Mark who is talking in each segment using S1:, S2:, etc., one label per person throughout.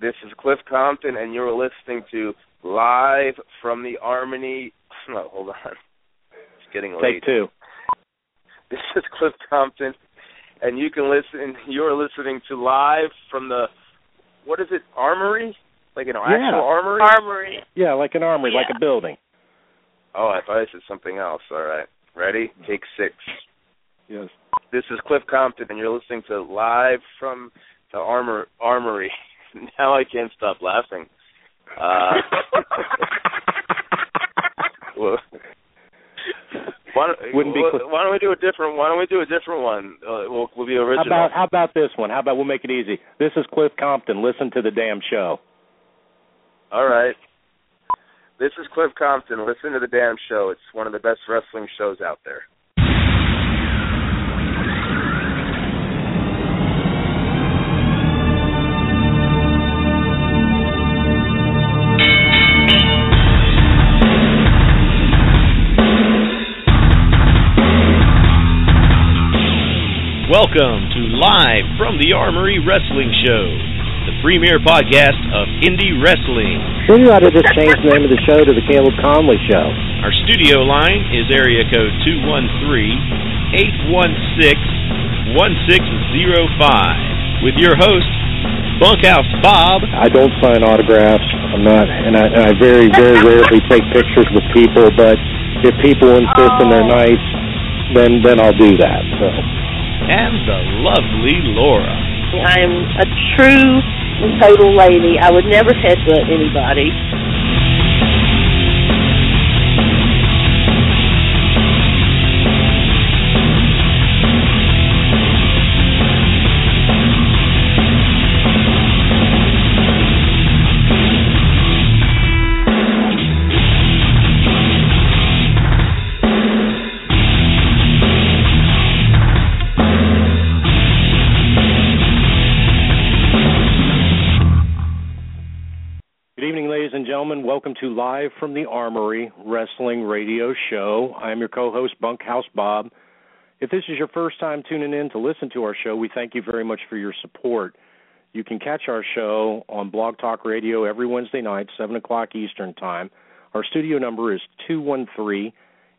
S1: This is Cliff Compton, and you're listening to Live from the Armory. No, hold on. It's getting late.
S2: Take two.
S1: This is Cliff Compton, and you can listen. You're listening to Live from the, what is it, Armory? Like an
S2: Yeah.
S1: actual armory?
S3: Armory.
S2: Yeah, like an armory, like a building.
S1: Oh, I thought I said something else. All right. Ready? Take six.
S2: Yes.
S1: This is Cliff Compton, and you're listening to Live from the Armor Armory. Now I can't stop laughing. Uh, well, why, don't,
S2: Wouldn't be Cliff-
S1: why don't we do a different? Why don't we do a different one? Uh, we'll, we'll be original.
S2: How about how about this one? How about we'll make it easy? This is Cliff Compton. Listen to the damn show.
S1: All right. This is Cliff Compton. Listen to the damn show. It's one of the best wrestling shows out there.
S4: Welcome to Live from the Armory Wrestling Show, the premier podcast of indie wrestling.
S2: Sure, you ought to just change the name of the show to the Caleb Conley Show.
S4: Our studio line is area code 213-816-1605 with your host, Bunkhouse Bob.
S2: I don't sign autographs. I'm not, and I, and I very, very rarely take pictures with people. But if people insist and they're oh. nice, then then I'll do that. So
S4: and the lovely Laura.
S3: I am a true and total lady. I would never headbutt anybody.
S2: Gentlemen. Welcome to Live from the Armory Wrestling Radio Show. I'm your co host, Bunkhouse Bob. If this is your first time tuning in to listen to our show, we thank you very much for your support. You can catch our show on Blog Talk Radio every Wednesday night, 7 o'clock Eastern Time. Our studio number is 213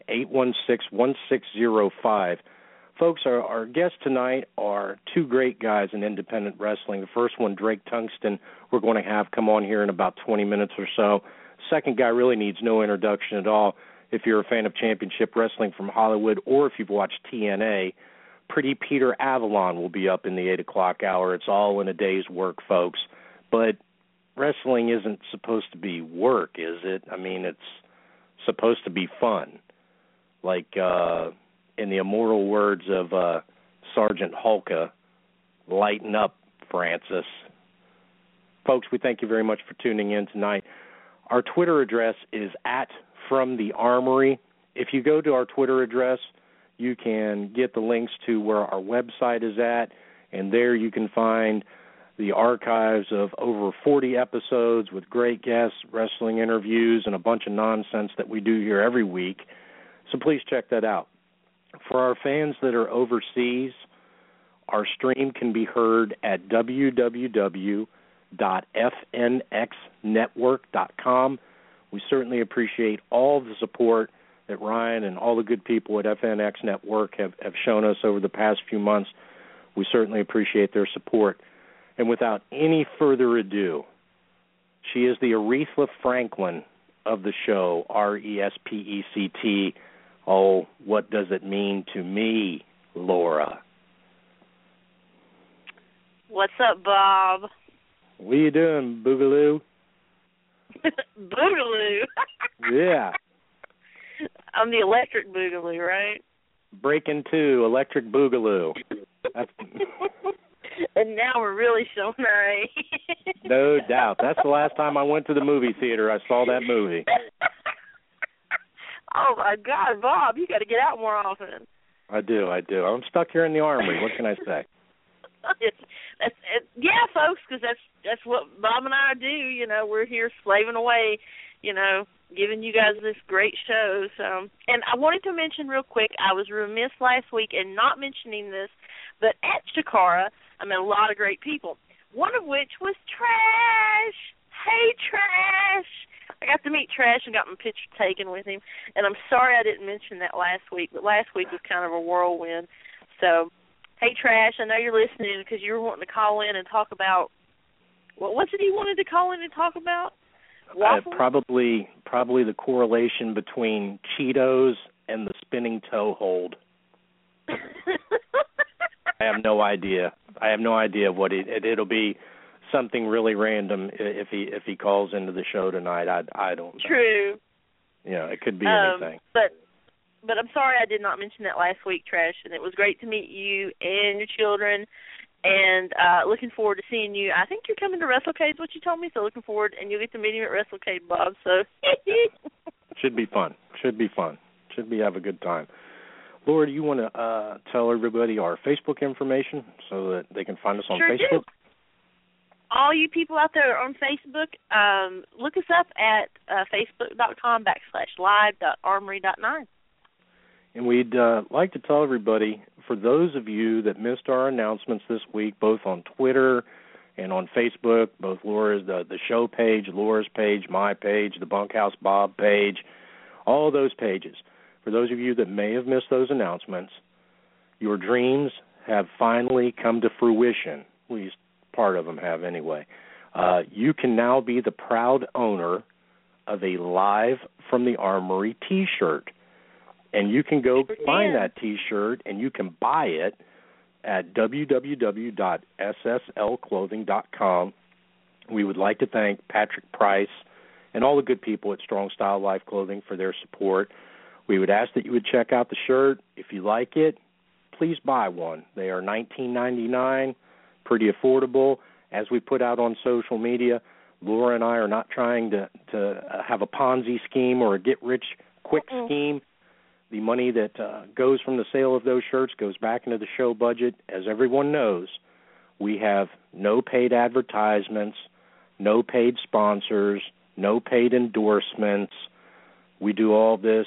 S2: 816 1605. Folks, our, our guests tonight are two great guys in independent wrestling. The first one, Drake Tungsten, we're going to have come on here in about 20 minutes or so. Second guy really needs no introduction at all. If you're a fan of championship wrestling from Hollywood or if you've watched TNA, Pretty Peter Avalon will be up in the 8 o'clock hour. It's all in a day's work, folks. But wrestling isn't supposed to be work, is it? I mean, it's supposed to be fun. Like, uh, in the immortal words of uh, Sergeant Hulka, lighten up, Francis. Folks, we thank you very much for tuning in tonight. Our Twitter address is at From the Armory. If you go to our Twitter address, you can get the links to where our website is at, and there you can find the archives of over 40 episodes with great guests, wrestling interviews, and a bunch of nonsense that we do here every week. So please check that out. For our fans that are overseas, our stream can be heard at www.fnxnetwork.com. We certainly appreciate all the support that Ryan and all the good people at FNX Network have, have shown us over the past few months. We certainly appreciate their support. And without any further ado, she is the Aretha Franklin of the show, R E S P E C T. Oh, what does it mean to me, Laura?
S3: What's up, Bob?
S2: What are you doing, Boogaloo?
S3: Boogaloo.
S2: Yeah.
S3: I'm the electric boogaloo, right?
S2: Breaking two, Electric Boogaloo. That's,
S3: and now we're really showing our age.
S2: no doubt. That's the last time I went to the movie theater. I saw that movie.
S3: oh my God, Bob, you got to get out more often.
S2: I do, I do. I'm stuck here in the armory. What can I say?
S3: it's that's it, yeah, folks, because that's that's what Bob and I do. You know, we're here slaving away. You know, giving you guys this great show. So, and I wanted to mention real quick, I was remiss last week in not mentioning this, but at Chikara, I met a lot of great people. One of which was Trash. Hey, Trash. I got to meet Trash and got my picture taken with him. And I'm sorry I didn't mention that last week, but last week was kind of a whirlwind. So, hey Trash, I know you're listening because you were wanting to call in and talk about what was it you wanted to call in and talk about?
S2: Uh, probably probably the correlation between Cheetos and the spinning toe hold. I have no idea. I have no idea what it, it it'll be something really random if he if he calls into the show tonight. I I don't know.
S3: True.
S2: Yeah, it could be
S3: um,
S2: anything.
S3: But but I'm sorry I did not mention that last week, Trash, and it was great to meet you and your children and uh looking forward to seeing you. I think you're coming to WrestleCade, what you told me, so looking forward and you'll get to meet him at WrestleCade, Bob. So
S2: should be fun. Should be fun. Should be have a good time. Laura, do you want to uh, tell everybody our Facebook information so that they can find us on
S3: sure
S2: Facebook?
S3: Do. All you people out there on Facebook, um, look us up at uh, facebook.com backslash live dot armory dot nine.
S2: And we'd uh, like to tell everybody, for those of you that missed our announcements this week, both on Twitter and on Facebook, both Laura's the the show page, Laura's page, my page, the Bunkhouse Bob page, all those pages for those of you that may have missed those announcements, your dreams have finally come to fruition. At least part of them have, anyway. Uh, you can now be the proud owner of a Live from the Armory t shirt. And you can go find that t shirt and you can buy it at www.sslclothing.com. We would like to thank Patrick Price and all the good people at Strong Style Life Clothing for their support. We would ask that you would check out the shirt. If you like it, please buy one. They are $19.99, pretty affordable. As we put out on social media, Laura and I are not trying to to have a Ponzi scheme or a get rich quick scheme. The money that uh, goes from the sale of those shirts goes back into the show budget. As everyone knows, we have no paid advertisements, no paid sponsors, no paid endorsements. We do all this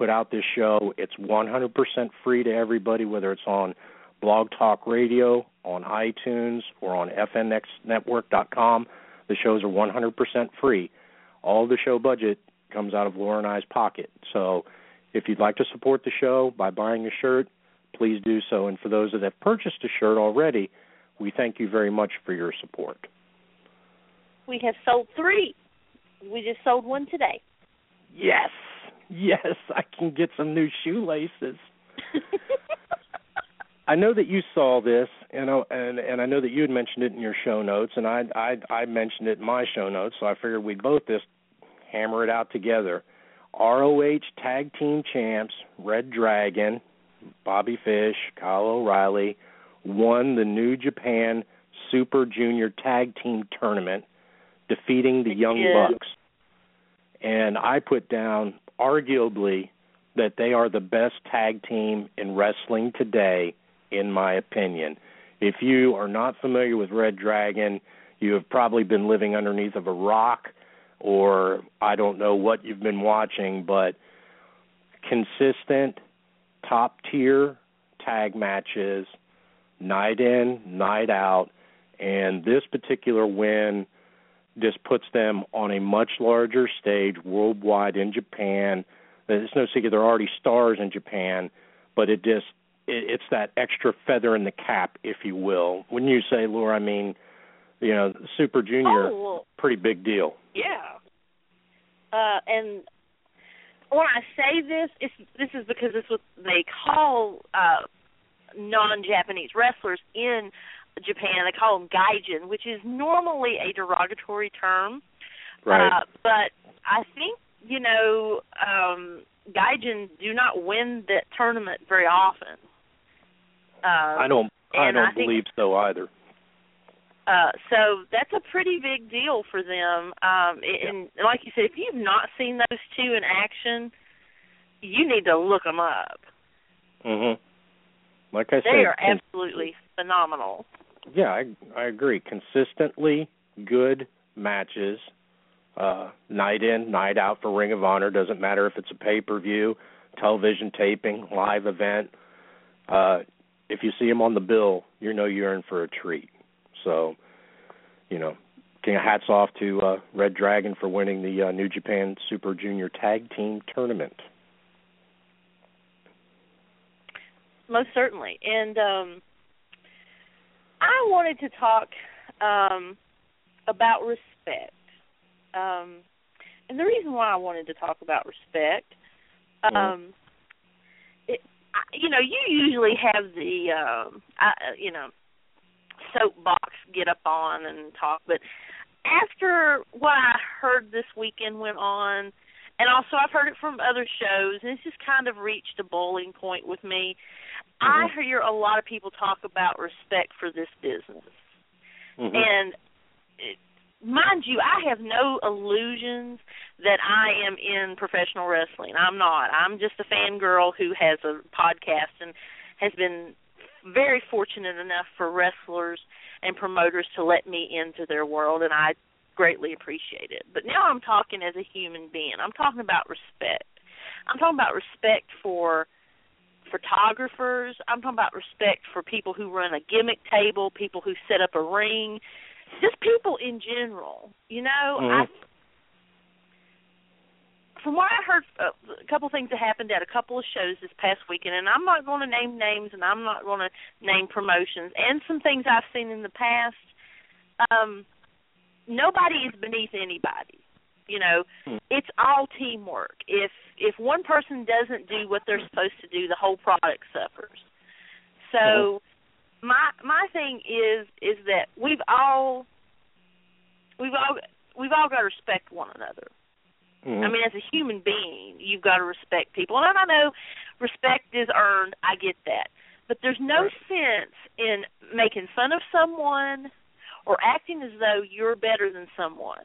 S2: put out this show. It's 100% free to everybody, whether it's on Blog Talk Radio, on iTunes, or on FNXNetwork.com. The shows are 100% free. All the show budget comes out of Laura and I's pocket. So if you'd like to support the show by buying a shirt, please do so. And for those that have purchased a shirt already, we thank you very much for your support.
S3: We have sold three. We just sold one today.
S2: Yes. Yes, I can get some new shoelaces. I know that you saw this, and I, and and I know that you had mentioned it in your show notes, and I I I mentioned it in my show notes, so I figured we'd both just hammer it out together. ROH Tag Team Champs Red Dragon, Bobby Fish, Kyle O'Reilly won the New Japan Super Junior Tag Team Tournament, defeating the Young
S3: Yeah.
S2: Bucks. And I put down arguably that they are the best tag team in wrestling today, in my opinion. If you are not familiar with Red Dragon, you have probably been living underneath of a rock, or I don't know what you've been watching, but consistent, top tier tag matches, night in, night out, and this particular win just puts them on a much larger stage worldwide in Japan. It's no secret they're already stars in Japan, but it just it, it's that extra feather in the cap, if you will. When you say, Laura, I mean, you know, Super Junior,
S3: Oh, well,
S2: pretty big deal.
S3: yeah. Uh, and when I say this, it's this is because it's what they call uh, non-Japanese wrestlers in Japan. They call them gaijin, which is normally a derogatory term.
S2: Right.
S3: Uh, but I think you know um, gaijin do not win that tournament very often. Um,
S2: I don't I don't
S3: I
S2: believe so either.
S3: Uh, so that's a pretty big deal for them. Um, and, and like you said, if you've not seen those two in action, you need to look them up.
S2: Mhm. Like I
S3: They
S2: said,
S3: they
S2: are
S3: absolutely phenomenal.
S2: yeah, I I agree. Consistently good matches, uh, night in, night out for Ring of Honor. Doesn't matter if it's a pay per view, television taping, live event. Uh, if you see them on the bill, you know you're in for a treat. So, you know, hats off to uh, Red Dragon for winning the uh, New Japan Super Junior Tag Team Tournament.
S3: Most certainly, and um, I wanted to talk um, about respect. Um, and the reason why I wanted to talk about respect,
S2: Mm-hmm.
S3: um, it, I, you know, you usually have the, um, I, you know, soapbox get up on and talk, but after what I heard this weekend went on, and also I've heard it from other shows, and it's just kind of reached a boiling point with me. I
S2: Mhm.
S3: hear a lot of people talk about respect for this business.
S2: Mhm.
S3: And it, mind you, I have no illusions that I am in professional wrestling. I'm not. I'm just a fangirl who has a podcast and has been very fortunate enough for wrestlers and promoters to let me into their world and I greatly appreciate it. But now I'm talking as a human being. I'm talking about respect. I'm talking about respect for photographers. I'm talking about respect for people who run a gimmick table, people who set up a ring, just people in general. You know, I
S2: Mhm.
S3: From what I heard, uh, a couple things that happened at a couple of shows this past weekend, and I'm not going to name names and I'm not going to name promotions, and some things I've seen in the past. Um, nobody is beneath anybody. You know,
S2: Hmm.
S3: it's all teamwork. If if one person doesn't do what they're supposed to do, the whole product suffers. So my my thing is is that we've all we've all we've all got to respect one another.
S2: Mhm.
S3: I mean, as a human being, you've got to respect people. And I know respect is earned. I get that. But there's no
S2: Right.
S3: sense in making fun of someone or acting as though you're better than someone.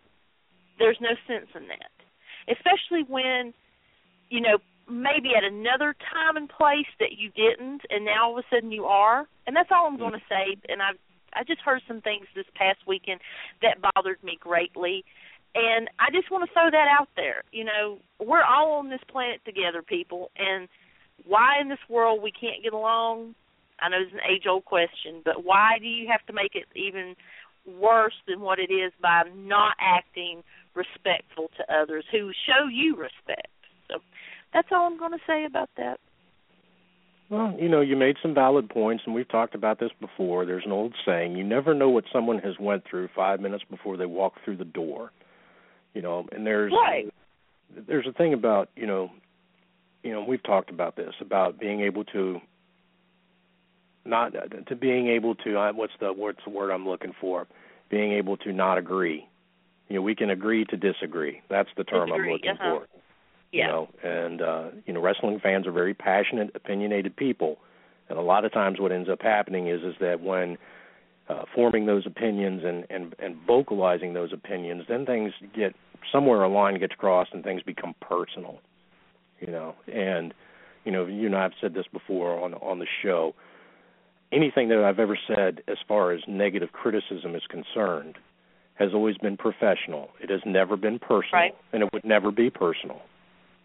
S3: There's no sense in that. Especially when, you know, maybe at another time and place that you didn't and now all of a sudden you are. And that's all I'm going to say. And I've I just heard some things this past weekend that bothered me greatly. And I just want to throw that out there. You know, we're all on this planet together, people, and why in this world we can't get along, I know it's an age old question, but why do you have to make it even worse than what it is by not acting respectful to others who show you respect? So that's all I'm going to say about that.
S2: Well, you know, you made some valid points, and we've talked about this before. There's an old saying: you never know what someone has went through five minutes before they walk through the door. You know, and there's
S3: Right.
S2: there's a thing about you know, you know, we've talked about this about being able to not to being able to uh, what's the what's the word I'm looking for? Being able to not agree. You know, we can agree to disagree. That's the term
S3: Disagree,
S2: I'm looking
S3: uh-huh.
S2: for
S3: Yeah.
S2: you know and uh you know wrestling fans are very passionate opinionated people and a lot of times what ends up happening is is that when uh forming those opinions and and and vocalizing those opinions then things get somewhere a line gets crossed and things become personal you know and you know you and I've said this before on on the show anything that I've ever said as far as negative criticism is concerned has always been professional. It has never been personal,
S3: Right.
S2: and it would never be personal.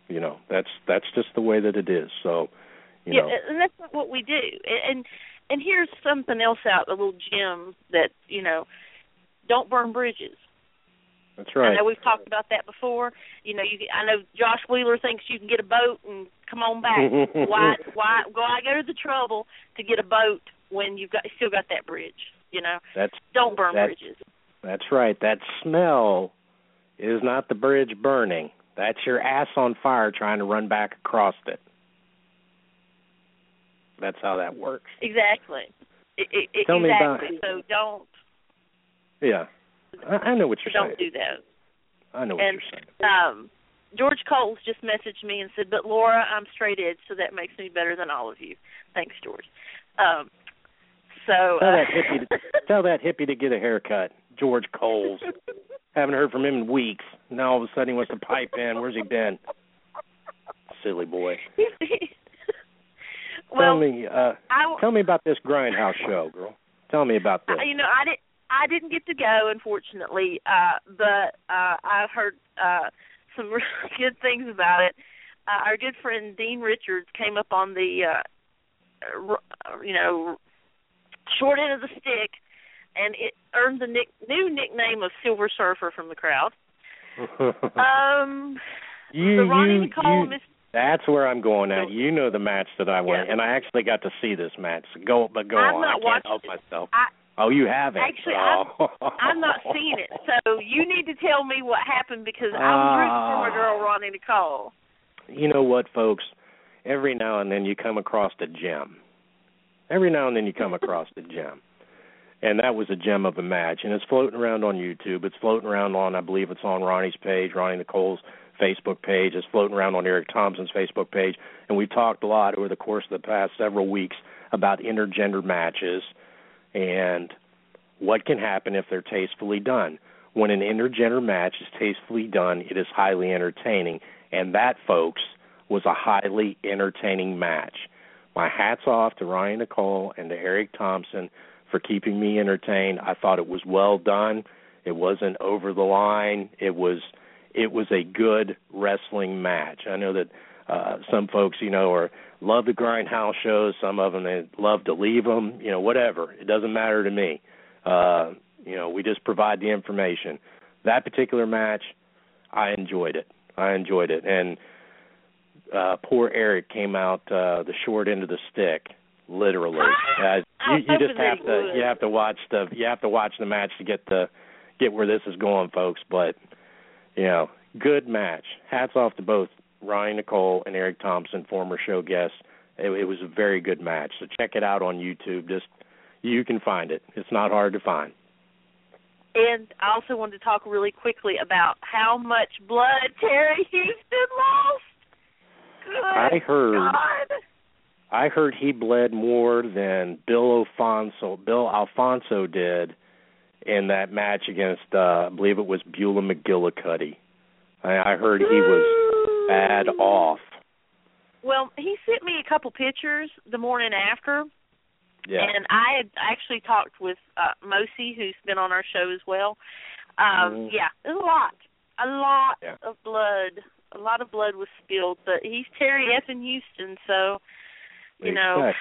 S2: You know, that's that's just the way that it is. So, you
S3: yeah,
S2: know,
S3: and that's not what we do. And and here's something else out, a little gem that you know, don't burn bridges.
S2: that's right.
S3: I know we've talked about that before. You know, you I know Josh Wheeler thinks you can get a boat and come on back. why why why go to the trouble to get a boat when you've got still got that bridge? You know,
S2: That's
S3: don't burn
S2: That's-
S3: bridges.
S2: that's right. That smell is not the bridge burning. That's your ass on fire trying to run back across it. That's how that works.
S3: Exactly. I I
S2: Tell me about-
S3: exactly. So don't
S2: Yeah, I, I know what you're saying.
S3: don't
S2: saying.
S3: do that.
S2: I know what
S3: and
S2: you're saying.
S3: um George Coles just messaged me and said, "But Laura, I'm straight edge, so that makes me better than all of you." Thanks, George. Um, so
S2: Tell
S3: uh,
S2: that hippie to, tell that hippie to get a haircut. George Coles. Haven't heard from him in weeks. Now all of a sudden he wants to pipe in. Where's he been? Silly boy.
S3: well,
S2: tell me, uh,
S3: I,
S2: tell me about this grindhouse show, girl. Tell me about this.
S3: I- you know, I didn't. I didn't get to go, unfortunately, uh, but uh, I've heard uh, some really good things about it. Uh, our good friend Dean Richards came up on the, uh, r- you know, short end of the stick and it earned the nick, new nickname of Silver Surfer from the crowd. um,
S2: you,
S3: the Ronnie
S2: you,
S3: Nicole
S2: you,
S3: Miss
S2: That's where I'm going at. You know the match that I went,
S3: Yeah.
S2: and I actually got to see this match. Go, but go
S3: I've
S2: on.
S3: not
S2: I can't help myself.
S3: I
S2: oh, you haven't.
S3: Actually,
S2: oh.
S3: I'm not seeing it, so you need to tell me what happened because I'm ah. rooting for my girl Ronnie Nicole.
S2: You know what, folks? Every now and then you come across a gem. Every now and then you come across a gem. And that was a gem of a match. And it's floating around on YouTube. It's floating around on, I believe it's on Ronnie's page, Ronnie Nicole's Facebook page. It's floating around on Eric Thompson's Facebook page. And we've talked a lot over the course of the past several weeks about intergender matches and what can happen if they're tastefully done. When an intergender match is tastefully done, it is highly entertaining. And that, folks, was a highly entertaining match. My hat's off to Ronnie Nicole and to Eric Thompson for keeping me entertained. I thought it was well done. It wasn't over the line. It was it was a good wrestling match. I know that uh some folks, you know, are love the grindhouse shows. Some of them they love to leave them. You know, whatever. It doesn't matter to me. Uh, you know, we just provide the information. That particular match, I enjoyed it. I enjoyed it, and uh poor Eric came out uh the short end of the stick, literally. Uh, you, you just have to you have to watch the you have to watch the match to get the get where this is going, folks. But you know, good match. Hats off to both Ronnie Nicole and Eric Thompson, former show guests. It, it was a very good match. So check it out on YouTube. Just you can find it. It's not hard to find.
S3: And I also wanted to talk really quickly about how much blood Terry Houston lost. Good
S2: I heard
S3: God.
S2: I heard he bled more than Bill Alfonso Bill Alfonso did in that match against uh I believe it was Beulah McGillicuddy. I, I heard he was bad off.
S3: Well, he sent me a couple pictures the morning after,
S2: Yeah.
S3: and I had actually talked with uh Mosi, who's been on our show as well. Um,
S2: Mhm.
S3: Yeah, there's a lot, a lot
S2: Yeah.
S3: of blood. A lot of blood was spilled, but he's Terry F. in Houston, so you know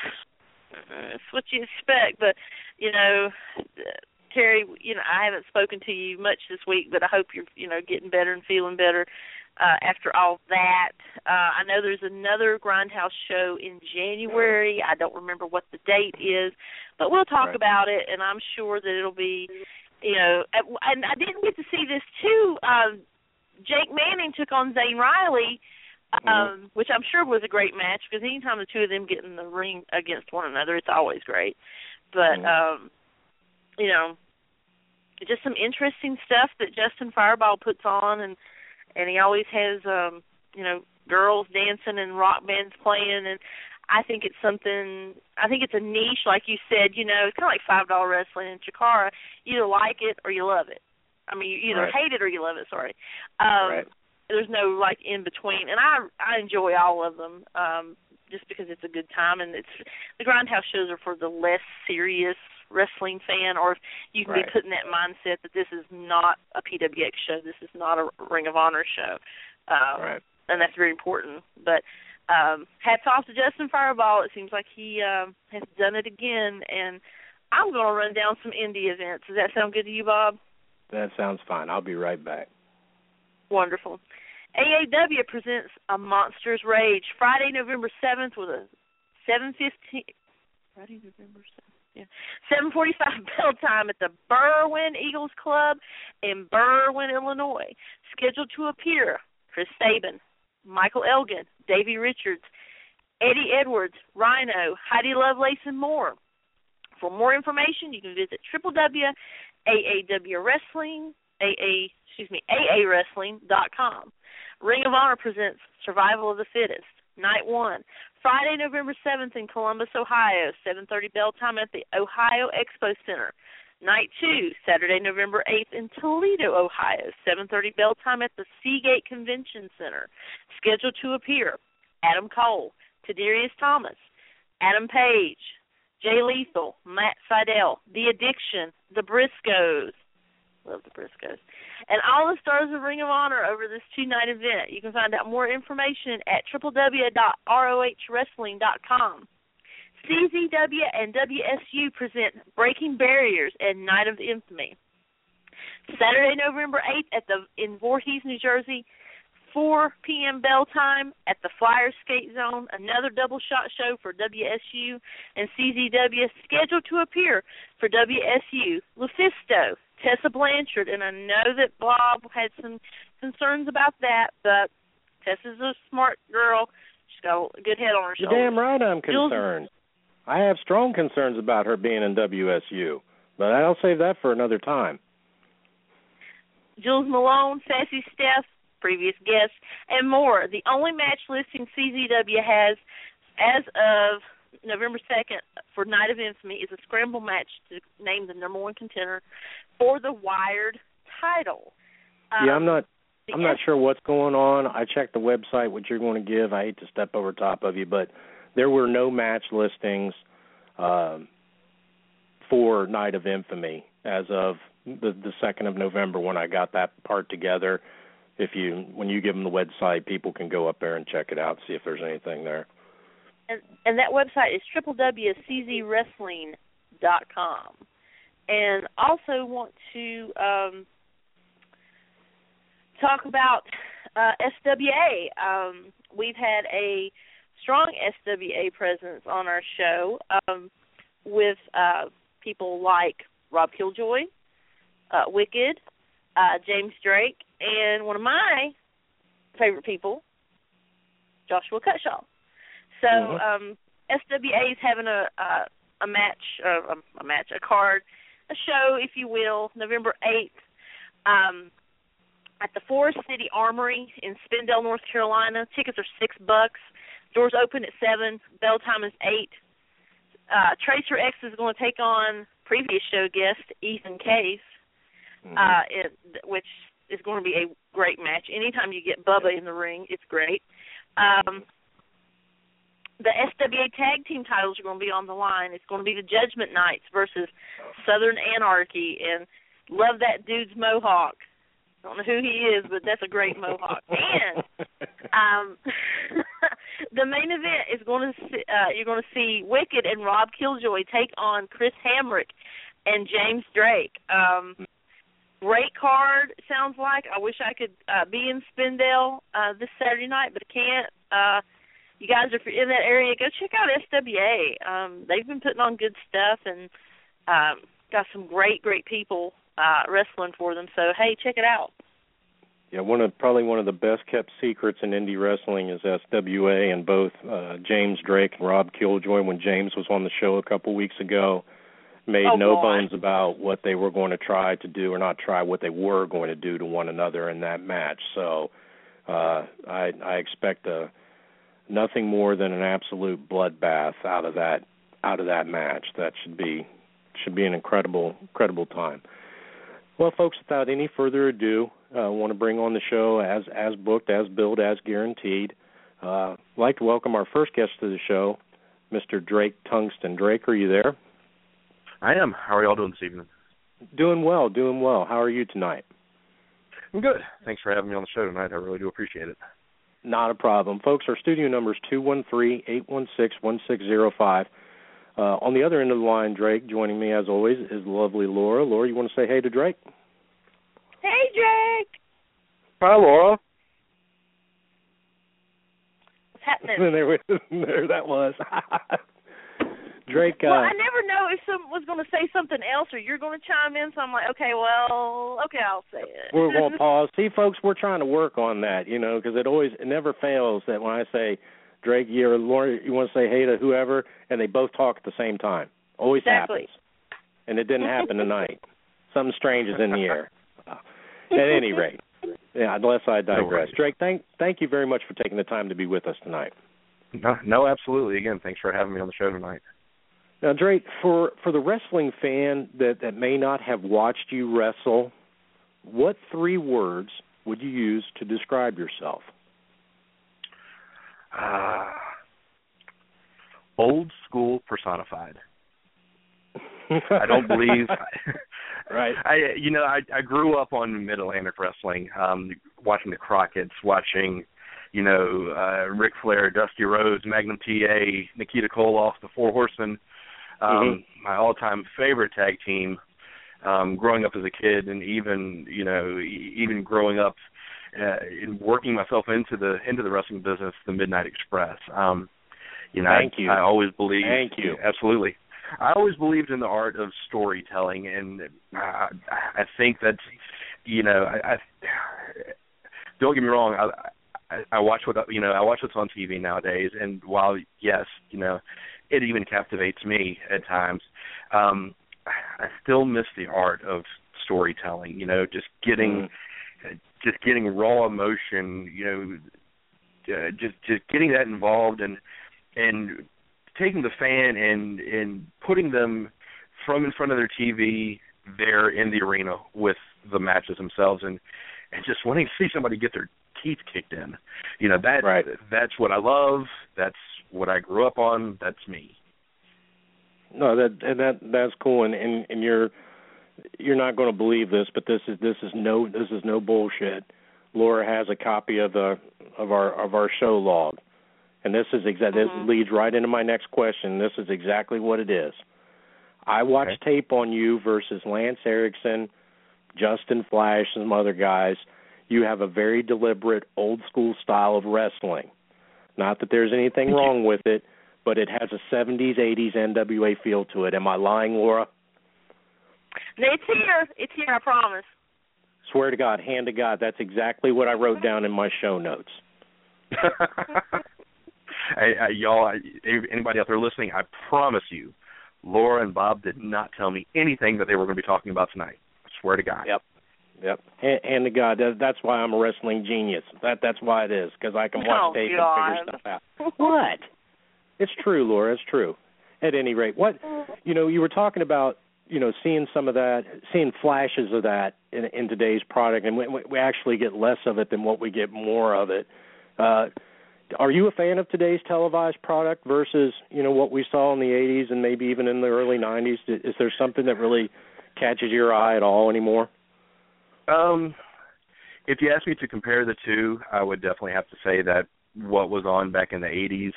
S3: it's what you expect. But you know, Terry, you know, I haven't spoken to you much this week, but I hope you're, you know, getting better and feeling better uh, after all that. Uh, I know there's another Grindhouse show in January. I don't remember what the date is, but we'll talk
S2: Right.
S3: about it, and I'm sure that it'll be, you know, and I didn't get to see this too. Um, Jake Manning took on Zane Riley. Um, which I'm sure was a great match because anytime the two of them get in the ring against one another, it's always great. But
S2: Mhm.
S3: um, you know, just some interesting stuff that Justin Fireball puts on, and and he always has um, you know girls dancing and rock bands playing, and I think it's something. I think it's a niche, like you said. You know, it's kind of like five dollar wrestling in Chikara. You either like it or you love it. I mean, you either
S2: Right.
S3: hate it or you love it. Sorry. Um,
S2: right.
S3: there's no like in between and i i enjoy all of them um just because it's a good time and it's the grindhouse shows are for the less serious wrestling fan or if you can
S2: Right.
S3: be put in that mindset that this is not a pwx show this is not a ring of honor show um
S2: Right.
S3: and that's very important but um hats off to justin fireball it seems like he um has done it again and i'm going to run down some indie events does that sound good to you bob
S2: That sounds fine. I'll be right back.
S3: Wonderful. AAW presents a Monsters Rage Friday, November seventh, with a seven fifteen. Friday, November seventh. Yeah, seven forty-five bell time at the Berwyn Eagles Club in Berwyn, Illinois. Scheduled to appear: Chris Sabin, Michael Elgin, Davey Richards, Eddie Edwards, Rhino, Heidi Lovelace, and more. For more information, you can visit www.aawwrestling. Ring of Honor presents Survival of the Fittest, Night 1, Friday, November 7th in Columbus, Ohio, 7.30 bell time at the Ohio Expo Center. Night 2, Saturday, November 8th in Toledo, Ohio, 7.30 bell time at the Seagate Convention Center. Scheduled to appear, Adam Cole, Tadarius Thomas, Adam Page, Jay Lethal, Matt Sydal, The Addiction, The Briscoes. Love the Briscoes. And all the stars of Ring of Honor over this two night event. You can find out more information at www.rohwrestling.com. CZW and WSU present Breaking Barriers and Night of Infamy. Saturday, November 8th at the in Voorhees, New Jersey, 4 p.m. bell time at the Flyer Skate Zone. Another double shot show for WSU and CZW scheduled to appear for WSU. Lufisto, Tessa Blanchard, and I know that Bob had some concerns about that, but Tessa's a smart girl. She's got a good head on her shoulders.
S2: You're damn right I'm concerned. I have strong concerns about her being in WSU, but I'll save that for another time.
S3: Jewells Malone, Sassy Steph, previous guests, and more. The only match listing CZW has as of November 2nd for Night of Infamy is a scramble match to name the number one contender for the Wired title.
S2: yeah,
S3: Um,
S2: I'm not I'm not sure what's going on. I checked the website what you're going to give. I hate to step over top of you, but there were no match listings um for Night of Infamy as of the the 2nd of November when I got that part together. If you when you give them the website, people can go up there and check it out, see if there's anything there.
S3: And, and that website is www.czwrestling.com. And also want to um, talk about uh, SWA. Um, we've had a strong SWA presence on our show um, with uh, people like Rob Killjoy, uh, Wicked, uh, James Drake, and one of my favorite people, Joshua Cutshaw. So
S2: Mhm.
S3: um, SWA is having a a, a match, uh, a, a match, a card, a show, if you will, November eighth, um, at the Forest City Armory in Spindale, North Carolina. Tickets are six bucks. Doors open at seven. Bell time is eight. Uh, Tracer X is going to take on previous show guest Ethan Case,
S2: Mhm.
S3: uh, it, which is going to be a great match. Anytime you get Bubba in the ring, it's great. Um, the SWA tag team titles are going to be on the line. It's going to be the Judgment Knights versus Southern Anarchy, and love that dude's mohawk. I don't know who he is, but that's a great mohawk. And um, the main event is going to see, uh, you're going to see Wicked and Rob Killjoy take on Chris Hamrick and James Drake. Um, great card sounds like. I wish I could uh, be in Spindale uh, this Saturday night, but I can't. Uh, you guys, you're in that area, go check out SWA. Um, they've been putting on good stuff and um, got some great, great people uh, wrestling for them. So hey, check it out.
S2: Yeah, one of probably one of the best kept secrets in indie wrestling is SWA, and both uh, James Drake and Rob Killjoy, when James was on the show a couple weeks ago, made
S3: Oh,
S2: no
S3: boy.
S2: bones about what they were going to try to do, or not try, what they were going to do to one another in that match. So, uh, I I expect a nothing more than an absolute bloodbath out of that out of that match. That should be should be an incredible incredible time. Well, folks, without any further ado, uh, I want to bring on the show as as booked, as billed, as guaranteed. Uh, I'd like to welcome our first guest to the show, Mr. Drake Tungsten. Drake, are you there?
S5: I am. How are y'all doing this evening?
S2: Doing well, doing well. How are you tonight?
S5: I'm good. Thanks for having me on the show tonight. I really do appreciate it.
S2: Not a problem. Folks, our studio number is two one three eight one six one six zero five. Uh, on the other end of the line, Drake, joining me as always, is lovely Laura. Laura, you want to say hey to Drake?
S3: Hey, Drake.
S5: Hi, Laura.
S3: What's happening?
S2: there, we- there that was. Drake, uh,
S3: well, I never know if someone was going to say something else or you're going to chime in. So I'm like, okay, well, okay, I'll say it.
S2: we're going to pause. See, folks, we're trying to work on that, you know, because it always, it never fails that when I say, Drake, you or Laura, you want to say hey to whoever, and they both talk at the same time. Always
S3: Exactly.
S2: happens. And it didn't happen tonight. Something strange is in the air. At any rate, yeah, unless I digress.
S5: worries.
S2: Drake, thank thank you very much for taking the time to be with us tonight.
S5: No, no, absolutely. Again, thanks for having me on the show tonight.
S2: Now, Drake, for for the wrestling fan that that may not have watched you wrestle, what three words would you use to describe yourself?
S5: Uh, old school personified. I don't believe.
S2: Right.
S5: I you know I I grew up on Mid Atlantic wrestling, um, watching the Crockett's, watching you know, uh, Ric Flair, Dusty Rhodes, Magnum TA, Nikita Koloff, the Four Horsemen. Um, mm-hmm. My all-time favorite tag team, um, growing up as a kid, and even you know, even growing up uh, in working myself into the into the wrestling business, the Midnight Express. Um, you know,
S2: Thank
S5: I,
S2: you.
S5: I always believed.
S2: Thank you.
S5: Absolutely. I always believed in the art of storytelling, and I, I think that's, you know, I, I don't get me wrong. I, I, I watch what you know. I watch what's on TV nowadays, and while yes, you know, it even captivates me at times. Um, I still miss the art of storytelling. You know, just getting, mm. just getting raw emotion. You know, uh, just just getting that involved and and taking the fan and and putting them from in front of their TV there in the arena with the matches themselves and and just wanting to see somebody get their teeth kicked in. You know that
S2: right.
S5: that's what I love. That's what I grew up on. That's me.
S2: No, that and that that's cool, and and, and you're you're not going to believe this, but this is this is no this is no bullshit. Laura has a copy of the of our of our show log, and this is exact.
S3: Mm-hmm.
S2: This leads right into my next question. This is exactly what it is. I watched
S5: okay.
S2: tape on you versus Lance Erickson, Justin Flash, and some other guys. You have a very deliberate, old school style of wrestling. Not that there's anything
S5: Thank
S2: wrong
S5: you.
S2: with it, but it has a 70s, 80s NWA feel to it. Am I lying, Laura?
S3: It's here. It's here. I promise.
S2: Swear to God, hand to God, that's exactly what I wrote down in my show notes.
S5: hey, uh, y'all, I, anybody out there listening, I promise you, Laura and Bob did not tell me anything that they were going to be talking about tonight. I swear to God.
S2: Yep. Yep. Hand, hand to God, that, that's why I'm a wrestling genius. That that's why it is because I can watch
S3: Oh,
S2: tape
S3: God.
S2: and figure stuff out. what? It's true, Laura. It's true. At any rate, what you know, you were talking about, you know, seeing some of that, seeing flashes of that in, in today's product, and we, we actually get less of it than what we get more of it. Uh, are you a fan of today's televised product versus you know what we saw in the 80s and maybe even in the early 90s? Is there something that really catches your eye at all anymore?
S5: Um, if you ask me to compare the two, I would definitely have to say that what was on back in the '80s,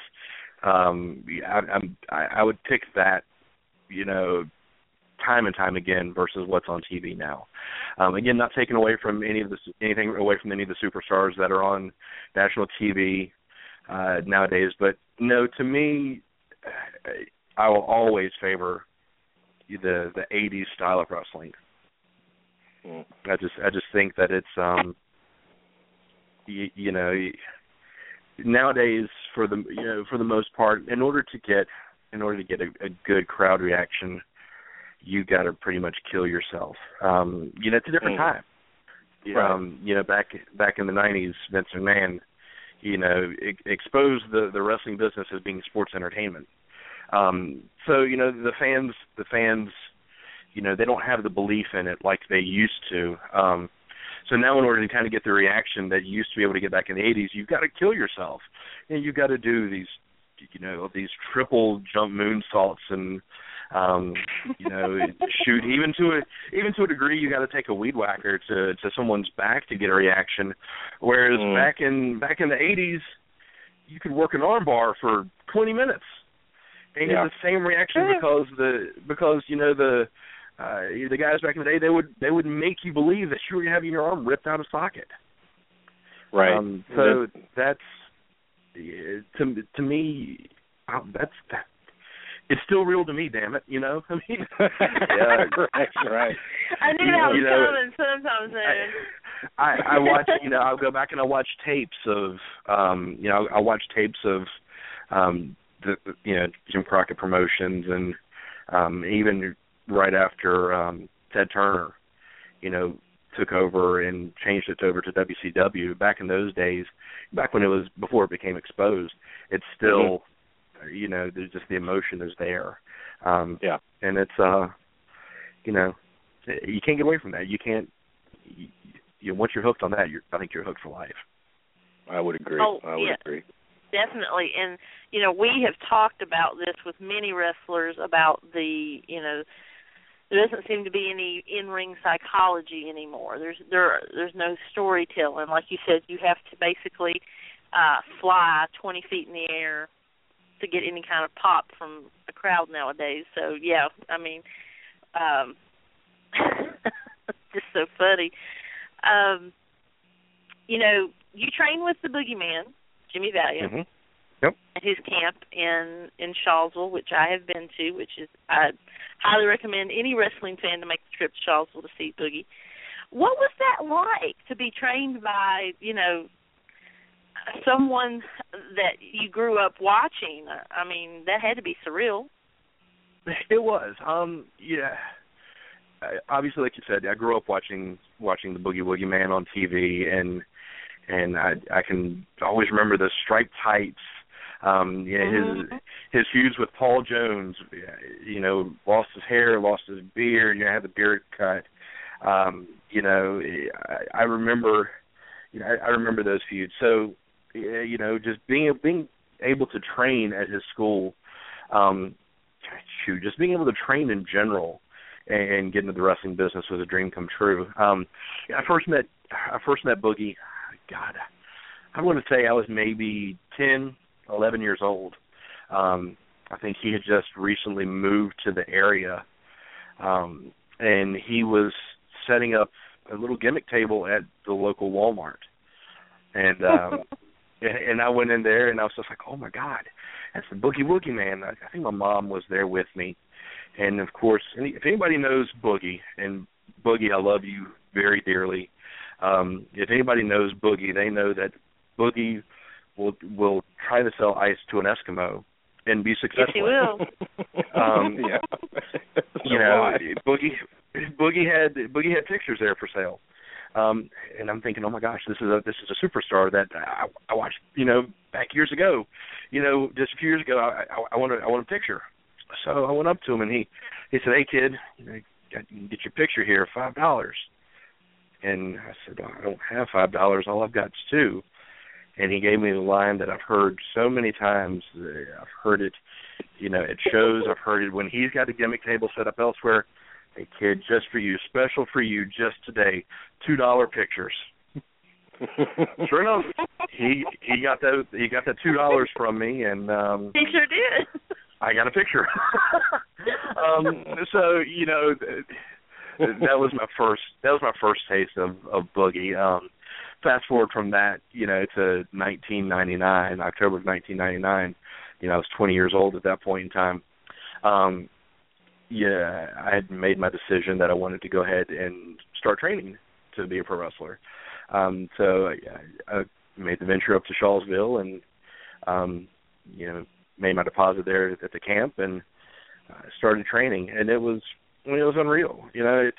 S5: um, I, I'm I, I would pick that, you know, time and time again versus what's on TV now. Um, again, not taking away from any of the anything away from any of the superstars that are on national TV uh, nowadays, but no, to me, I will always favor the the '80s style of wrestling. I just I just think that it's um you, you know nowadays for the you know for the most part in order to get in order to get a, a good crowd reaction you got to pretty much kill yourself um you know it's a different
S2: Mm.
S5: time
S2: Right.
S5: um you know back back in the 90s Vince McMahon you know e- exposed the the wrestling business as being sports entertainment um so you know the fans the fans you know they don't have the belief in it like they used to. Um so now in order to kind of get the reaction that you used to be able to get back in the 80s you've got to kill yourself. And you've got to do these you know these triple jump moonsaults and um you know shoot even to a even to a degree you got to take a weed whacker to to someone's back to get a reaction. Whereas
S2: Mm.
S5: back in back in the 80s you could work an arm bar for 20 minutes. And
S2: Yeah.
S5: get the same reaction because the because you know the uh the guys back in the day they would they would make you believe that you were having your arm ripped out of socket
S2: Right.
S5: um so that's to to me uh, that's that it's still real to me damn it you know i mean yeah
S2: right, right.
S3: I knew that was
S5: you know,
S3: coming sometime soon.
S5: I, I watch, you know, I'll go back and I watch tapes of, um, you know, I watch tapes of, um, the, you know, Jim Crockett promotions and, um, even right after, um, Ted Turner, you know, took over and changed it over to WCW. Back in those days, back when it was before it became exposed, it's still, you know, there's just the emotion is there. Um,
S2: Yeah.
S5: and it's, uh, you know, you can't get away from that. You can't. You, you once you're hooked on that, you're I think you're hooked for life.
S2: I would agree.
S3: Oh,
S2: I would
S3: yeah.
S2: agree.
S3: Definitely, and you know we have talked about this with many wrestlers about the you know there doesn't seem to be any in ring psychology anymore. There's there there's no storytelling. Like you said, you have to basically uh fly 20 feet in the air to get any kind of pop from a crowd nowadays. So yeah, I mean, um, just so funny. Um, you know, you train with the Boogeyman, Jimmy Valiant.
S5: Mm-hmm. Yep.
S3: At his camp in in Shawsville, which I have been to, which is I highly recommend any wrestling fan to make the trip to Shawsville to see Boogie. What was that like to be trained by, you know, someone that you grew up watching. I mean, that had to be surreal.
S5: It was. Um, yeah. Obviously, like you said, I grew up watching watching the Boogie Woogie Man on TV, and and I I can always remember the striped tights. Um, yeah, his mm-hmm. his feuds with Paul Jones. You know, lost his hair, lost his beard. You know, had the beard cut. Um, you know, I, I remember. You know, I, I remember those feuds. So you know, just being being able to train at his school, um, shoot, just being able to train in general and, get into the wrestling business was a dream come true. Um, I first met I first met Boogie. God, I want to say I was maybe ten, eleven years old. Um, I think he had just recently moved to the area, um, and he was setting up a little gimmick table at the local Walmart. And um and, and I went in there and I was just like, oh my god, that's the Boogie Woogie man. I, I think my mom was there with me, and of course, any, if anybody knows Boogie and Boogie, I love you very dearly. Um, if anybody knows Boogie, they know that Boogie will will try to sell ice to an Eskimo and be successful.
S3: Yes, he will.
S5: um, yeah. you know, Boogie Boogie had Boogie had pictures there for sale. Um, and I'm thinking, oh my gosh, this is a this is a superstar that I, I watched, you know, back years ago, you know, just a few years ago. I I, I want to I want a picture. So I went up to him and he he said, hey kid, you know, got, you get your picture here, five dollars. And I said, oh, I don't have five dollars. All I've got is two. And he gave me the line that I've heard so many times. I've heard it, you know, at shows. I've heard it when he's got a gimmick table set up elsewhere. Hey kid, just for you, special for you, just today, two dollar pictures. sure enough, he he got that he got that two dollars from me, and um
S3: he sure did.
S5: I got a picture. um So you know, that was my first that was my first taste of of boogie. Um Fast forward from that, you know, to 1999, October of 1999. You know, I was 20 years old at that point in time. Um, yeah, I had made my decision that I wanted to go ahead and start training to be a pro wrestler. Um, so I, I made the venture up to Shawsville and um, you know made my deposit there at the camp and uh, started training. And it was I mean, it was unreal. You know, it's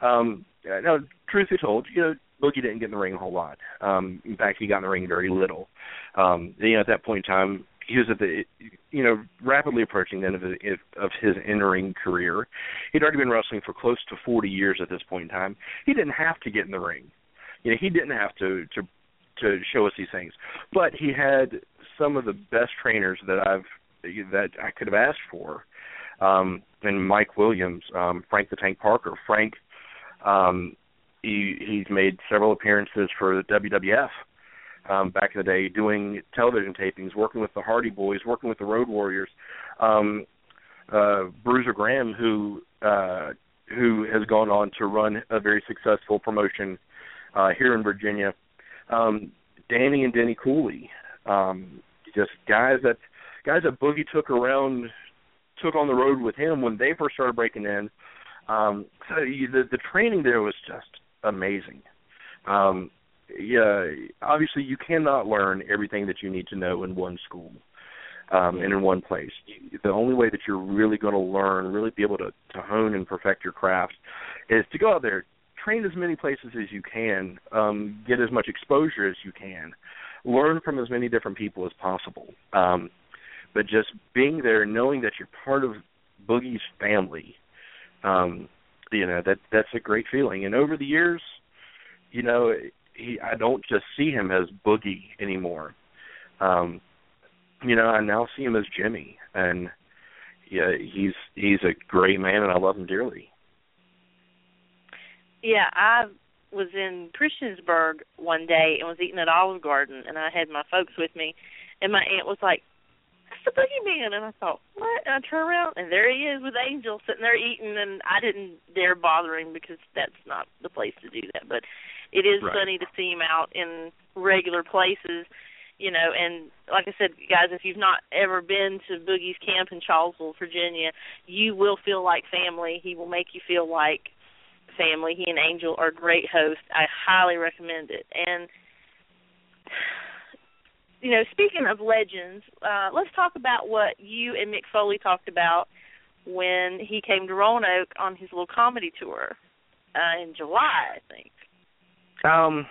S5: um, now truth be told, you know, Boogie didn't get in the ring a whole lot. Um, in fact, he got in the ring very little. Um, you know, at that point in time, he was at the you know rapidly approaching the end of his, of his entering career. He'd already been wrestling for close to 40 years at this point in time. He didn't have to get in the ring. You know, he didn't have to to to show us these things. But he had some of the best trainers that I've that I could have asked for. Um and Mike Williams, um Frank the Tank Parker. Frank um he he's made several appearances for the WWF um, back in the day, doing television tapings, working with the Hardy Boys, working with the Road Warriors. Um, uh, Bruiser Graham, who uh, who has gone on to run a very successful promotion uh, here in Virginia. Um, Danny and Denny Cooley, um, just guys that guys that Boogie took around, took on the road with him when they first started breaking in. Um, so the the training there was just amazing. Um, yeah, obviously you cannot learn everything that you need to know in one school um, and in one place. The only way that you're really going to learn, really be able to, to hone and perfect your craft, is to go out there, train as many places as you can, um, get as much exposure as you can, learn from as many different people as possible. Um, but just being there, knowing that you're part of Boogie's family, um, you know that that's a great feeling. And over the years, you know, he I don't just see him as Boogie anymore. Um, you know, I now see him as Jimmy, and yeah, he's he's a great man, and I love him dearly.
S3: Yeah, I was in Christiansburg one day and was eating at Olive Garden, and I had my folks with me, and my aunt was like, "That's the boogeyman," and I thought, "What?" And I turn around, and there he is with Angel sitting there eating, and I didn't dare bother him because that's not the place to do that. But it is
S5: Right.
S3: funny to see him out in regular places you know, and like I said, guys, if you've not ever been to Boogie's camp in Shawsville, Virginia, you will feel like family. He will make you feel like family. He and Angel are great hosts. I highly recommend it. And you know, speaking of legends, uh, let's talk about what you and Mick Foley talked about when he came to Roanoke on his little comedy tour uh, in July, I think.
S5: Um,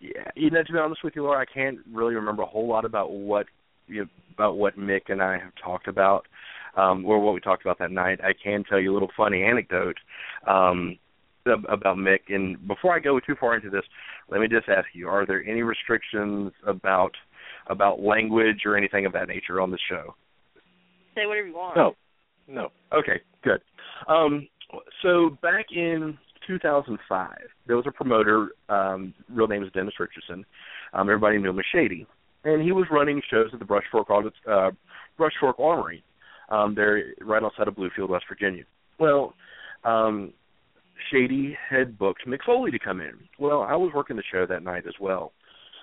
S5: yeah, you know, to be honest with you, Laura, I can't really remember a whole lot about what you know, about what Mick and I have talked about, um, or what we talked about that night. I can tell you a little funny anecdote um, about Mick. And before I go too far into this, let me just ask you: Are there any restrictions about about language or anything of that nature on the show?
S3: Say whatever you want.
S2: No, no.
S5: Okay, good. Um, so back in 2005, there was a promoter. Um, real name is Dennis Richardson. Um, everybody knew him as Shady, and he was running shows at the Brush Fork Audit- uh, Brush Fork Armory. Um, they're right outside of Bluefield, West Virginia. Well, um, Shady had booked Mick Foley to come in. Well, I was working the show that night as well,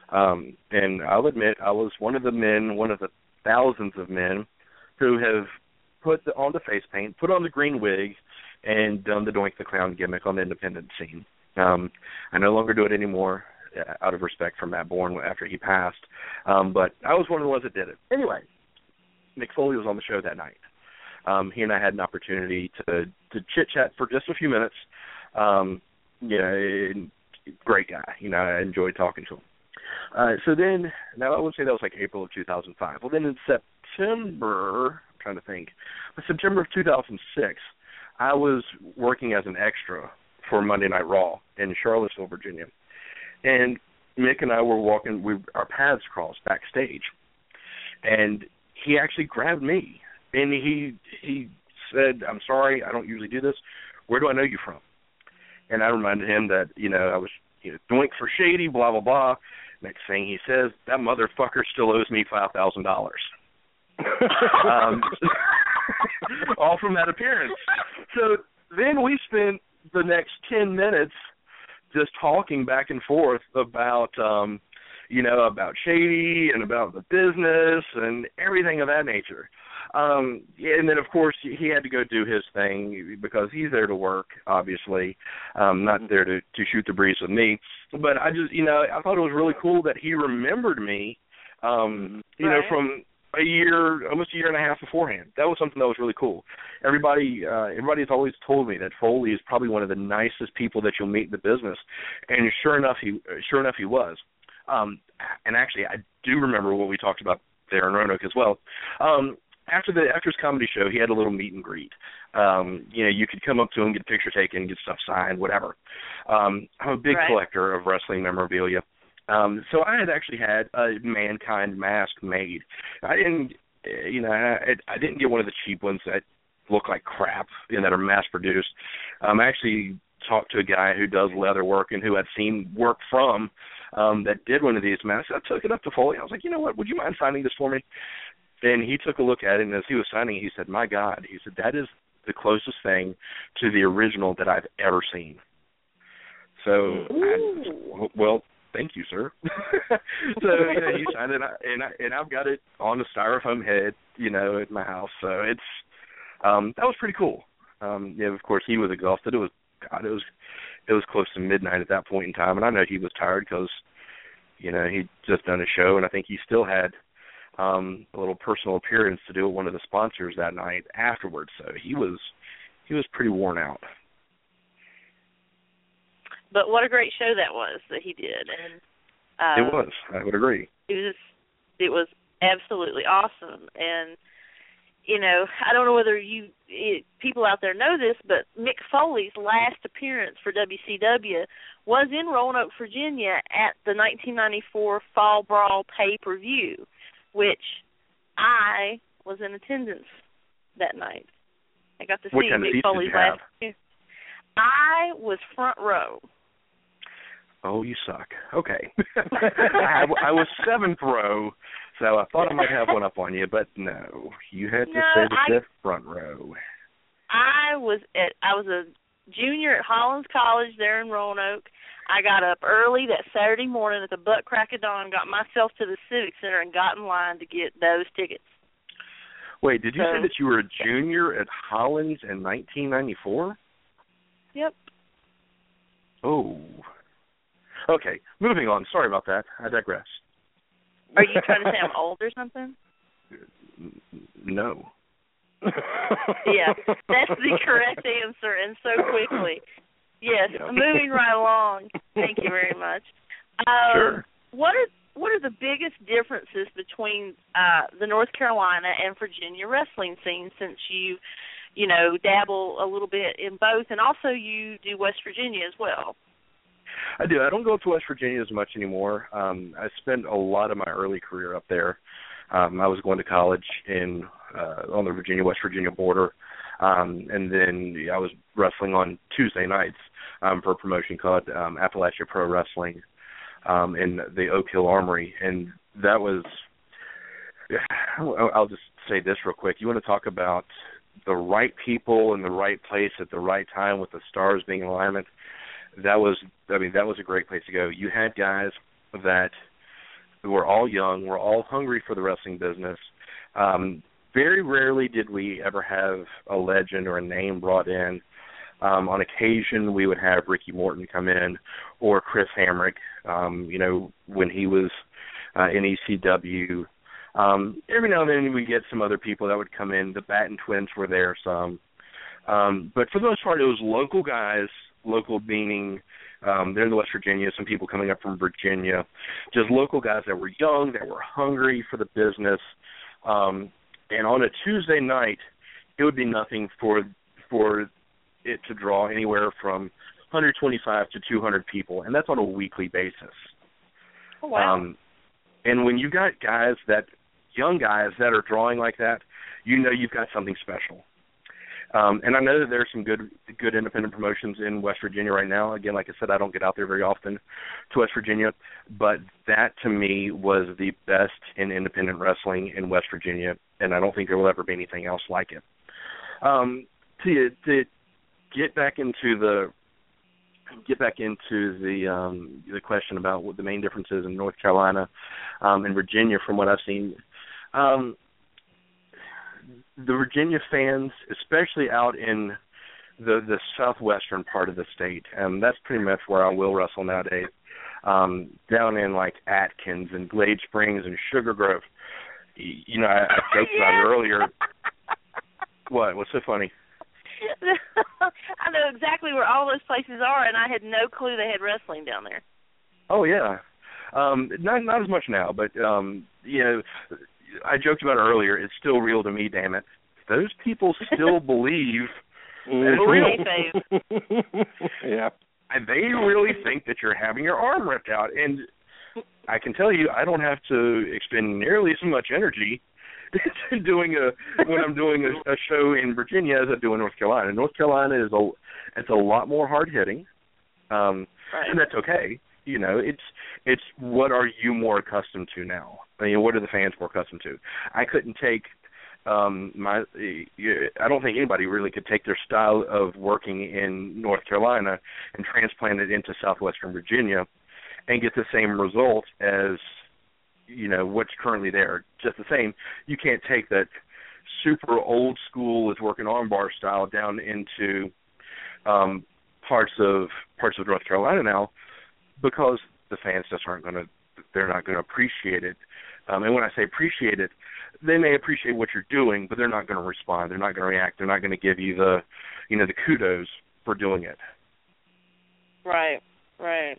S5: um, and I'll admit I was one of the men, one of the thousands of men who have put the, on the face paint, put on the green wig, and done the Doink the Clown gimmick on the independent scene. Um, I no longer do it anymore, uh, out of respect for Matt Borne after he passed. Um, but I was one of the ones that did it. Anyway, Mick Foley was on the show that night. Um, he and I had an opportunity to to chit chat for just a few minutes. Um, you know, great guy. You know, I enjoyed talking to him. Uh, so then, now I would say that was like April of 2005. Well, then in September, I'm trying to think, September of 2006, I was working as an extra for Monday Night Raw in Charlottesville, Virginia, and Mick and I were walking. We our paths crossed backstage, and he actually grabbed me and he he said, "I'm sorry, I don't usually do this. Where do I know you from?" And I reminded him that you know I was you know doink for shady, blah blah blah. Next thing he says, that motherfucker still owes me five thousand dollars. Um, all from that appearance. So then we spent the next ten minutes just talking back and forth about um you know about shady and about the business and everything of that nature um and then of course he had to go do his thing because he's there to work obviously. Um not there to to shoot the breeze with me. But i just you know i thought it was really cool that he remembered me um you know from a year almost a year and a half beforehand. That was something that was really cool. Everybody uh everybody's always told me that foley is probably one of the nicest people that you'll meet in the business. And sure enough he sure enough he was. Um and actually i do remember what we talked about there in roanoke as well. Um after the after his comedy show he had a little meet and greet um you know you could come up to him get a picture taken get stuff signed whatever um i'm a big
S3: Right.
S5: collector of wrestling memorabilia um so i had actually had a mankind mask made i didn't uh, you know i i didn't get one of the cheap ones that look like crap and that are mass produced um i actually talked to a guy who does leather work and who I'd seen work from um that did one of these masks. I took it up to Foley. I was like, you know what, would you mind signing this for me? And he took a look at it and as he was signing he said, My God, he said, That is the closest thing to the original that I've ever seen. So I, well, thank you, sir. so you know, he signed it, and I, and I and I've got it on a styrofoam head, you know, at my house. So it's um that was pretty cool. Um yeah, of course he was exhausted. It was God, it was it was close to midnight at that point in time, and I know he was tired because you know he'd just done a show, and I think he still had um a little personal appearance to do with one of the sponsors that night afterwards. So he was he was pretty worn out.
S3: But what a great show that was that he did, and uh,
S5: it was. I would agree.
S3: it was it was absolutely awesome and you know i don't know whether you it, people out there know this but mick foley's last appearance for wcw was in roanoke virginia at the 1994 fall brawl pay per view which i was in attendance that night i got to
S5: What
S3: see
S5: kind of
S3: mick
S5: seats did
S3: foley's last appearance. i was front row
S5: Oh, you suck. Okay. I, I was seventh row, so I thought I might have one up on you, but no, you had to
S3: No,
S5: say the
S3: I-
S5: fifth front row.
S3: I was at I was a junior at Hollins College there in Roanoke. I got up early that Saturday morning at the butt crack of dawn, got myself to the Civic Center and got in line to get those tickets.
S5: Wait, did you say that you were a junior at Hollins in 1994?
S3: Yep.
S5: Oh. Okay, moving on. Sorry about that. I digress.
S3: Are you trying to say I'm old or something?
S5: No.
S3: Yeah, that's the correct answer, and so quickly. Yes, moving right along. Thank you very much. Um,
S5: Sure.
S3: What are what are the biggest differences between uh, the North Carolina and Virginia wrestling scene since you, you know, dabble a little bit in both, and also you do West Virginia as well?
S5: I do. I don't go up to West Virginia as much anymore. Um I spent a lot of my early career up there. Um I was going to college in uh on the Virginia West Virginia border. Um and then I was wrestling on Tuesday nights um for a promotion called um Appalachia Pro Wrestling um in the Oak Hill Armory and that was I'll just say this real quick. You want to talk about the right people in the right place at the right time with the stars being in alignment that was I mean that was a great place to go. You had guys that were all young, we were all hungry for the wrestling business. Um very rarely did we ever have a legend or a name brought in. Um on occasion we would have Ricky Morton come in or Chris Hamrick um you know when he was uh in ECW um every now and then we get some other people that would come in. The Batten twins were there some. Um but for the most part it was local guys local meaning um they're in West Virginia, some people coming up from Virginia, just local guys that were young, that were hungry for the business. Um and on a Tuesday night it would be nothing for for it to draw anywhere from 125 to 200 people and that's on a weekly basis.
S3: Oh wow!
S5: Um and when you got guys that young guys that are drawing like that, you know you've got something special. Um, and I know that there's some good good independent promotions in West Virginia right now. Again, like I said, I don't get out there very often to West Virginia, but that to me was the best in independent wrestling in West Virginia, and I don't think there will ever be anything else like it. Um, to to get back into the get back into the um the question about what the main differences in North Carolina um and Virginia from what I've seen um the Virginia fans especially out in the the southwestern part of the state and that's pretty much where I will wrestle nowadays um down in like Atkins and Glade Springs and Sugar Grove. You know I, I joked about it earlier. What? What's so funny?
S3: I know exactly where all those places are, and I had no clue they had wrestling down there.
S5: Oh yeah. Um not not as much now, but um you know I joked about earlier, it's still real to me, damn it. Those people still believe It's real.
S2: yeah.
S5: and they really think that you're having your arm ripped out and I can tell you I don't have to expend nearly as much energy doing a when I'm doing a, a show in Virginia as I do in North Carolina. North Carolina is a it's a lot more hard hitting. Um
S3: Right.
S5: and that's okay. You know, it's it's what are you more accustomed to now? I mean, what are the fans more accustomed to? I couldn't take um my I don't think anybody really could take their style of working in North Carolina and transplant it into southwestern Virginia and get the same result as you know what's currently there. Just the same, you can't take that super old school is working armbar style down into um parts of parts of North Carolina now because the fans just aren't going to they're not going to appreciate it. Um and when I say appreciate it, they may appreciate what you're doing, but they're not going to respond. They're not going to react. They're not going to give you the you know the kudos for doing it.
S3: Right, right.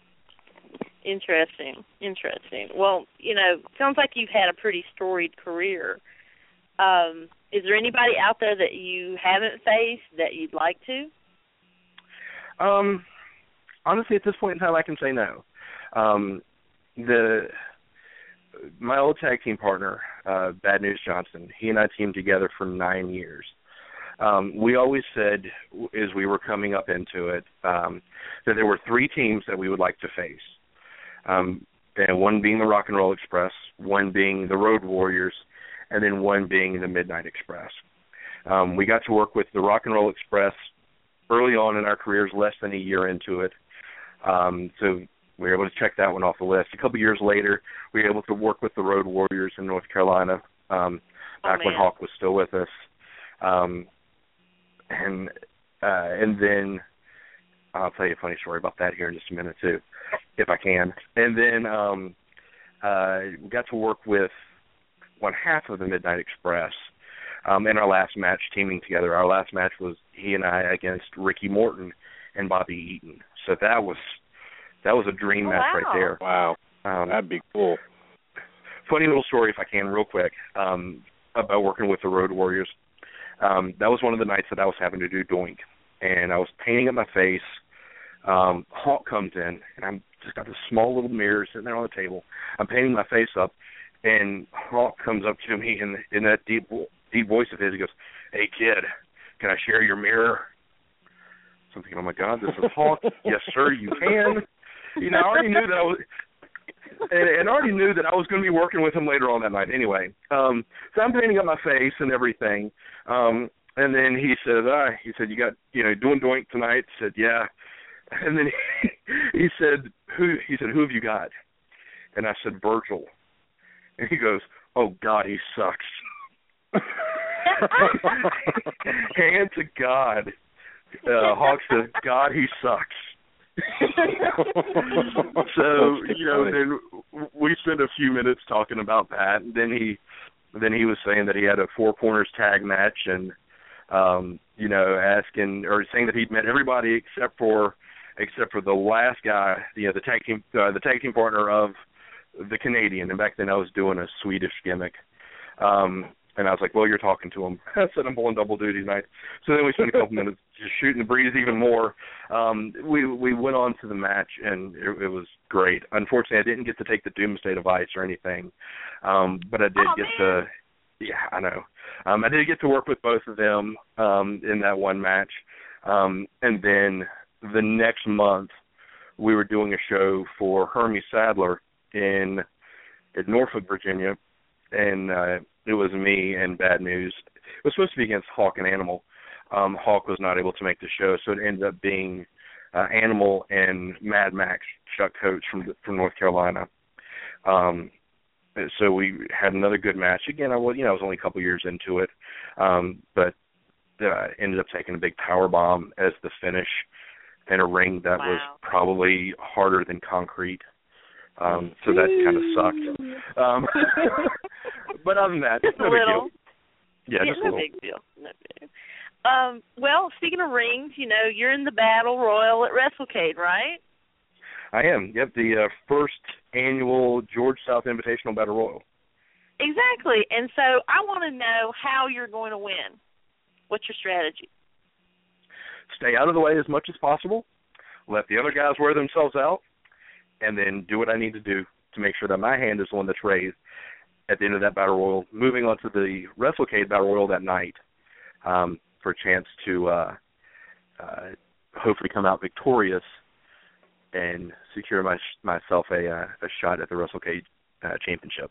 S3: Interesting, interesting. Well, you know, sounds like you've had a pretty storied career. Um, is there anybody out there that you haven't faced that you'd like to?
S5: Um, honestly, at this point in time, I can say no. Um, the my old tag team partner, uh, Bad News Johnson, he and I teamed together for nine years. Um, we always said, as we were coming up into it, um, that there were three teams that we would like to face. Um, and one being the Rock and Roll Express, one being the Road Warriors, and then one being the Midnight Express. Um, we got to work with the Rock and Roll Express early on in our careers, less than a year into it. Um, so we were able to check that one off the list. A couple years later, we were able to work with the Road Warriors in North Carolina, um, back
S3: oh,
S5: when Hawk was still with us. Um, and uh, and then I'll tell you a funny story about that here in just a minute too, if I can. And then um, uh, we got to work with one half of the Midnight Express um, in our last match, teaming together. Our last match was he and I against Ricky Morton and Bobby Eaton. So that was that was a dream
S3: oh,
S5: match
S3: wow.
S5: right there.
S2: Wow,
S5: Um,
S2: that'd be cool.
S5: funny little story, if I can, real quick, um, about working with the Road Warriors. Um, that was one of the nights that I was having to do doink, and I was painting up my face. Um, Hawk comes in, and I'm just got this small little mirror sitting there on the table. I'm painting my face up, and Hawk comes up to me in in that deep deep voice of his. He goes, "Hey kid, can I share your mirror?" I'm thinking, "Oh my God, this is Hawk." yes, sir, you can. You know, I already knew that I was and, and already knew that I was going to be working with him later on that night. Anyway, um, so I'm painting up my face and everything. Um, and then he said, ah, he said, you got, you know, doing doink tonight? I said, yeah. And then he, he said, who? He said, who have you got? And I said, Virgil. And he goes, oh God, he sucks. Hand to God. Uh, Hawk says, God, he sucks. so you know, then we spent a few minutes talking about that. And then he, then he was saying that he had a four corners tag match, and um, you know, asking or saying that he'd met everybody except for except for the last guy, you know, the tag team, uh, the tag team partner of the Canadian. And back then, I was doing a Swedish gimmick. Um, and I was like, "Well, you're talking to him." I said, "I'm pulling double duty tonight." So then we spent a couple minutes just shooting the breeze even more. Um, we we went on to the match, and it, it was great. Unfortunately, I didn't get to take the Doomsday device or anything, um, but I did
S3: oh,
S5: get
S3: man.
S5: to. Yeah, I know. Um, I did get to work with both of them um, in that one match, um, and then the next month we were doing a show for Hermie Sadler in in Norfolk, Virginia, and uh, it was me and Bad News. It was supposed to be against Hawk and Animal. Um, Hawk was not able to make the show, so it ended up being uh, Animal and Mad Max Chuck Coates from from North Carolina. Um, so we had another good match. Again, I was you know I was only a couple years into it, um, but uh, ended up taking a big power bomb as the finish in a ring that was probably harder than concrete. Um, so that kind of sucked. Um, but other than that,
S3: Just a
S5: no big
S3: little.
S5: deal. Yeah, just a little.
S3: big deal. No big deal. Um, well, speaking of rings, you know, you're in the battle royal at WrestleCade, right?
S5: I am. Yep, the uh, first annual George South Invitational Battle Royal.
S3: Exactly. And so I want to know how you're going to win. What's your strategy?
S5: Stay out of the way as much as possible. Let the other guys wear themselves out, and then do what I need to do to make sure that my hand is the one that's raised at the end of that battle royal. Moving on to the WrestleCade battle royal that night um, for a chance to uh, uh, hopefully come out victorious and secure my, myself a uh, a shot at the WrestleCade uh, championship.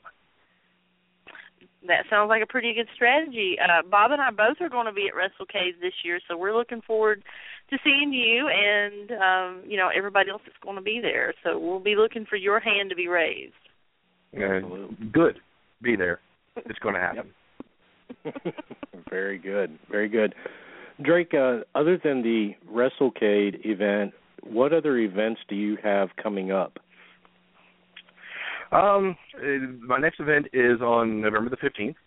S3: That sounds like a pretty good strategy. Uh, Bob and I both are going to be at WrestleCade this year, so we're looking forward to seeing you and um, you know everybody else that's going to be there. So we'll be looking for your hand to be raised.
S5: Uh, good. Be there. It's going to happen.
S2: very good, very good. Drake, uh, other than the WrestleCade event, what other events do you have coming up?
S5: Um, uh, my next event is on November the fifteenth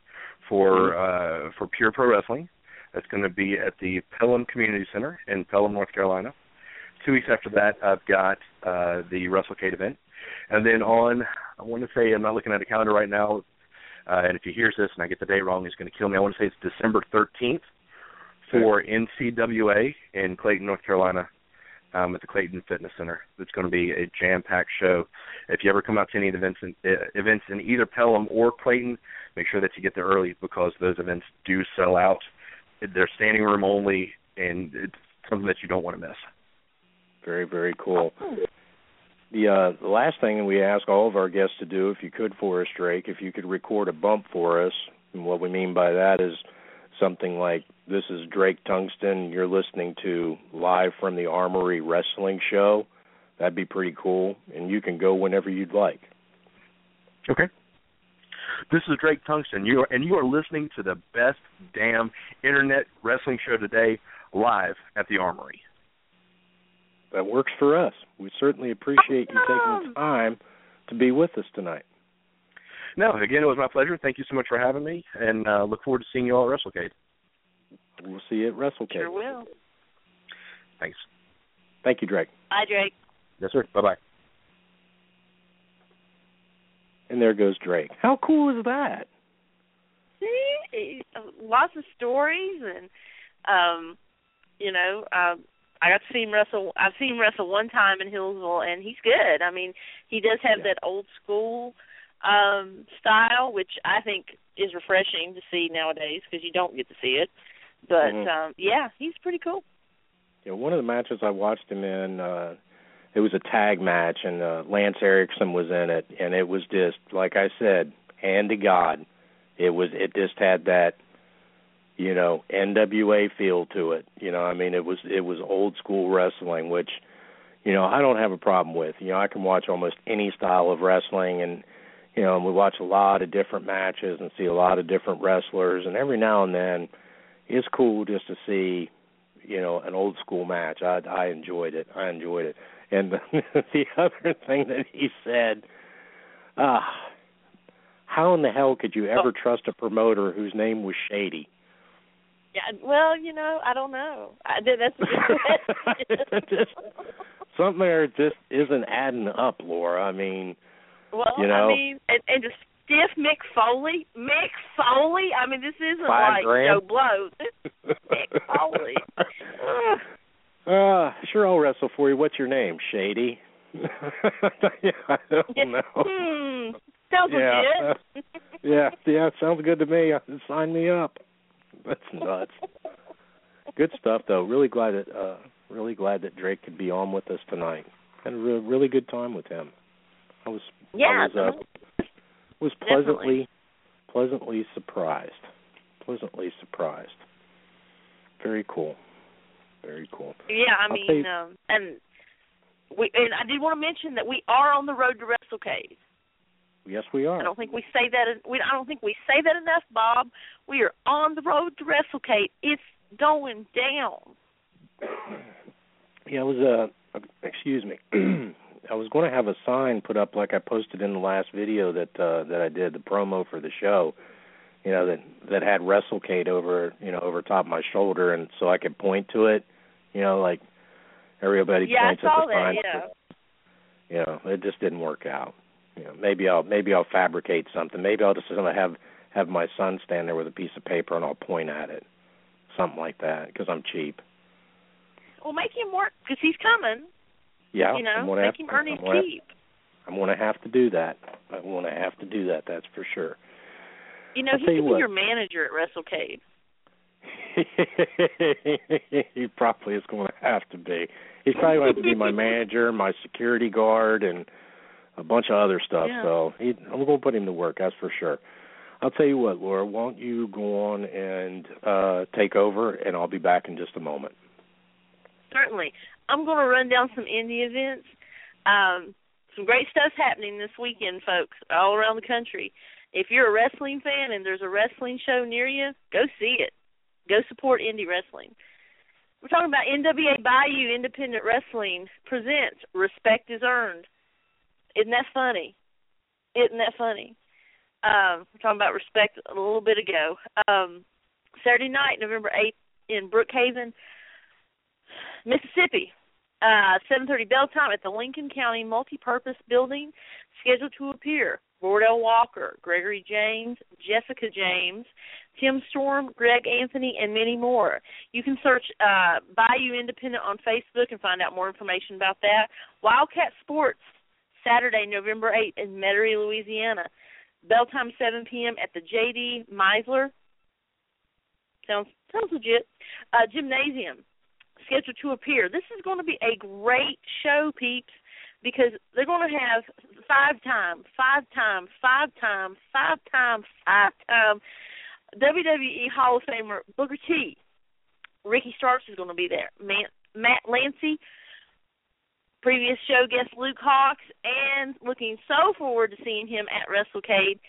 S5: for uh, for Pure Pro Wrestling. That's going to be at the Pelham Community Center in Pelham, North Carolina. Two weeks after that, I've got uh, the WrestleCade event, and then on I want to say I'm not looking at a calendar right now, uh, and if he hears this and I get the day wrong, he's going to kill me. I want to say it's December thirteenth for NCWA in Clayton, North Carolina, um, at the Clayton Fitness Center. It's going to be a jam-packed show. If you ever come out to any events in, uh, events in either Pelham or Clayton, make sure that you get there early because those events do sell out. They're standing room only, and it's something that you don't want to miss.
S2: Very, very cool. The uh, the last thing we ask all of our guests to do, if you could for us, Drake, if you could record a bump for us. And what we mean by that is something like, "This is Drake Tungsten. You're listening to live from the Armory Wrestling Show." That'd be pretty cool, and you can go whenever you'd like.
S5: Okay. This is Drake Tungsten. You are, and you are listening to the best damn internet wrestling show today, live at the Armory.
S2: That works for us. We certainly appreciate you taking the time to be with us tonight.
S5: No, again, it was my pleasure. Thank you so much for having me, and uh, look forward to seeing you all at WrestleCade.
S2: We'll see you at WrestleCade.
S3: Sure will.
S5: Thanks.
S2: Thank you, Drake.
S3: Bye, Drake.
S5: Yes, sir. Bye bye.
S2: And there goes Drake. How cool is that?
S3: See, lots of stories, and um, you know, um, I got to see him wrestle. I've seen him wrestle one time in Hillsville, and he's good. I mean, he does have
S2: Yeah.
S3: that old school um style, which I think is refreshing to see nowadays because you don't get to see it. But
S2: Mhm.
S3: um yeah, he's pretty cool.
S2: Yeah, one of the matches I watched him in, uh it was a tag match and uh Lance Erickson was in it and it was just like I said, hand to God. It was it just had that you know, NWA feel to it. You know, I mean it was it was old school wrestling which you know, I don't have a problem with. You know, I can watch almost any style of wrestling and you know, and we watch a lot of different matches and see a lot of different wrestlers. And every now and then it's cool just to see you know an old school match. I i enjoyed it. I enjoyed it. And the, the other thing that he said uh how in the hell could you ever trust a promoter whose name was shady
S3: Yeah, well, you know, I don't know. I that's
S2: just something there just isn't adding up laura i mean
S3: Well,
S2: You know?
S3: I mean, and, and just stiff Mick Foley, Mick Foley. I mean, this isn't like
S2: grand?
S3: Joe Blow. This is Mick Foley.
S2: Uh sure i'll wrestle for you what's your name shady yeah, i don't know
S3: Hmm. Sounds
S2: Yeah.
S3: legit.
S2: yeah, yeah, sounds good to me. Sign me up. That's nuts. good stuff, though. Really glad that uh, really glad that Drake could be on with us tonight. Had a re- really good time with him. I was
S3: Yeah,
S2: I was uh, was pleasantly
S3: Definitely.
S2: pleasantly surprised. Pleasantly surprised. Very cool. Very cool.
S3: Yeah, I
S2: I'll
S3: mean,
S2: you-
S3: um, and we and I did want to mention that we are on the road to WrestleCade.
S2: Yes, we are.
S3: I don't think we say that. We I don't think we say that enough, Bob. We are on the road to WrestleCade. It's going down.
S2: Yeah, I was uh excuse me. I was going to have a sign put up like I posted in the last video that uh that I did the promo for the show. You know that that had WrestleCade over, you know, over top of my shoulder and so I could point to it, you know, like everybody
S3: Yeah, I
S2: points
S3: saw
S2: at the sign.
S3: Yeah.
S2: You know, it just didn't work out. You know, maybe I'll maybe I'll fabricate something. Maybe I'll just have have my son stand there with a piece of paper and I'll point at it. Something like that because I'm cheap.
S3: Well, make him work because he's coming.
S2: Yeah,
S3: you know,
S2: I'm gonna
S3: make
S2: have,
S3: him earn his
S2: I'm
S3: keep.
S2: I'm going to have to do that. I'm going to have to do that. That's for sure.
S3: You know,
S2: I'll
S3: he
S2: tell you
S3: be
S2: what.
S3: your manager at WrestleCade.
S2: he probably is going to have to be. He's probably going to have to be my manager, my security guard, and a bunch of other stuff.
S3: Yeah.
S2: So he, I'm going to put him to work. That's for sure. I'll tell you what, Laura. Why don't you go on and uh take over, and I'll be back in just a moment.
S3: Certainly. I'm going to run down some indie events. Um, some great stuff's happening this weekend, folks, all around the country. If you're a wrestling fan and there's a wrestling show near you, go see it. Go support indie wrestling. We're talking about NWA Bayou Independent Wrestling presents Respect is Earned. Isn't that funny? Isn't that funny? Um, we're talking about respect a little bit ago. Um, Saturday night, November 8th in Brookhaven, Mississippi. Uh, 7:30 bell time at the Lincoln County Multipurpose Building. Scheduled to appear: Wardell Walker, Gregory James, Jessica James, Tim Storm, Greg Anthony, and many more. You can search uh, Bayou Independent on Facebook and find out more information about that. Wildcat Sports, Saturday, November 8th in Metairie, Louisiana. Bell time 7 p.m. at the J.D. Meisler. Sounds sounds legit. Uh, gymnasium scheduled to appear. This is going to be a great show, peeps. because they're going to have five time, five time, five time, five time, five time WWE Hall of Famer Booker T. Ricky Starks is going to be there. Man, Matt Lancey, previous show guest Luke Hawx, and looking so forward to seeing him at WrestleCade.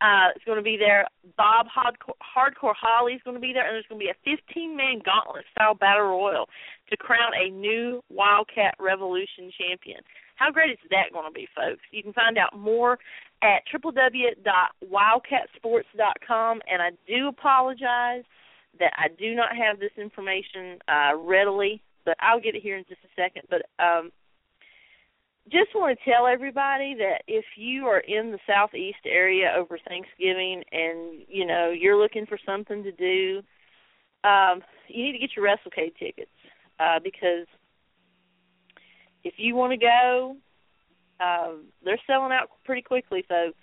S3: Uh, it's going to be there. Bob Hardcore, Hardcore Holly is going to be there, and there's going to be a 15-man gauntlet style battle royal to crown a new Wildcat Revolution champion. How great is that going to be, folks? You can find out more at www.wildcatsports.com, and I do apologize that I do not have this information uh, readily, but I'll get it here in just a second. But um, just want to tell everybody that if you are in the southeast area over Thanksgiving and you know you're looking for something to do, um, you need to get your WrestleCade tickets uh, because if you want to go, um, they're selling out pretty quickly, folks.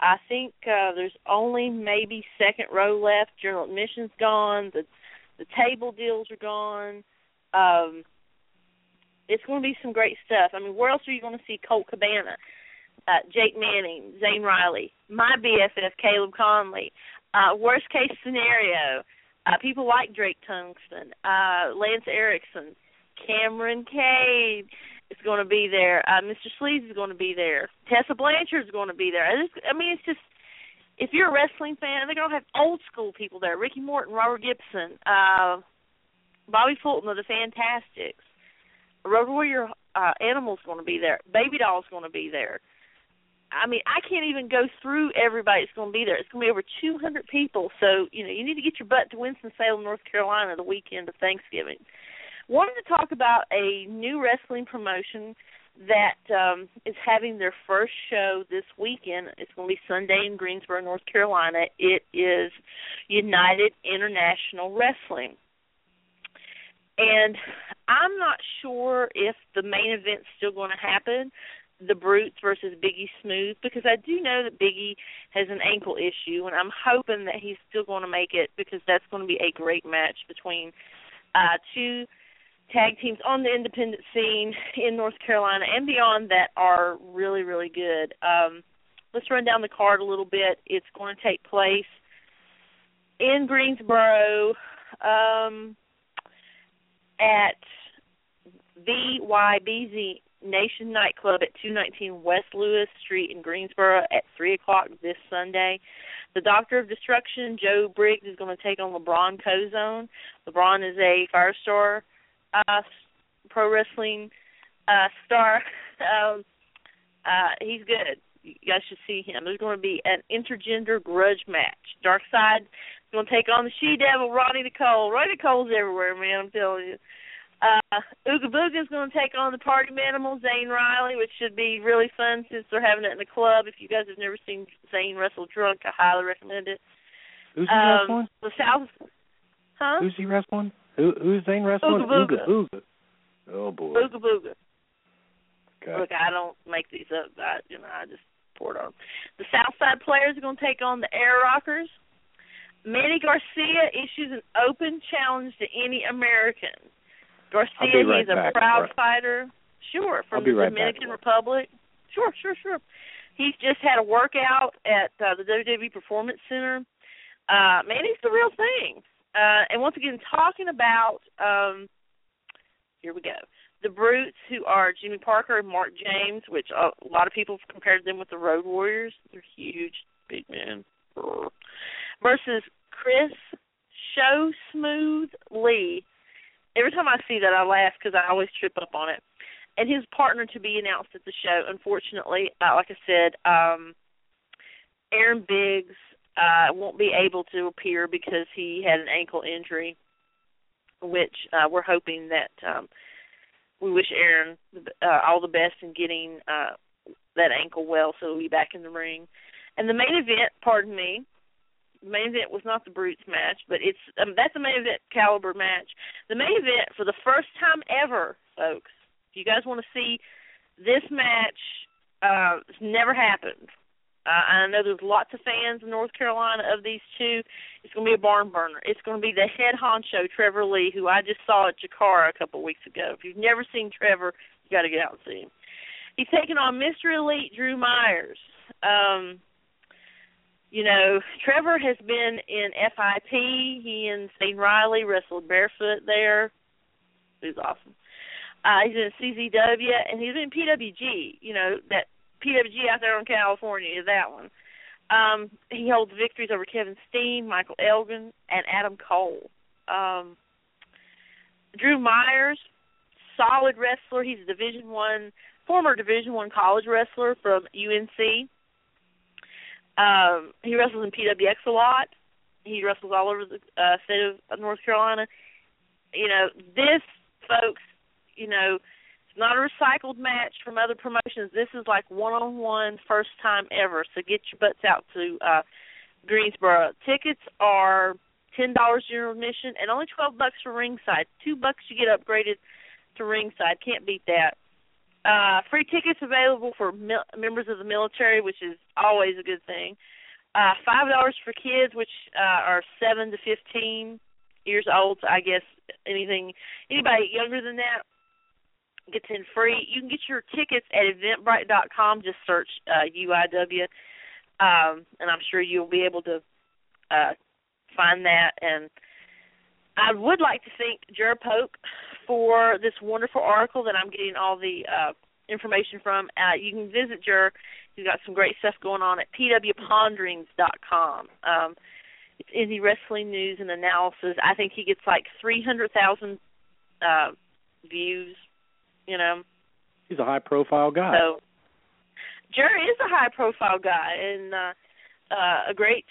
S3: I think uh, there's only maybe second row left. General admission's gone. The the table deals are gone. Um, it's going to be some great stuff. I mean, where else are you going to see Colt Cabana, uh, Jake Manning, Zane Riley, my BFF Caleb Conley? Uh, worst case scenario, uh, people like Drake Tungsten, uh, Lance Erickson, Cameron Cade is going to be there. Uh, Mr. Sleaze is going to be there. Tessa Blanchard is going to be there. I, just, I mean, it's just if you're a wrestling fan, they're going to have old school people there. Ricky Morton, Robert Gibson, uh, Bobby Fulton of the Fantastics. Road Warrior uh, Animal's going to be there. Baby Doll's going to be there. I mean, I can't even go through everybody that's going to be there. It's going to be over 200 people. So, you know, you need to get your butt to Winston-Salem, North Carolina the weekend of Thanksgiving. Wanted to talk about a new wrestling promotion that um, is having their first show this weekend. It's going to be Sunday in Greensboro, North Carolina. It is United International Wrestling. And I'm not sure if the main event's still going to happen, the Brutes versus Biggie Smooth, because I do know that Biggie has an ankle issue, and I'm hoping that he's still going to make it because that's going to be a great match between uh, two tag teams on the independent scene in North Carolina and beyond that are really, really good. Um, let's run down the card a little bit. It's going to take place in Greensboro. Um, at VYBZ Nation Nightclub at 219 West Lewis Street in Greensboro at 3 o'clock this Sunday. The Doctor of Destruction, Joe Briggs, is going to take on LaBron Kozone. LaBron is a Firestar uh, pro wrestling uh, star. um, uh, he's good. You guys should see him. There's going to be an intergender grudge match. Dark Side to take on the She Devil, Ronnie Nicole. Ronnie Nicole's everywhere, man. I'm telling you. Uh, Ooga Booga is going to take on the Party Manimal, Zane Riley, which should be really fun since they're having it in the club. If you guys have never seen Zane wrestle drunk, I highly recommend it.
S2: Who's he
S3: um,
S2: wrestling?
S3: The South, huh?
S2: Who's he wrestling? Who who's Zane wrestling?
S3: Ooga Booga.
S2: Ooga. Oh boy.
S3: Ooga Booga.
S2: Okay.
S3: Look, I don't make these up. I, you know, I just pour it on. The Southside players are going to take on the Air Rockers. Manny Garcia issues an open challenge to any American. Garcia,
S2: right
S3: he's a
S2: back.
S3: proud
S2: Right.
S3: fighter. Sure, from the
S2: right
S3: Dominican
S2: Laura.
S3: Republic. Sure, sure, sure. He's just had a workout at uh, the WWE Performance Center. Uh, Manny's the real thing. Uh, and once again, talking about um, here we go. The Brutes, who are Jimmy Parker and Mark James, which a lot of people have compared them with the Road Warriors. They're huge, big men. Versus Chris Show Smooth Lee. Every time I see that, I laugh because I always trip up on it. And his partner to be announced at the show. Unfortunately, uh, like I said, um, Aaron Biggs uh, won't be able to appear because he had an ankle injury, which uh, we're hoping that um, we wish Aaron uh, all the best in getting uh, that ankle well, so he'll be back in the ring. And the main event, pardon me, main event was not the Brutes match, but it's um, that's a main event caliber match. The main event for the first time ever, folks. If you guys want to see this match, uh, it's never happened. Uh, I know there's lots of fans in North Carolina of these two. It's going to be a barn burner. It's going to be the head honcho, Trevor Lee, who I just saw at Jakara a couple weeks ago. If you've never seen Trevor, you got to get out and see him. He's taking on Mr. Elite Drew Myers. Um, you know, Trevor has been in FIP. He and Steve Riley wrestled barefoot there. He's awesome. Uh, he's in CZW and he's in PWG. You know that PWG out there in California is that one. Um, he holds victories over Kevin Steen, Michael Elgin, and Adam Cole. Um, Drew Myers, solid wrestler. He's a Division One, former Division One college wrestler from UNC. Um, he wrestles in PWX a lot. He wrestles all over the uh, state of North Carolina. You know, this, folks, you know, it's not a recycled match from other promotions. This is like one-on-one, first time ever. So get your butts out to uh, Greensboro. Tickets are ten dollars general admission and only twelve bucks for ringside. Two bucks you get upgraded to ringside. Can't beat that. Uh, free tickets available for mil- members of the military, which is always a good thing. Uh, Five dollars for kids, which uh, are seven to fifteen years old. So I guess anything anybody younger than that gets in free. You can get your tickets at Eventbrite.com. Just search uh, UIW, um, and I'm sure you'll be able to uh, find that. And I would like to thank Jared Polk for this wonderful article that I'm getting all the uh, information from. Uh, you can visit Jer. He's got some great stuff going on at pwponderings.com. Um, it's indie wrestling news and analysis. I think he gets like 300,000 uh, views. You know,
S2: he's a high-profile guy.
S3: So Jerry is a high-profile guy and uh, uh, a great,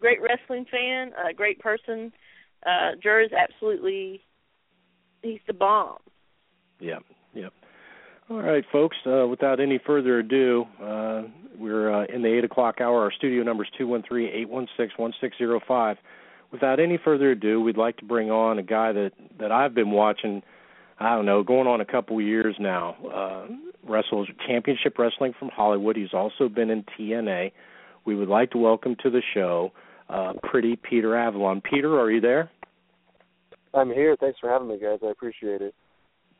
S3: great wrestling fan, a great person. Uh, is absolutely he's the bomb.
S2: Yeah, yeah. All right, folks. Uh, without any further ado, uh, we're uh, in the eight o'clock hour. Our studio number is two one three eight one six one six zero five. Without any further ado, we'd like to bring on a guy that that I've been watching. I don't know, going on a couple years now. Uh, wrestles championship wrestling from Hollywood. He's also been in TNA. We would like to welcome to the show, uh, Pretty Peter Avalon. Peter, are you there?
S6: I'm here. Thanks for having me, guys. I appreciate it.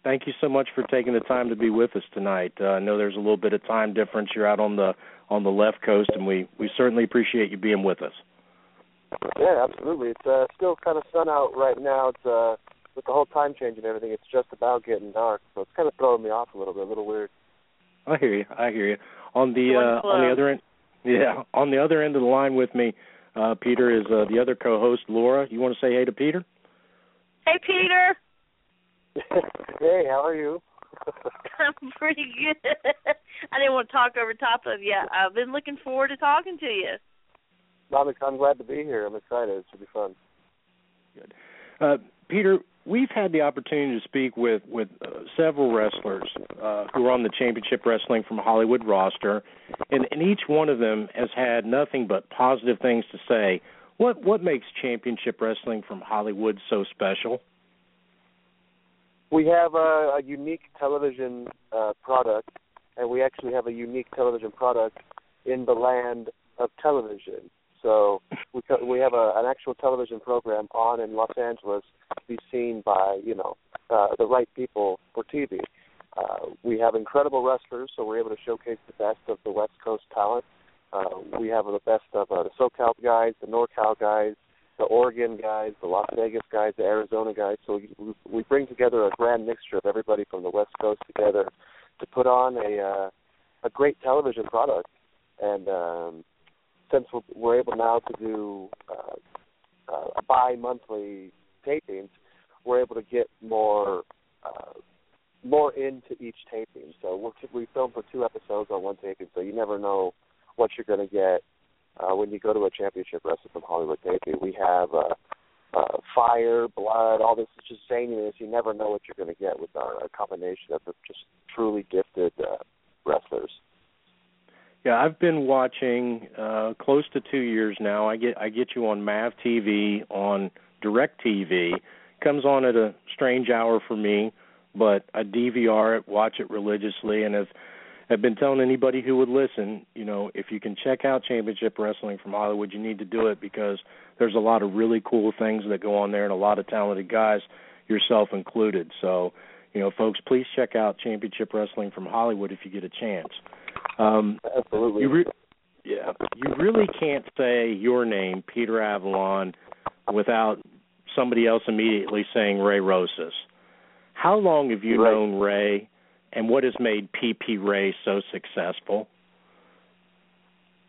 S2: Thank you so much for taking the time to be with us tonight. Uh, I know there's a little bit of time difference. You're out on the on the left coast, and we we certainly appreciate you being with us.
S6: Yeah, absolutely. It's uh, still kind of sun out right now. It's uh, with the whole time change and everything. It's just about getting dark, so it's kind of throwing me off a little bit. A little weird.
S2: I hear you. I hear you. On the uh, on the other end, yeah, on the other end of the line with me, uh, Peter is uh, the other co-host, Laura. You want to say hey to Peter?
S3: Hey, Peter.
S6: hey, how are you?
S3: I'm pretty good. I didn't want to talk over top of you. I've been looking forward to talking to you.
S6: I'm, I'm glad to be here. I'm excited. It should be fun.
S2: Good. Uh, Peter, we've had the opportunity to speak with with uh, several wrestlers uh, who are on the Championship Wrestling from Hollywood roster, and, and each one of them has had nothing but positive things to say. What what makes Championship Wrestling from Hollywood so special?
S6: We have a, a unique television uh, product, and we actually have a unique television product in the land of television. So we we have a, an actual television program on in Los Angeles to be seen by you know uh, the right people for TV. Uh, we have incredible wrestlers, so we're able to showcase the best of the West Coast talent. Uh, we have the best of uh, the SoCal guys, the NorCal guys, the Oregon guys, the Las Vegas guys, the Arizona guys. So we, we bring together a grand mixture of everybody from the West Coast together to put on a uh, a great television product. And um, since we're, we're able now to do uh, uh, bi-monthly tapings, we're able to get more uh, more into each taping. So we'll, we film for two episodes on one taping, so you never know what you're going to get uh, when you go to a championship wrestling from Hollywood taping. We have uh, uh, fire, blood, all this is just zaniness. You never know what you're going to get with our, our combination of just truly gifted uh, wrestlers.
S2: Yeah, I've been watching uh close to 2 years now. I get I get you on Mav TV on Direct TV. Comes on at a strange hour for me, but I DVR it, watch it religiously and have have been telling anybody who would listen, you know, if you can check out Championship Wrestling from Hollywood, you need to do it because there's a lot of really cool things that go on there and a lot of talented guys, yourself included. So, You know, folks, please check out Championship Wrestling from Hollywood if you get a chance. Um,
S6: Absolutely.
S2: You re- yeah, you really can't say your name, Peter Avalon, without somebody else immediately saying Ray Rosas. How long have you
S6: Right.
S2: known Ray, and what has made PP Ray so successful?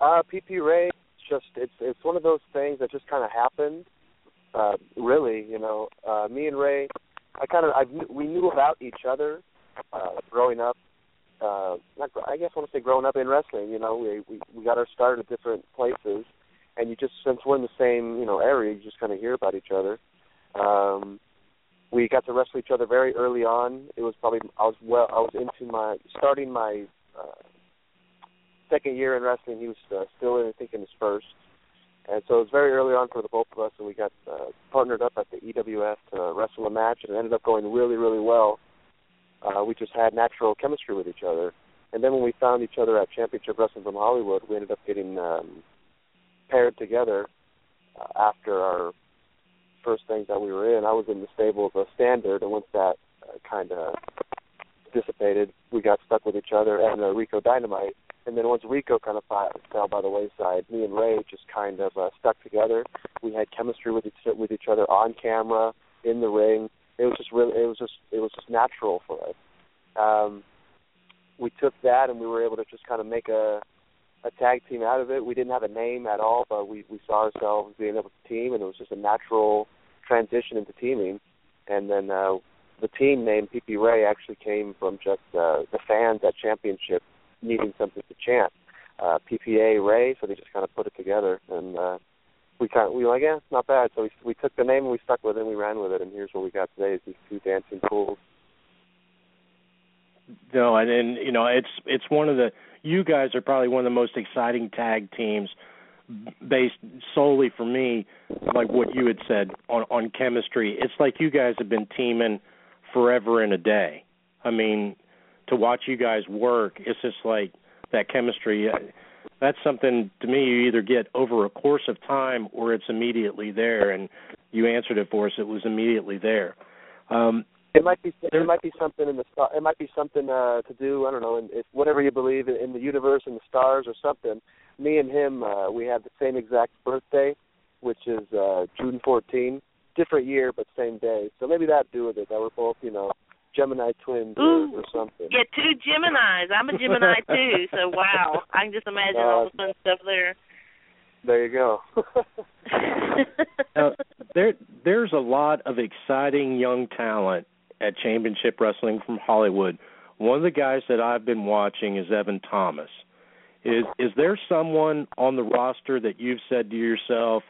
S6: Uh, PP Ray, just it's it's one of those things that just kind of happened. Uh, really, you know, uh, me and Ray, I kind of I we knew about each other uh, growing up. Uh, not I guess I want to say growing up in wrestling. You know, we we we got our start at different places, and you just since we're in the same you know area, you just kind of hear about each other. Um, we got to wrestle each other very early on. It was probably I was well I was into my starting my uh, second year in wrestling. He was uh, still in I think in his first, and so it was very early on for the both of us, and we got uh, partnered up at the EWF to wrestle a match, and it ended up going really really well. Uh, we just had natural chemistry with each other, and then when we found each other at Championship Wrestling from Hollywood, we ended up getting um, paired together uh, after our first things that we were in. I was in the stable of a standard, and once that uh, kind of dissipated, we got stuck with each other and uh, Rico Dynamite. And then once Rico kind of fell by the wayside, me and Ray just kind of uh, stuck together. We had chemistry with each with each other on camera, in the ring. It was just really, it was just, it was just natural for us. Um, we took that and we were able to just kind of make a a tag team out of it. We didn't have a name at all, but we we saw ourselves being able to team, and it was just a natural transition into teaming. And then uh, the team name PP Ray actually came from just uh, the fans at Championship needing something to chant. Uh, PPA Ray, so they just kind of put it together, and uh, we kind of, we were like, yeah, it's not bad. So we we took the name and we stuck with it, and we ran with it, and here's what we got today: is these two dancing fools.
S2: No, and, and you know it's it's one of the you guys are probably one of the most exciting tag teams based solely for me like what you had said on on chemistry. It's like you guys have been teaming forever and a day. I mean, to watch you guys work, it's just like that chemistry. uh, That's something to me you either get over a course of time or it's immediately there. And you answered it for us; it was immediately there. Um,
S6: It might be
S2: There-
S6: it might be something in the star. It might be something uh, to do. I don't know. In, if whatever you believe in, in the universe and the stars or something. Me and him, uh, we have the same exact birthday, which is uh, June 14. Different year, but same day. So maybe that do with it. That we're both, you know, Gemini twins or,
S3: Ooh.
S6: or something.
S3: Yeah, two Geminis. I'm a Gemini too, so wow. I can just imagine all the fun stuff there.
S6: There you go.
S2: now, there there's a lot of exciting young talent at Championship Wrestling from Hollywood. One of the guys that I've been watching is Evan Thomas. Is is there someone on the roster that you've said to yourself,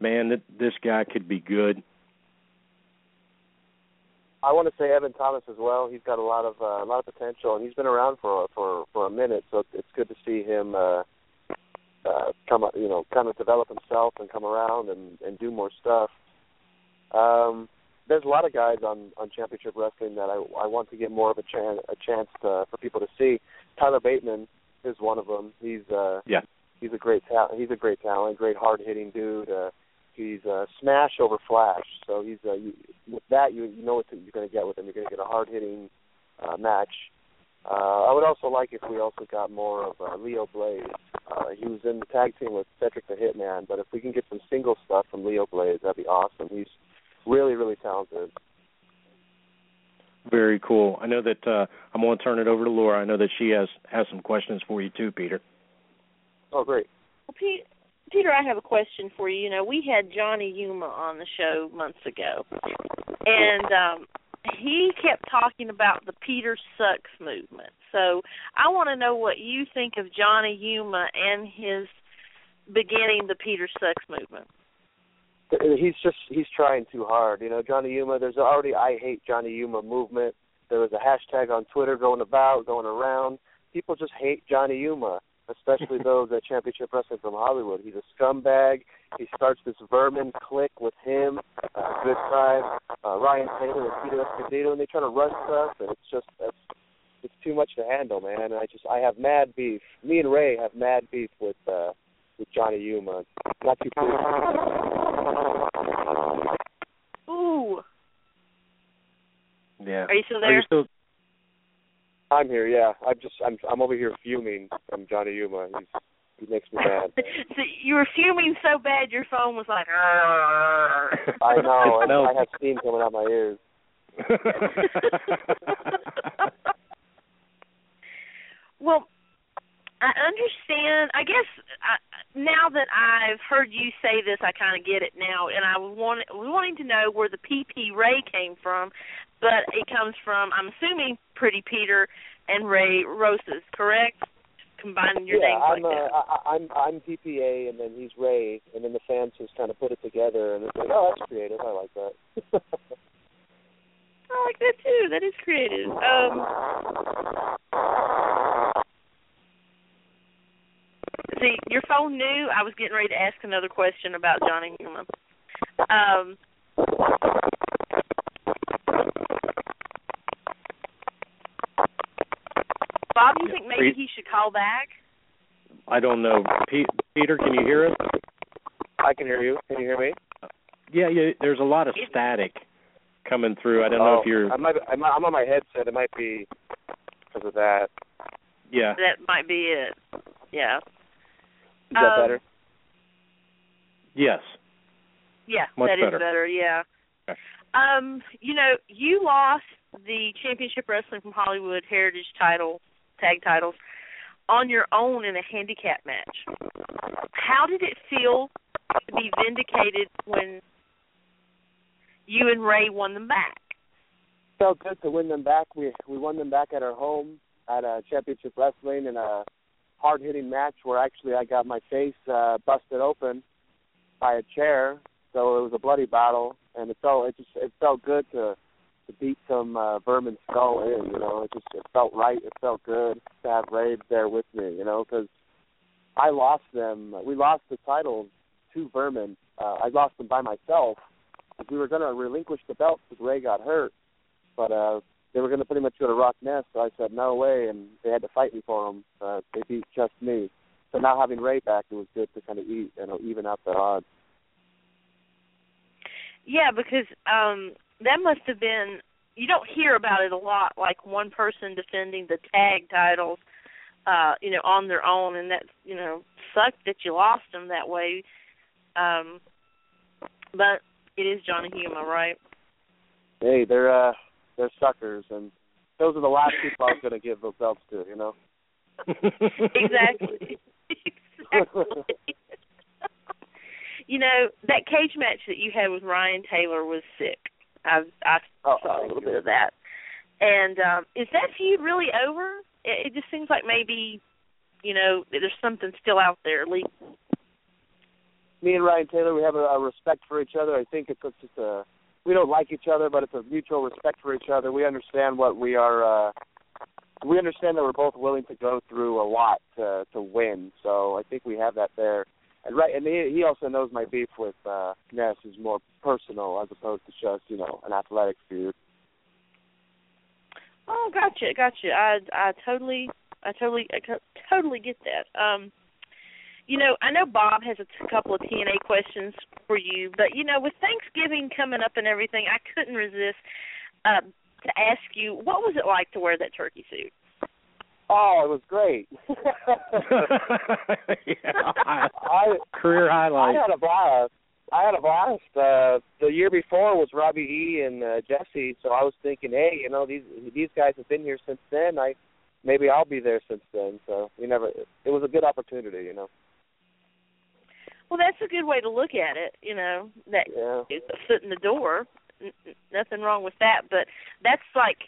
S2: "Man, that this guy could be good"?
S6: I want to say Evan Thomas as well. He's got a lot of uh, a lot of potential, and he's been around for for for a minute. So it's good to see him uh, uh, come up, you know, kind of develop himself and come around and and do more stuff. Um, there's a lot of guys on on Championship Wrestling that I I want to get more of a chance a chance to, for people to see. Tyler Bateman is one of them. He's uh
S2: Yeah.
S6: he's a great talent. He's a great talent, great hard hitting dude. Uh, he's uh, smash over flash. So he's uh, you, with that you you know what you're going to get with him. You're going to get a hard hitting uh, match. Uh, I would also like if we also got more of uh, Leo Blaze. Uh, he was in the tag team with Cedric the Hitman, but if we can get some single stuff from Leo Blaze, that'd be awesome. He's really really talented.
S2: Very cool. I know that uh, I'm going to turn it over to Laura. I know that she has has some questions for you too, Peter.
S6: Oh great.
S3: Well, Pete, Peter, I have a question for you. You know, we had Johnny Yuma on the show months ago, and um, he kept talking about the Peter Sucks movement. So I want to know what you think of Johnny Yuma and his beginning the Peter Sucks movement.
S6: He's just he's trying too hard. You know, Johnny Yuma. There's already I hate Johnny Yuma movement. There was a hashtag on Twitter going about, going around. People just hate Johnny Yuma, especially those at Championship Wrestling from Hollywood. He's a scumbag. He starts this vermin clique with him, uh, Good Time, uh, Ryan Taylor, and Peter Escondido, and they try to run stuff, and it's just it's, it's too much to handle, man. And I just I have mad beef. Me and Ray have mad beef with uh, with Johnny Yuma. Not too pleased.
S3: Ooh,
S2: Yeah.
S3: Are you still
S2: Are
S3: there?
S2: you still?
S6: I'm here. Yeah, I'm just I'm I'm over here fuming from Johnny Yuma. He's he makes me mad.
S3: so you were fuming so bad your phone was like.
S6: I know, and
S2: No.
S6: I have steam coming out my ears.
S3: well, I understand. I guess I, now that I've heard you say this, I kind of get it now, and I was want, wanting to know where the PP Ray came from, but it comes from I'm assuming Pretty Peter and Ray Rosas, correct? Combining your
S6: yeah,
S3: names
S6: I'm
S3: like
S6: uh,
S3: that.
S6: I, I'm I'm PPA, and then he's Ray, and then the fans just kind of put it together, and it's like, oh, that's creative. I like that.
S3: I like that too. That is creative. Um, see, your phone knew I was getting ready to ask another question about Johnny Yuma. Um, Bob, you think maybe he should call back?
S2: I don't know. Pe- Peter, can you hear us?
S6: I can hear you. Can you hear me?
S2: Yeah, yeah. There's a lot of static coming through. I don't know
S6: oh,
S2: if you're.
S6: I might. I'm, I'm on my headset. It might be because of that.
S2: Yeah.
S3: That might be it. Yeah.
S6: Is that
S3: Um,
S6: better?
S2: Yes.
S3: Yeah,
S2: Much
S3: that is
S2: better.
S3: better. Yeah.
S2: Okay.
S3: Um, you know, you lost the Championship Wrestling from Hollywood Heritage title, tag titles, on your own in a handicap match. How did it feel to be vindicated when you and Ray won them back?
S6: felt good to win them back. We we won them back at our home at a championship wrestling in a hard hitting match where actually I got my face uh busted open by a chair. So it was a bloody battle and it felt it just it felt good to to beat some uh vermin skull in, you know. It just it felt right, it felt good to have Ray there with me, you know, cuz I lost them. We lost the titles to Vermin. Uh, I lost them by myself. We were going to relinquish the belt because Ray got hurt but uh they were going to pretty much go to Rock Ness, so I said no way, and they had to fight me for them. Uh, they beat just me. So now having Ray back, it was good to kind of eat and even out the odds.
S3: Yeah, because um that must have been you don't hear about it a lot, like one person defending the tag titles, uh, you know, on their own and that you know, sucked that you lost them that way. Um but it is Johnny Yuma, right?
S6: Hey, they're uh they're suckers, and those are the last people I was going to give those belts to. You know.
S3: exactly. exactly. you know, that cage match that you had with Ryan Taylor was sick. I I
S6: Oh,
S3: saw a little bit of that. And um is that feud really over? It, it just seems like maybe, you know, there's something still out there. Lee.
S6: Me and Ryan Taylor, we have a, a respect for each other. I think it's just a we don't like each other, but it's a mutual respect for each other. We understand what we are. uh We understand that we're both willing to go through a lot to to win. So I think we have that there. And right, and he, he also knows my beef with uh Ness is more personal as opposed to just you know an athletic feud.
S3: Oh, gotcha, gotcha. I I totally I totally I to- totally get that. Um you know, I know Bob has a couple of TNA questions for you, but you know, with Thanksgiving coming up and everything, I couldn't resist uh, to ask you what was it like to wear that turkey suit?
S6: Oh, it was great.
S2: yeah, I-
S6: I
S2: career
S6: I
S2: highlight.
S6: had a blast. I had a blast. Uh, the year before was Robbie E and uh, Jesse, so I was thinking, hey, you know, these these guys have been here since then. I maybe I'll be there since then. So you never. It was a good opportunity, you know.
S3: Well, that's a good way to look at it. You know, that
S6: Yeah.
S3: a foot in the door. N- n- nothing wrong with that, but that's like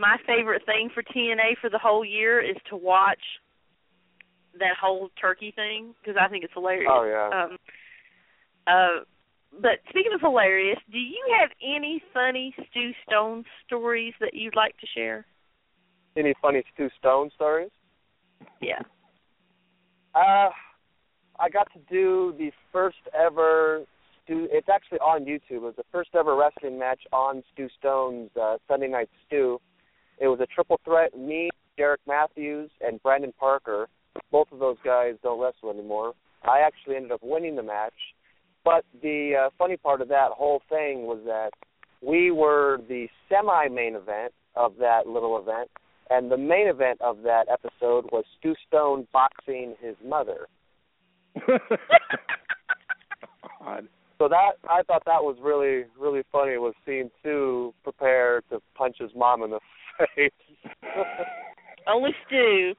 S3: my favorite thing for TNA for the whole year is to watch that whole turkey thing because I think it's hilarious.
S6: Oh yeah.
S3: Um, uh, but speaking of hilarious, do you have any funny Stu Stone stories that you'd like to share?
S6: Any funny Stu Stone stories?
S3: Yeah.
S6: Uh, I got to do the first ever Stu. It's actually on YouTube. It was the first ever wrestling match on Stu Stone's uh, Sunday Night Stew. It was a triple threat. Me, Derek Matthews, and Brandon Parker. Both of those guys don't wrestle anymore. I actually ended up winning the match. But the uh, funny part of that whole thing was that we were the semi-main event of that little event, and the main event of that episode was Stu Stone boxing his mother.
S2: God.
S6: So that I thought that was really really funny was seeing Stu prepare to punch his mom in the face.
S3: Only Stu.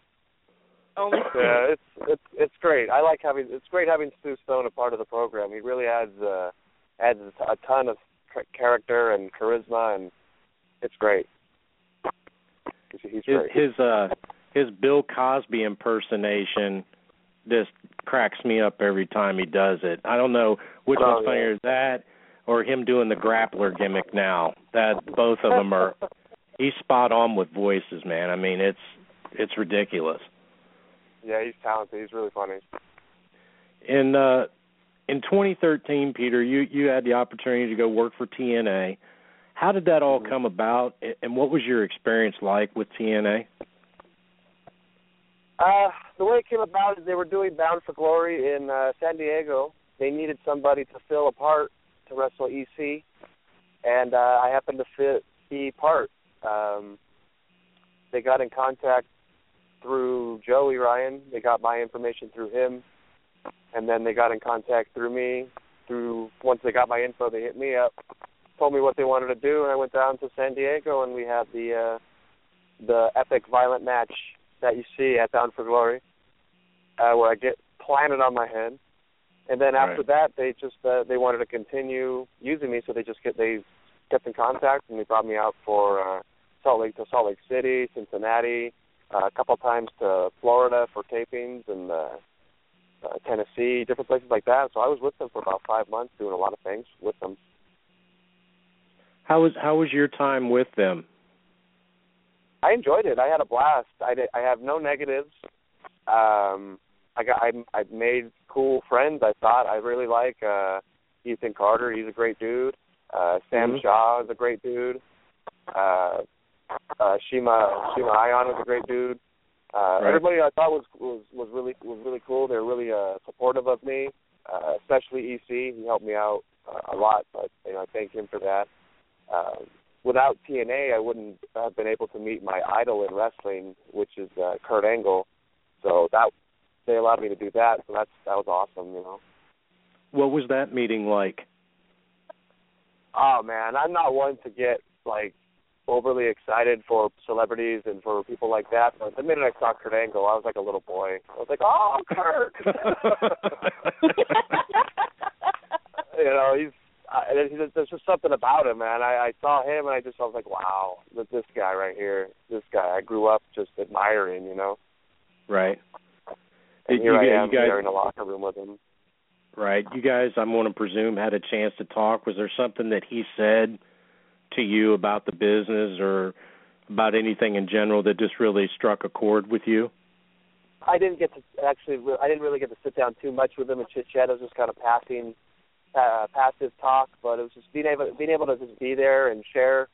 S3: Only Stu.
S6: yeah, it's it's it's great. I like having it's great having Stu Stone a part of the program. He really adds uh adds a ton of character and charisma, and it's great. He's, he's
S2: His
S6: great.
S2: his uh his Bill Cosby impersonation just cracks me up every time he does it. I don't know which
S6: Oh,
S2: one's funnier, that or him doing the grappler gimmick now. That both of them are he's spot on with voices, man. I mean, it's it's ridiculous.
S6: yeah, he's talented. He's really funny.
S2: In uh in 2013, Peter, you you had the opportunity to go work for TNA. How did that all
S6: Mhm.
S2: come about, and what was your experience like with TNA?
S6: Uh, the way it came about is they were doing Bound for Glory in uh, San Diego. They needed somebody to fill a part to wrestle EC, and uh, I happened to fit the part. Um, they got in contact through Joey Ryan. They got my information through him, and then they got in contact through me. Through once they got my info, they hit me up, told me what they wanted to do, and I went down to San Diego, and we had the uh, the epic violent match that you see at Bound for Glory, uh, where I get planted on my head, and then after
S2: Right.
S6: that they just uh, they wanted to continue using me, so they just get they kept in contact and they brought me out for uh, Salt Lake to Salt Lake City, Cincinnati, uh, a couple times to Florida for tapings and uh, uh, Tennessee, different places like that. So I was with them for about five months, doing a lot of things with them.
S2: How was how was your time with them?
S6: I enjoyed it. I had a blast. I did, I have no negatives. Um, I got I I made cool friends. I thought I really like uh, Ethan Carter. He's a great dude. Uh, Sam
S2: Mhm.
S6: Shaw is a great dude. Uh, uh, Shima Shima Ion is a great dude. Uh,
S2: Right.
S6: Everybody I thought was was was really was really cool. They were really uh, supportive of me, uh, especially EC. He helped me out uh, a lot. But you know, I thank him for that. Uh, without TNA, I wouldn't have been able to meet my idol in wrestling, which is uh, Kurt Angle. So that they allowed me to do that. So that's that was awesome, you know.
S2: What was that meeting like?
S6: Oh man, I'm not one to get like overly excited for celebrities and for people like that. But the minute I saw Kurt Angle, I was like a little boy. I was like, "Oh, Kurt!" you know, he's. Uh, I, there's there's just something about him, man. I, I saw him and I just I was like, wow, this guy right here. This guy I grew up just admiring, you know.
S2: right.
S6: And
S2: Did
S6: here
S2: you,
S6: I
S2: guys-
S6: am
S2: you guys
S6: there in the locker room with him.
S2: Right. You guys, I'm going to presume, had a chance to talk. Was there something that he said to you about the business or about anything in general that just really struck a chord with you?
S6: I didn't get to actually. I didn't really get to sit down too much with him and chit chat. It was just kind of passing, uh, passive talk. But it was just being able being able to just be there and share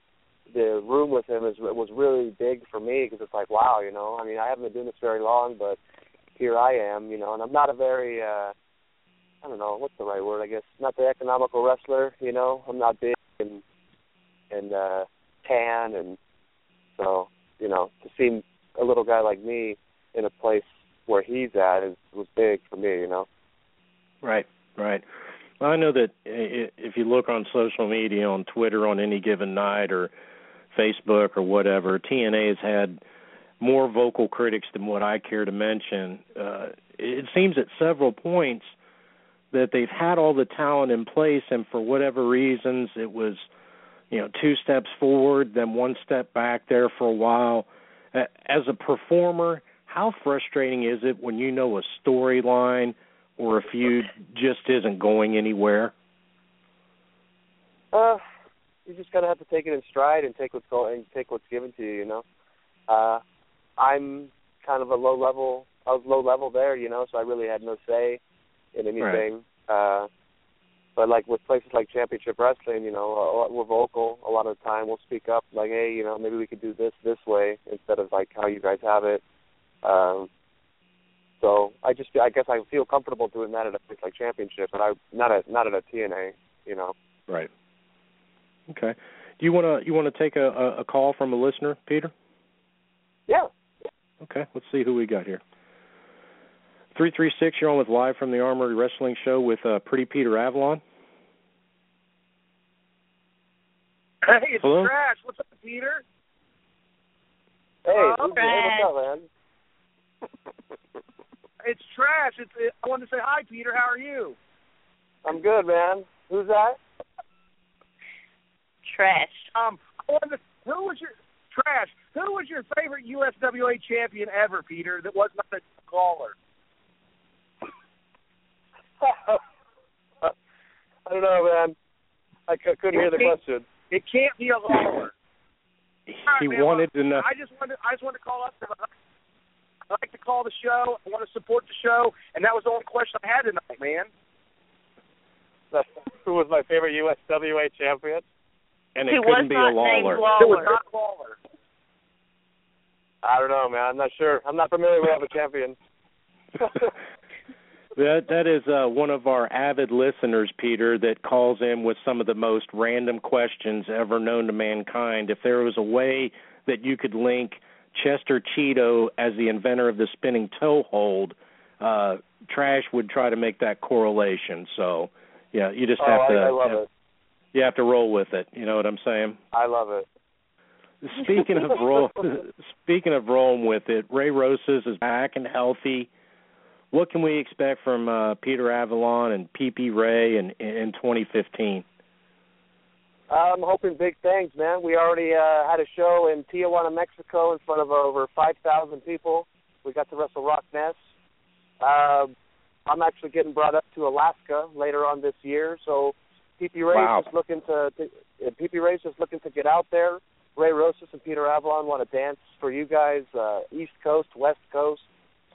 S6: the room with him is was really big for me because it's like wow, you know. I mean, I haven't been doing this very long, but here I am, you know. And I'm not a very, uh, I don't know what's the right word. I guess not the economical wrestler, you know. I'm not big and and uh, tan, and so you know to see a little guy like me in a place where he's at is was big for me, you know.
S2: Right, right. Well, I know that if you look on social media, on Twitter, on any given night, or Facebook or whatever, TNA has had more vocal critics than what I care to mention. Uh, it seems at several points that they've had all the talent in place, and for whatever reasons, it was, you know, two steps forward, then one step back there for a while. As a performer, how frustrating is it when you know a storyline or a feud just isn't going anywhere?
S6: Uh, you just gotta have to take it in stride and take what's going, take what's given to you. You know, uh, I'm kind of a low level. I was low level there, you know, so I really had no say in anything. Uh, but like with places like Championship Wrestling, you know, we're vocal. A lot of the time, we'll speak up, like, hey, you know, maybe we could do this this way instead of like how you guys have it. Um, so I just, I guess I feel comfortable doing that at a place like Championship, but I not at not at a TNA, you know.
S2: Right. Okay. Do you want to you want to take a, a, a call from a listener, Peter?
S6: Yeah.
S2: Okay, let's see who we got here. Three three six. You're on with live from the Armory Wrestling Show with uh, Pretty Peter Avalon.
S7: Hey, it's
S2: Hello?
S7: Trash. What's up, Peter?
S6: Hey, who's- hey, what's up, man?
S7: It's Trash. It's. It, I wanted to say hi, Peter. How are you?
S6: I'm good, man. Who's that?
S3: Trash.
S7: Um, I wanted to, who was your Trash? Who was your favorite USWA champion ever, Peter? That was not a caller.
S6: I don't know, man. I c- couldn't hear the question.
S7: It can't be a caller.
S2: He
S7: man,
S2: wanted
S7: well,
S2: to know.
S7: I just wanted. I just wanted to call up. I like to call the show. I want to support the show, and that was the only question I had tonight, man.
S6: Who was my favorite USWA champion?
S2: and it
S3: Who
S2: couldn't be a
S3: named
S2: Lawler.
S7: It was not a caller.
S6: I don't know, man. I'm not sure. I'm not familiar with the champion.
S2: That that is uh, one of our avid listeners, Peter, that calls in with some of the most random questions ever known to mankind. If there was a way that you could link Chester Cheetah as the inventor of the spinning toe hold, uh, Trash would try to make that correlation. So, yeah, you just
S6: oh,
S2: have
S6: I,
S2: to
S6: I love
S2: have,
S6: it.
S2: you have to roll with it. You know what I'm saying?
S6: I love it.
S2: Speaking of roll, speaking of rolling with it, Ray Rosas is back and healthy. What can we expect from uh, Peter Avalon and PP Ray in, in 2015?
S6: I'm hoping big things, man. We already uh, had a show in Tijuana, Mexico, in front of over 5,000 people. We got to wrestle Rock Ness. Uh, I'm actually getting brought up to Alaska later on this year, so PP Ray
S2: Wow.
S6: just looking to, to uh, PP Ray's just looking to get out there. Ray Rosas and Peter Avalon want to dance for you guys, uh, East Coast, West Coast,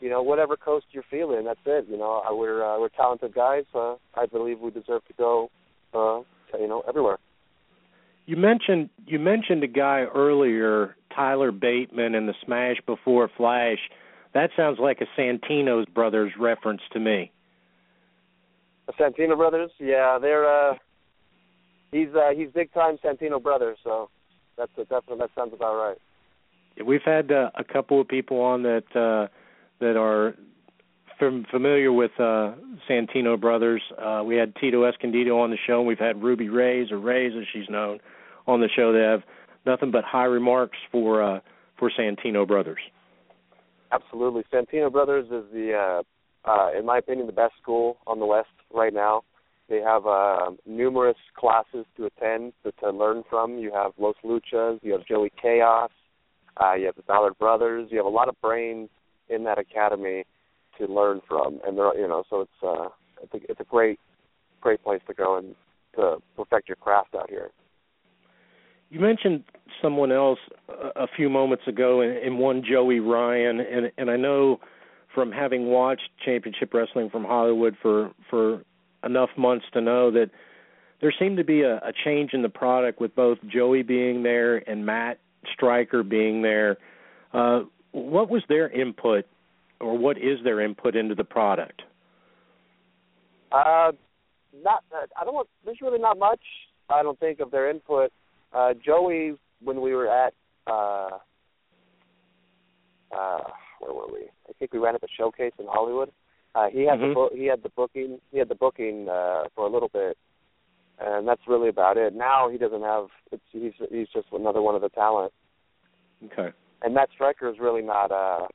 S6: you know, whatever coast you're feeling. That's it. You know, uh, we're uh, we're talented guys. Uh, I believe we deserve to go, uh, you know, everywhere.
S2: You mentioned you mentioned a guy earlier, Tyler Bateman, and the Smash Before Flash. That sounds like a Santino's brothers reference to me.
S6: The Santino brothers, yeah, they're uh he's uh he's big time Santino brothers, so that's that's that sounds about right.
S2: We've had uh, a couple of people on that uh, that are fam- familiar with uh, Santino Brothers. Uh, we had Tito Escondido on the show, and we've had Ruby Reyes, or Reyes as she's known, on the show. They have nothing but high remarks for uh, for Santino Brothers.
S6: Absolutely. Santino Brothers is the uh uh in my opinion the best school on the west right now. They have uh numerous classes to attend to, to learn from. You have Los Luchas, you have Joey Chaos, uh you have the Ballard Brothers, you have a lot of brains in that academy to learn from and they're you know, so it's uh it's a, it's a great great place to go and to perfect your craft out here.
S2: You mentioned someone else a, a few moments ago, and, one Joey Ryan, and and I know from having watched Championship Wrestling from Hollywood for for enough months to know that there seemed to be a, a change in the product with both Joey being there and Matt Striker being there. Uh, what was their input, or what is their input into the product?
S6: Uh, not. Uh, I don't want. There's really not much. I don't think of their input. Uh, Joey, when we were at, uh, uh, where were we? I think we ran at the showcase in Hollywood. Uh, he had
S2: Mhm.
S6: the bo- he had the booking. He had the booking uh, for a little bit, and that's really about it. Now he doesn't have. It's, he's he's just another one of the talent.
S2: Okay.
S6: And Matt Striker is really not uh,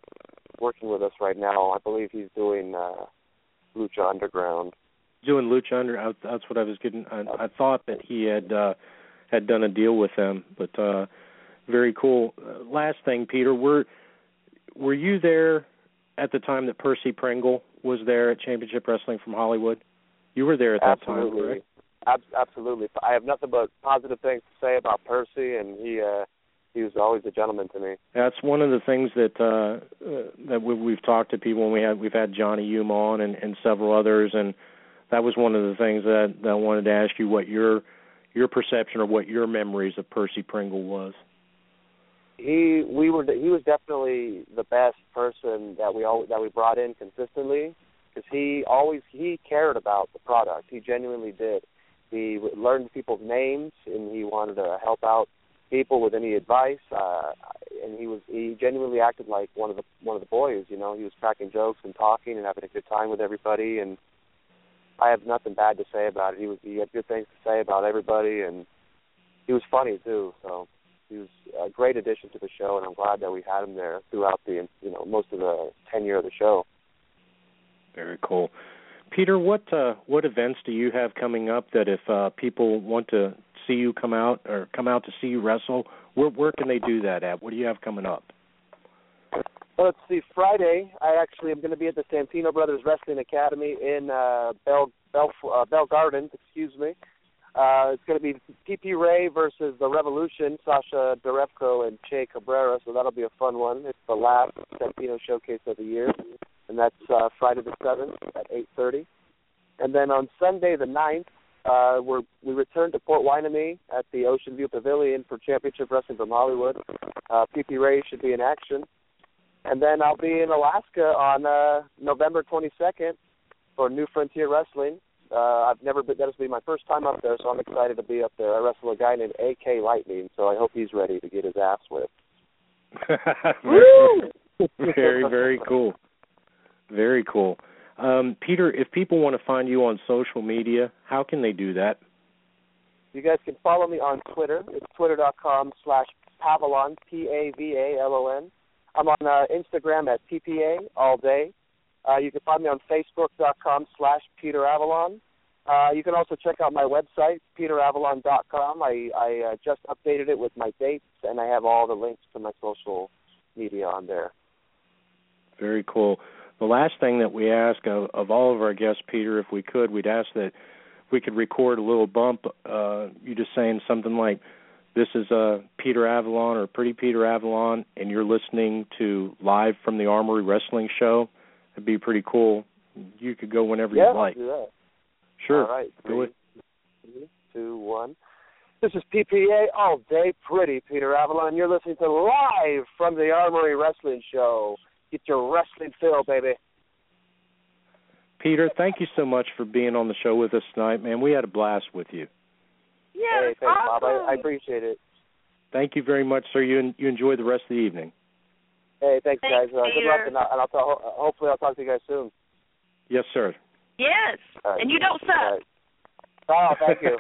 S6: working with us right now. I believe he's doing uh, Lucha Underground.
S2: doing Lucha Under. That's what I was getting. I, I thought that he had uh, had done a deal with them, but uh, very cool. Uh, last thing, Peter, were were you there at the time that Percy Pringle was there at Championship Wrestling from Hollywood? You were there at that time,
S6: absolutely.
S2: correct?
S6: Ab- absolutely. I have nothing but positive things to say about Percy, and he uh, he was always a gentleman to me.
S2: That's one of the things that uh, uh, that we, we've talked to people And we had we've had Johnny Yuma on and, and several others, and that was one of the things that, that I wanted to ask you what your your perception or what your memories of Percy Pringle was.
S6: He we were he was definitely the best person that we all that we brought in consistently because he always he cared about the product. He genuinely did. he learned people's names, and he wanted to help out people with any advice. Uh, and he was he genuinely acted like one of the one of the boys. You know, he was cracking jokes and talking and having a good time with everybody. And I have nothing bad to say about it. He was he had good things to say about everybody, and he was funny too. So he was a great addition to the show, and I'm glad that we had him there throughout the you know most of the tenure of the show.
S2: Very cool. Peter, what uh, what events do you have coming up that if uh, people want to see you come out or come out to see you wrestle, where where can they do that at? What do you have coming up?
S6: Well, let's see. Friday, I actually am going to be at the Santino Brothers Wrestling Academy in uh, Bell Bell uh, Bell Gardens. Excuse me. Uh, it's going to be PP Ray versus the Revolution, Sasha Derevko and Che Cabrera. So that'll be a fun one. It's the last Santino showcase of the year, and that's uh, Friday the seventh at eight thirty. And then on Sunday the ninth, uh, we're we return to Port Hueneme at the Ocean View Pavilion for Championship Wrestling from Hollywood. Uh, PP Ray should be in action and then I'll be in Alaska on uh, November 22nd for New Frontier Wrestling. Uh, I've never been. That'll be my first time up there, so I'm excited to be up there. I wrestle a guy named AK Lightning, so I hope he's ready to get his ass whipped.
S2: Woo Very, very cool. Very cool. Um, Peter, if people want to find you on social media, how can they do that?
S6: You guys can follow me on Twitter. It's twitter.com slash Pavalon, P-A-V-A-L-O-N. I'm on uh, Instagram at PPA all day. Uh, you can find me on Facebook.com slash Peter Avalon. Uh, you can also check out my website, PeterAvalon.com. I, I uh, just updated it with my dates, and I have all the links to my social media on there.
S2: Very cool. The last thing that we ask of, of all of our guests, Peter, if we could, we'd ask that we could record a little bump. Uh, you just saying something like, this is uh, Peter Avalon or Pretty Peter Avalon, and you're listening to live from the Armory Wrestling Show. It'd be pretty cool. You could go whenever
S6: yeah,
S2: you'd like.
S6: do that.
S2: Sure.
S6: All right.
S2: Do it.
S6: Three, two, one. This is PPA all day, Pretty Peter Avalon. You're listening to live from the Armory Wrestling Show. Get your wrestling fill, baby.
S2: Peter, thank you so much for being on the show with us tonight, man. We had a blast with you.
S3: Yeah,
S6: hey, thanks,
S3: awesome.
S6: Bob. I, I appreciate it.
S2: Thank you very much, sir. You you enjoy the rest of the evening.
S6: Hey, thanks,
S3: Thanks,
S6: guys. Uh, good luck, and, I'll, and I'll talk, hopefully I'll talk to you guys soon.
S2: Yes, sir.
S3: Yes,
S6: All right.
S3: and you don't suck.
S6: right. Oh, thank you.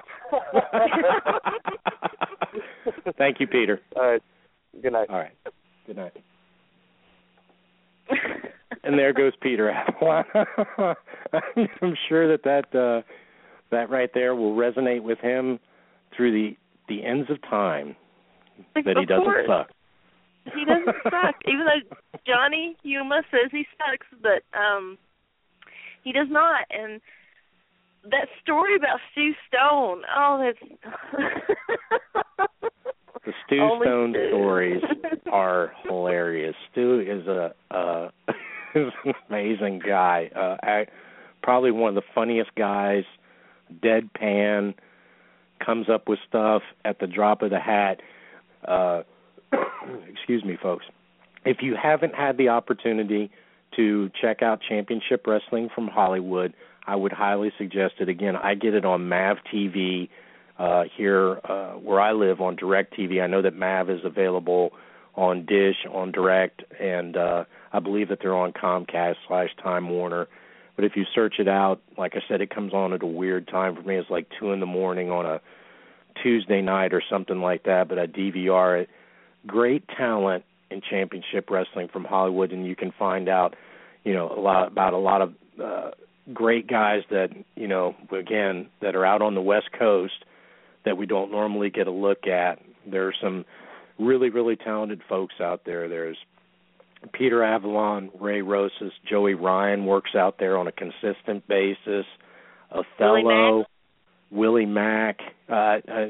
S2: Thank you, Peter.
S6: All right. Good night.
S2: All right. Good night. And there goes Peter Avalon. I'm sure that that uh, that right there will resonate with him through the the ends of time. That he doesn't
S3: course.
S2: suck.
S3: He doesn't suck, even though Johnny Yuma says he sucks, but um he does not. And that story about Stu Stone, oh, that's
S2: The Stu
S3: Only
S2: Stone
S3: Stu.
S2: stories are hilarious. Stu is a uh is an amazing guy. Uh I, probably one of the funniest guys, deadpan, comes up with stuff at the drop of the hat. Uh excuse me folks. If you haven't had the opportunity to check out Championship Wrestling from Hollywood, I would highly suggest it. Again, I get it on Mav TV uh, here uh, where I live on Direct TV. I know that Mav is available on Dish, on Direct, and uh, I believe that they're on Comcast slash Time Warner. But if you search it out, like I said, it comes on at a weird time for me. It's like two in the morning on a Tuesday night or something like that. But I DVR it. Great talent in championship wrestling from Hollywood, and you can find out, you know, a lot about a lot of uh, great guys that you know, again, that are out on the West Coast that we don't normally get a look at. There are some really, really talented folks out there. There's Peter Avalon, Ray Rosas, Joey Ryan works out there on a consistent basis.
S3: Willie
S2: Othello,
S3: Mack.
S2: Willie Mack, uh, uh,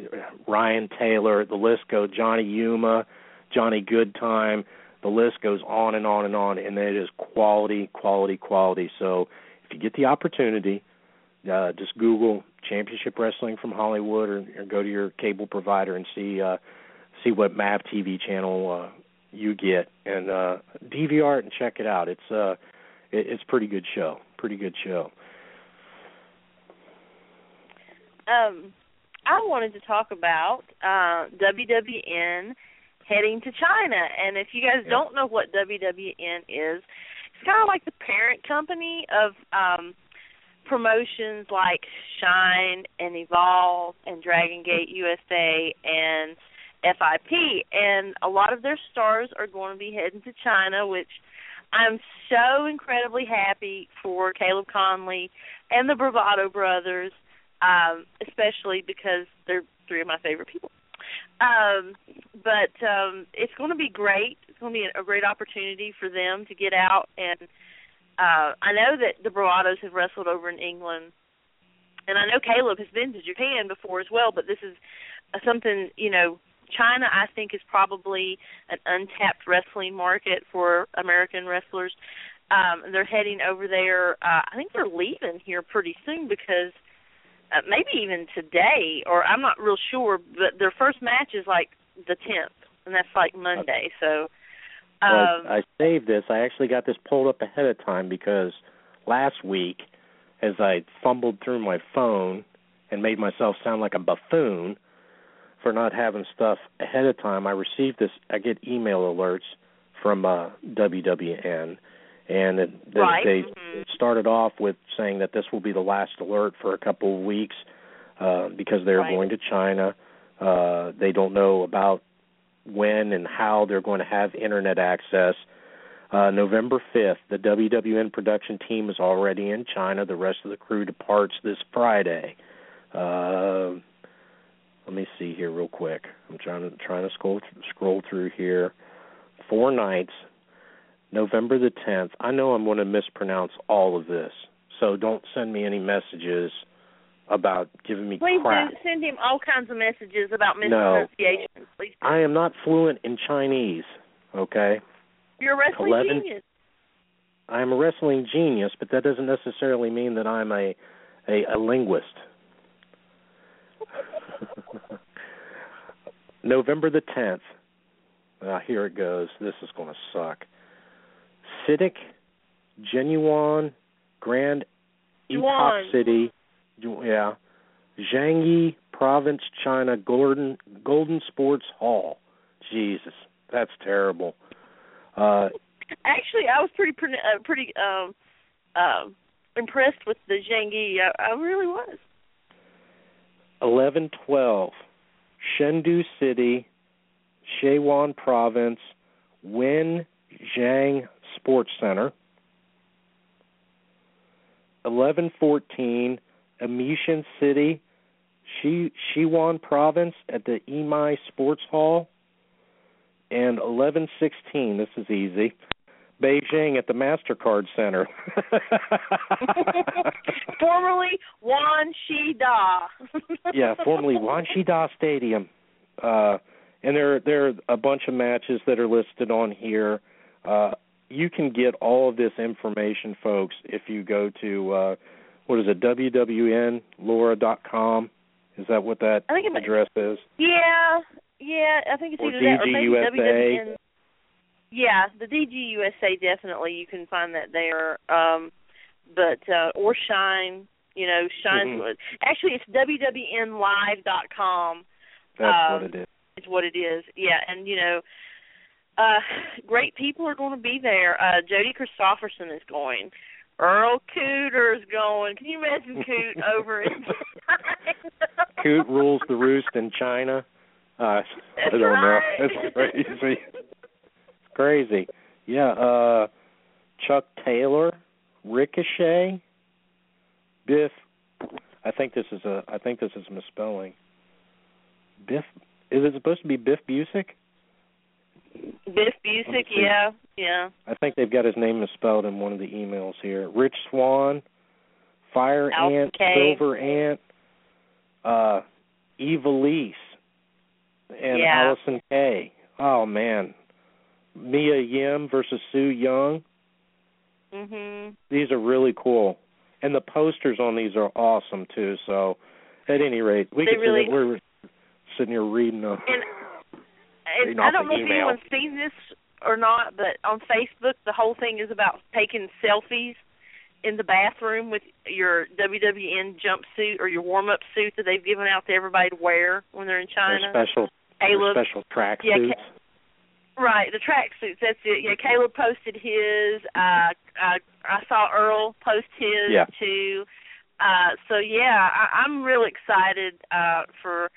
S2: Ryan Taylor, the list goes. Johnny Yuma, Johnny Goodtime. The list goes on and on and on, and it is quality, quality, quality. So if you get the opportunity, uh, just Google Championship Wrestling from Hollywood, or, or go to your cable provider and see uh, see what MAV TV channel uh, you get, and uh, DVR it and check it out. It's uh, it, it's pretty good show. Pretty good show.
S3: um, I wanted to talk about uh, WWN heading to China. And if you guys
S2: Yeah.
S3: don't know what WWN is, it's kind of like the parent company of um, promotions like Shine and Evolve and Dragon Gate USA and FIP. And a lot of their stars are going to be heading to China, which I'm so incredibly happy for Caleb Conley and the Bravado brothers, um, especially because they're three of my favorite people. Um, but um, it's going to be great. It's going to be a great opportunity for them to get out and uh, I know that the Bravados have wrestled over in England, and I know Caleb has been to Japan before as well. But this is uh, something you know. China, I think, is probably an untapped wrestling market for American wrestlers. Um, they're heading over there. Uh, I think they're leaving here pretty soon because uh, maybe even today, or I'm not real sure. But their first match is like the 10th, and that's like Monday. So um,
S2: I saved this. I actually got this pulled up ahead of time because last week, as I fumbled through my phone and made myself sound like a buffoon for not having stuff ahead of time, I received this. I get email alerts from uh, WWN, and it, they-
S3: Right.
S2: they
S3: Mhm.
S2: started off with saying that this will be the last alert for a couple of weeks uh, because they're
S3: Right.
S2: going to China. Uh, they don't know about when and how they're going to have internet access. Uh, November 5th, the WWN production team is already in China. The rest of the crew departs this Friday. Uh, let me see here real quick. I'm trying to trying to scroll scroll through here. Four nights, November the 10th. I know I'm going to mispronounce all of this, so don't send me any messages about giving me
S3: Please
S2: crap.
S3: do send him all kinds of messages about
S2: No.
S3: Please do.
S2: I am not fluent in Chinese. Okay,
S3: You're a wrestling
S2: 11
S3: genius.
S2: I am a wrestling genius, but that doesn't necessarily mean that I'm a a, a linguist. November the 10th. Ah, here it goes. This is going to suck. CITIC, Genuine, Grand Epoch City, yeah, Zhangyi Province, China, Golden Golden Sports Hall. Jesus, that's terrible. Uh,
S3: Actually, I was pretty pretty, uh, pretty um um impressed with the Zhangyi. I, I really was.
S2: eleven twelve, Chengdu City, Shewan Province, Wen Zhang Sports Center. Eleven fourteen, Amishan City, Shi Shiwan Province at the Imai Sports Hall. And eleven sixteen, this is easy. Beijing at the Mastercard Center.
S3: Formerly Wan Shi Da.
S2: yeah, formerly Wan Wanshida Stadium. Uh, and there there are a bunch of matches that are listed on here. Uh, you can get all of this information, folks, if you go to uh, what is it, wwnlaura.com. Is that what that
S3: I think it might-
S2: address is?
S3: Yeah, yeah. I think it's
S2: Or
S3: either that or maybe
S2: DGUSA.
S3: WWN. Yeah, the DGUSA definitely you can find that there. Um, but uh, or Shine, you know, Shine.
S2: Mhm.
S3: Actually, it's www.live.com.
S2: That's
S3: Um,
S2: what it is.
S3: is what it is. Yeah, and you know, uh great people are going to be there. Uh Jody Christopherson is going. Earl Cooter is going. Can you imagine Coot over in
S2: Coot rules the roost in China. Uh, I
S3: That's
S2: don't know.
S3: right.
S2: That's crazy. It's crazy. Yeah, uh Chuck Taylor, Ricochet, Biff I think this is a I think this is misspelling. Biff is it supposed to be Biff Busick?
S3: Biff Busick, yeah, yeah.
S2: I think they've got his name misspelled in one of the emails here. Rich Swann, Fire Ant,
S3: K.
S2: Silver Ant, uh, Eva Lise, and
S3: Yeah.
S2: Allysin Kay Oh man, Mia Yim versus Su Yung.
S3: Mhm.
S2: These are really cool, and the posters on these are awesome too. So, at any rate, we
S3: They
S2: can
S3: really-
S2: we're sitting here reading them.
S3: And, I don't know if anyone's seen this or not, but on Facebook the whole thing is about taking selfies in the bathroom with your WWN jumpsuit or your warm up suit that they've given out to everybody to wear when they're in China.
S2: Their special,
S3: Caleb,
S2: their special track
S3: yeah,
S2: suits.
S3: Ca- right, the track suits. That's it. Yeah, Caleb posted his. Uh, uh, I saw Earl post his
S2: Yeah.
S3: too. Uh, so yeah, I, I'm really excited uh, for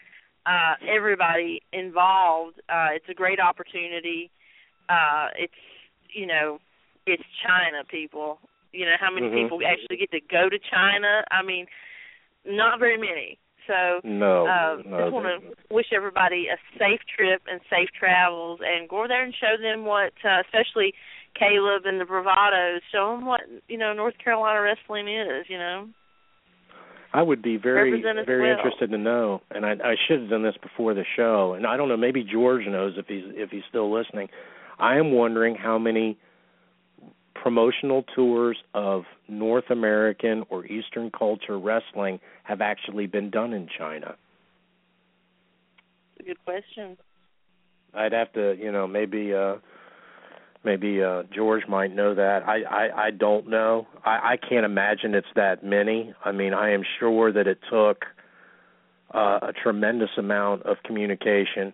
S3: uh, everybody involved. Uh, it's a great opportunity. Uh, it's you know, it's China, people. You know how many
S2: Mhm.
S3: people actually get to go to China? I mean, not very many. So
S2: No,
S3: uh,
S2: no.
S3: just want to wish everybody a safe trip and safe travels, and go there and show them what, uh, especially Caleb and the Bravados, show them what you know North Carolina wrestling is. You know.
S2: I would be very very
S3: well.
S2: interested to know, and I, I should have done this before the show. And I don't know, maybe George knows if he's if he's still listening. I am wondering how many promotional tours of North American or Eastern culture wrestling have actually been done in China.
S3: It's a good question.
S2: I'd have to, you know, maybe uh maybe uh George might know that. I I I don't know. I I can't imagine it's that many. I mean, I am sure that it took uh a tremendous amount of communication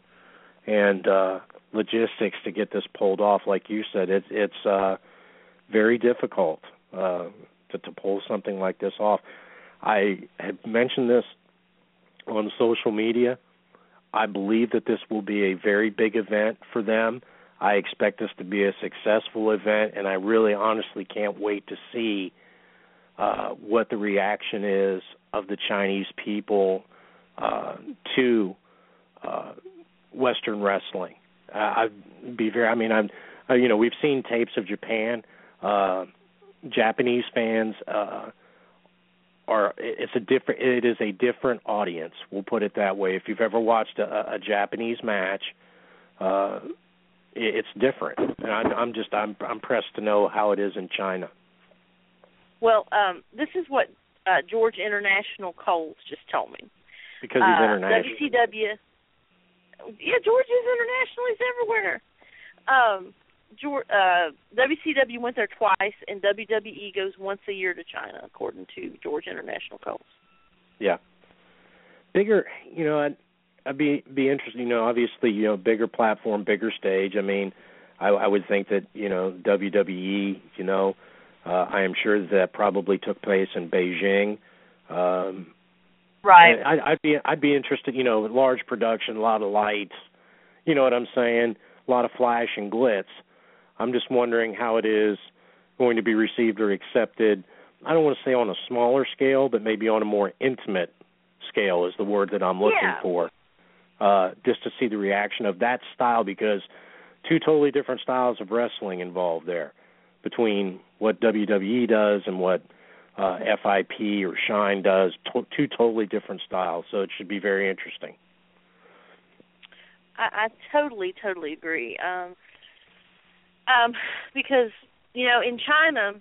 S2: and uh logistics to get this pulled off like you said. It's it's uh very difficult uh to to pull something like this off. I had mentioned this on social media. I believe that this will be a very big event for them. I expect this to be a successful event, and I really honestly can't wait to see uh, what the reaction is of the Chinese people uh, to uh, Western wrestling. Uh, I'd be very. I mean, I'm. Uh, you know, we've seen tapes of Japan. Uh, Japanese fans uh, are. It's a different. It is a different audience. We'll put it that way. If you've ever watched a, a Japanese match, uh, it's different. And I'm, I'm just. I'm. I'm pressed to know how it is in China.
S3: Well, um, this is what uh, George International Coles just told me.
S2: Because he's
S3: uh,
S2: international.
S3: WCW. Yeah, George is international. He's everywhere. Um, George, uh, WCW went there twice, and WWE goes once a year to China, according to George International Coles.
S2: Yeah. Bigger, you know, I'd, I'd be be interested. You know, obviously, you know, bigger platform, bigger stage. I mean, I, I would think that you know WWE. You know, uh, I am sure that probably took place in Beijing. Um,
S3: Right.
S2: I, I'd be I'd be interested. You know, large production, a lot of lights. You know what I'm saying? A lot of flash and glitz. I'm just wondering how it is going to be received or accepted. I don't want to say on a smaller scale, but maybe on a more intimate scale is the word that I'm looking
S3: Yeah.
S2: for. Uh, just to see the reaction of that style because two totally different styles of wrestling involved there between what WWE does and what uh, FIP or Shine does. To- two totally different styles, so it should be very interesting.
S3: I, I totally, totally agree. Um, um, because you know, in China,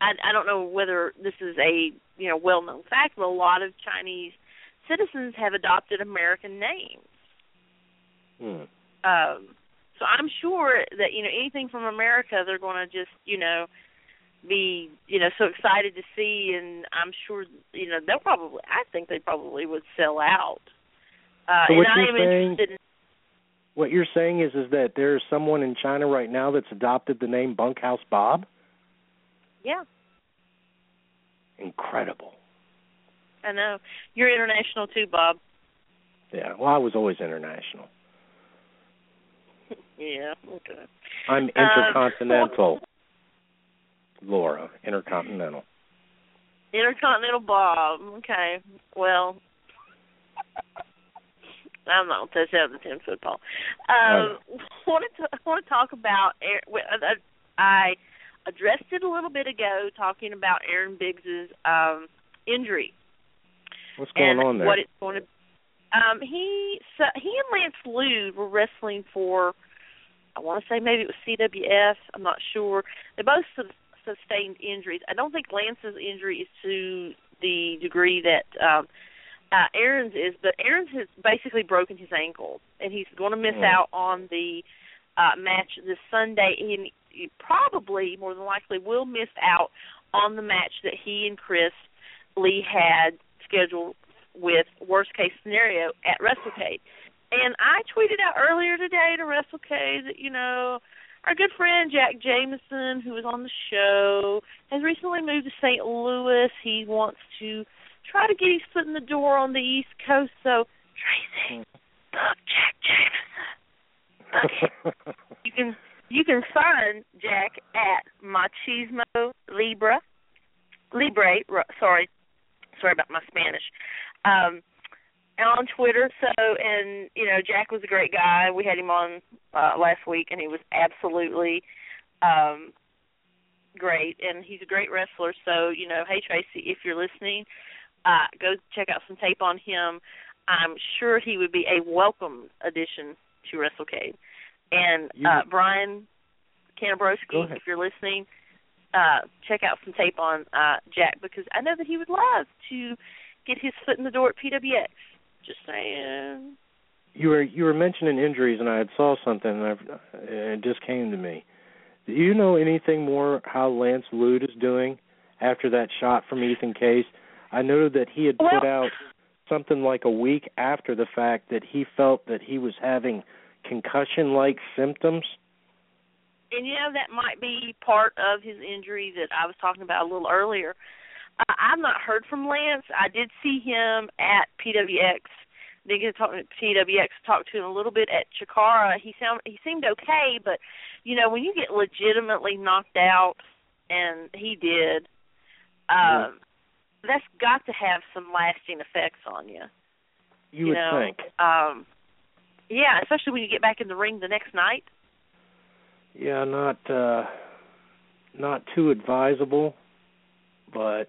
S3: I, I don't know whether this is a you know well-known fact, but a lot of Chinese citizens have adopted American names.
S2: Hmm.
S3: Um, so I'm sure that you know anything from America, they're going to just you know be you know so excited to see, and I'm sure you know they'll probably. I think they probably would sell out. Uh,
S2: So what
S3: I
S2: you're
S3: am
S2: saying-
S3: interested in
S2: What you're saying is is that there's someone in China right now that's adopted the name Bunkhouse Bob?
S3: yeah.
S2: Incredible.
S3: I know. You're international too, Bob.
S2: Yeah. Well, I was always international.
S3: Yeah. Okay.
S2: I'm
S3: Um,
S2: intercontinental. Laura, intercontinental.
S3: Intercontinental Bob. Okay. Well, I'm not gonna touch that with a ten foot pole. Um, want to want to talk about. Well, uh, I addressed it a little bit ago, talking about Aaron Biggs's um, injury
S2: What's going
S3: and
S2: on there?
S3: what it's going to. Um, he so he and Lance Lude were wrestling for. I want to say maybe it was CWF. I'm not sure. They both su- sustained injuries. I don't think Lance's injury is to the degree that um, uh, Aaron's is, but Aaron's has basically broken his ankle, and he's going to miss
S2: Hmm.
S3: out on the uh, match this Sunday. And he probably, more than likely, will miss out on the match that he and Chris Lee had scheduled with worst case scenario at WrestleCade. And I tweeted out earlier today to WrestleCade that, you know, our good friend Jack Jameson, who was on the show, has recently moved to St. Louis. He wants to try to get his foot in the door on the East Coast. So, Tracy, book Jack Jameson. you can you can find Jack at Machismo Libre Libre. Sorry, sorry about my Spanish. Um, on Twitter. So, and you know, Jack was a great guy. We had him on uh, last week, and he was absolutely um, great. And he's a great wrestler. So, you know, hey Tracy, if you're listening, uh, go check out some tape on him. I'm sure he would be a welcome addition to WrestleCade. And uh, Brian Canabrowski, if you're listening, uh, check out some tape on uh, Jack because I know that he would love to get his foot in the door at PWX. Just saying.
S2: You were you were mentioning injuries, and I had saw something, and, I've, it just came to me. Do you know anything more how Lance Lude is doing after that shot from Ethan Case? I know that he had
S3: well,
S2: put out something like a week after the fact that he felt that he was having concussion-like symptoms.
S3: And you know that might be part of his injury that I was talking about a little earlier. Uh, I've not heard from Lance. I did see him at PWX. Did get to talk to PWX. Talked to him a little bit at Chikara. He sound he seemed okay, but you know when you get legitimately knocked out, and he did, um, yeah. that's got to have some lasting effects on you.
S2: You,
S3: you
S2: would
S3: know?
S2: think.
S3: Um, yeah, especially when you get back in the ring the next night.
S2: Yeah, not uh not too advisable, but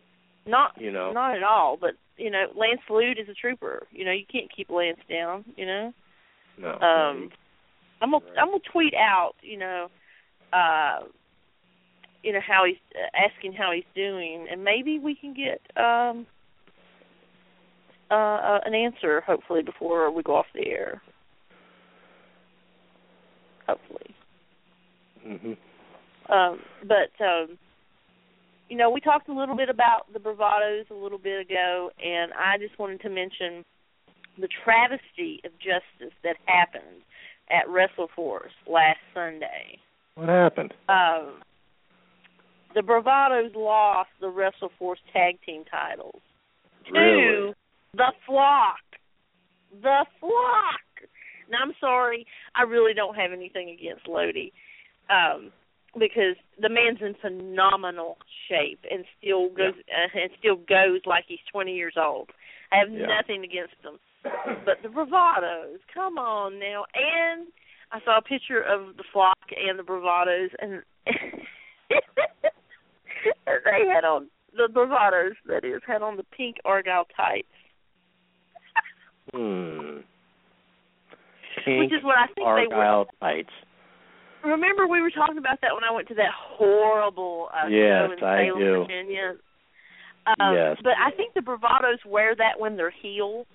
S3: not
S2: you know
S3: not at all. But you know, Lance Lude is a trooper. You know, you can't keep Lance down. You know.
S2: No.
S3: Um, I'm gonna I'm gonna tweet out. You know, uh, you know how he's uh, asking how he's doing, and maybe we can get um uh, uh an answer hopefully before we go off the air. Hopefully.
S2: Mhm.
S3: Um, but um, you know, we talked a little bit about the bravados a little bit ago, and I just wanted to mention the travesty of justice that happened at WrestleForce last Sunday.
S2: What happened?
S3: Um, the bravados lost the WrestleForce tag team titles
S2: really?
S3: to the Flock. The Flock. Now I'm sorry, I really don't have anything against Lodi. Um, because the man's in phenomenal shape and still goes
S2: yeah.
S3: uh, and still goes like he's 20 years old. I have
S2: yeah.
S3: nothing against them, but the bravados, come on now. And I saw a picture of the flock and the bravados, and they had on the bravados. That is, had on the pink argyle tights.
S2: hmm.
S3: Pink Which is what I think
S2: argyle
S3: they were.
S2: tights
S3: remember we were talking about that when I went to that horrible uh,
S2: yes,
S3: show in
S2: I
S3: Salem,
S2: do.
S3: Virginia. Um,
S2: yes.
S3: But I think the bravados wear that when they're heels,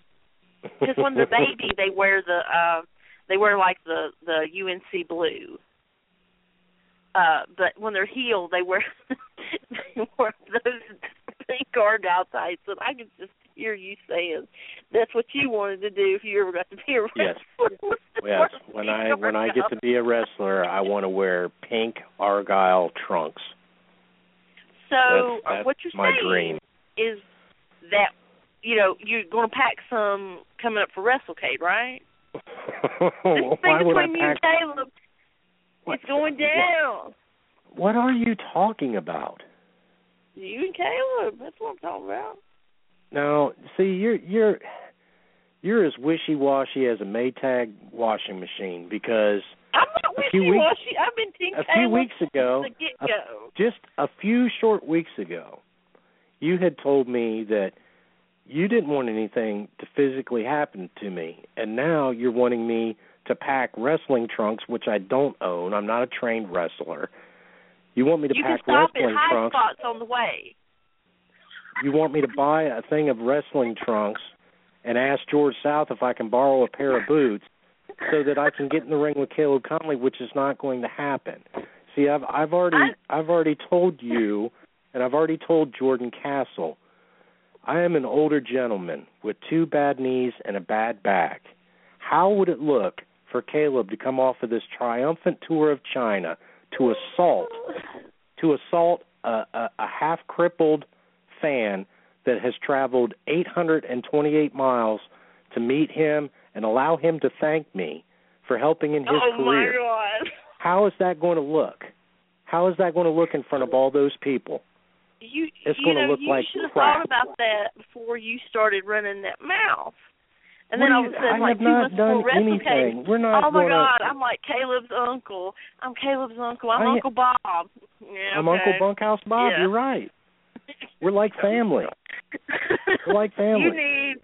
S3: because when they're baby they wear the uh, they wear like the the UNC blue. Uh, but when they're healed, they wear they wear those pink argyle tights, and I could just hear you saying that's what you wanted to do if you ever got to be a wrestler.
S2: Yes. yes. When I when I get to be a wrestler, I want to wear pink argyle trunks.
S3: So
S2: that's, that's
S3: uh, what you're
S2: my
S3: saying
S2: dream.
S3: is that you know you're going to pack some coming up for WrestleCade, right? this thing between you and Caleb, it's going down.
S2: What are you talking about?
S3: You and Caleb, that's what I'm talking about.
S2: Now, see, you're you're you're as wishy-washy as a Maytag washing machine because
S3: I'm not
S2: A few weeks-
S3: wishy-washy. I've been Team
S2: a few weeks ago,
S3: since
S2: just a few short weeks ago, you had told me that you didn't want anything to physically happen to me, and now you're wanting me to pack wrestling trunks, which I don't own. I'm not a trained wrestler. You want me to
S3: you can
S2: pack
S3: stop at
S2: wrestling
S3: high
S2: trunks.
S3: spots on the way.
S2: You want me to buy a thing of wrestling trunks and ask George South if I can borrow a pair of boots so that I can get in the ring with Caleb Konley, which is not going to happen. See, I've I've already I've already told you and I've already told Jordan Castle, I am an older gentleman with two bad knees and a bad back. How would it look for Caleb to come off of this triumphant tour of China to assault to assault a, a, a half crippled fan that has traveled 828 miles to meet him and allow him to thank me for helping in his
S3: oh
S2: career. How is that going to look? How is that going to look in front of all those people?
S3: You
S2: It's
S3: you
S2: gonna
S3: know
S2: look
S3: you
S2: like
S3: should have
S2: crap.
S3: thought about that before you started running that mouth. And
S2: What
S3: then all of a sudden,
S2: I
S3: like
S2: have
S3: two
S2: not done anything. We're not
S3: oh my
S2: gonna-
S3: god, I'm like Caleb's uncle. I'm Caleb's uncle. I'm
S2: I-
S3: Uncle Bob. Yeah,
S2: I'm
S3: okay.
S2: Uncle Bunkhouse Bob.
S3: Yeah.
S2: You're right. We're like family. We're like family.
S3: You need,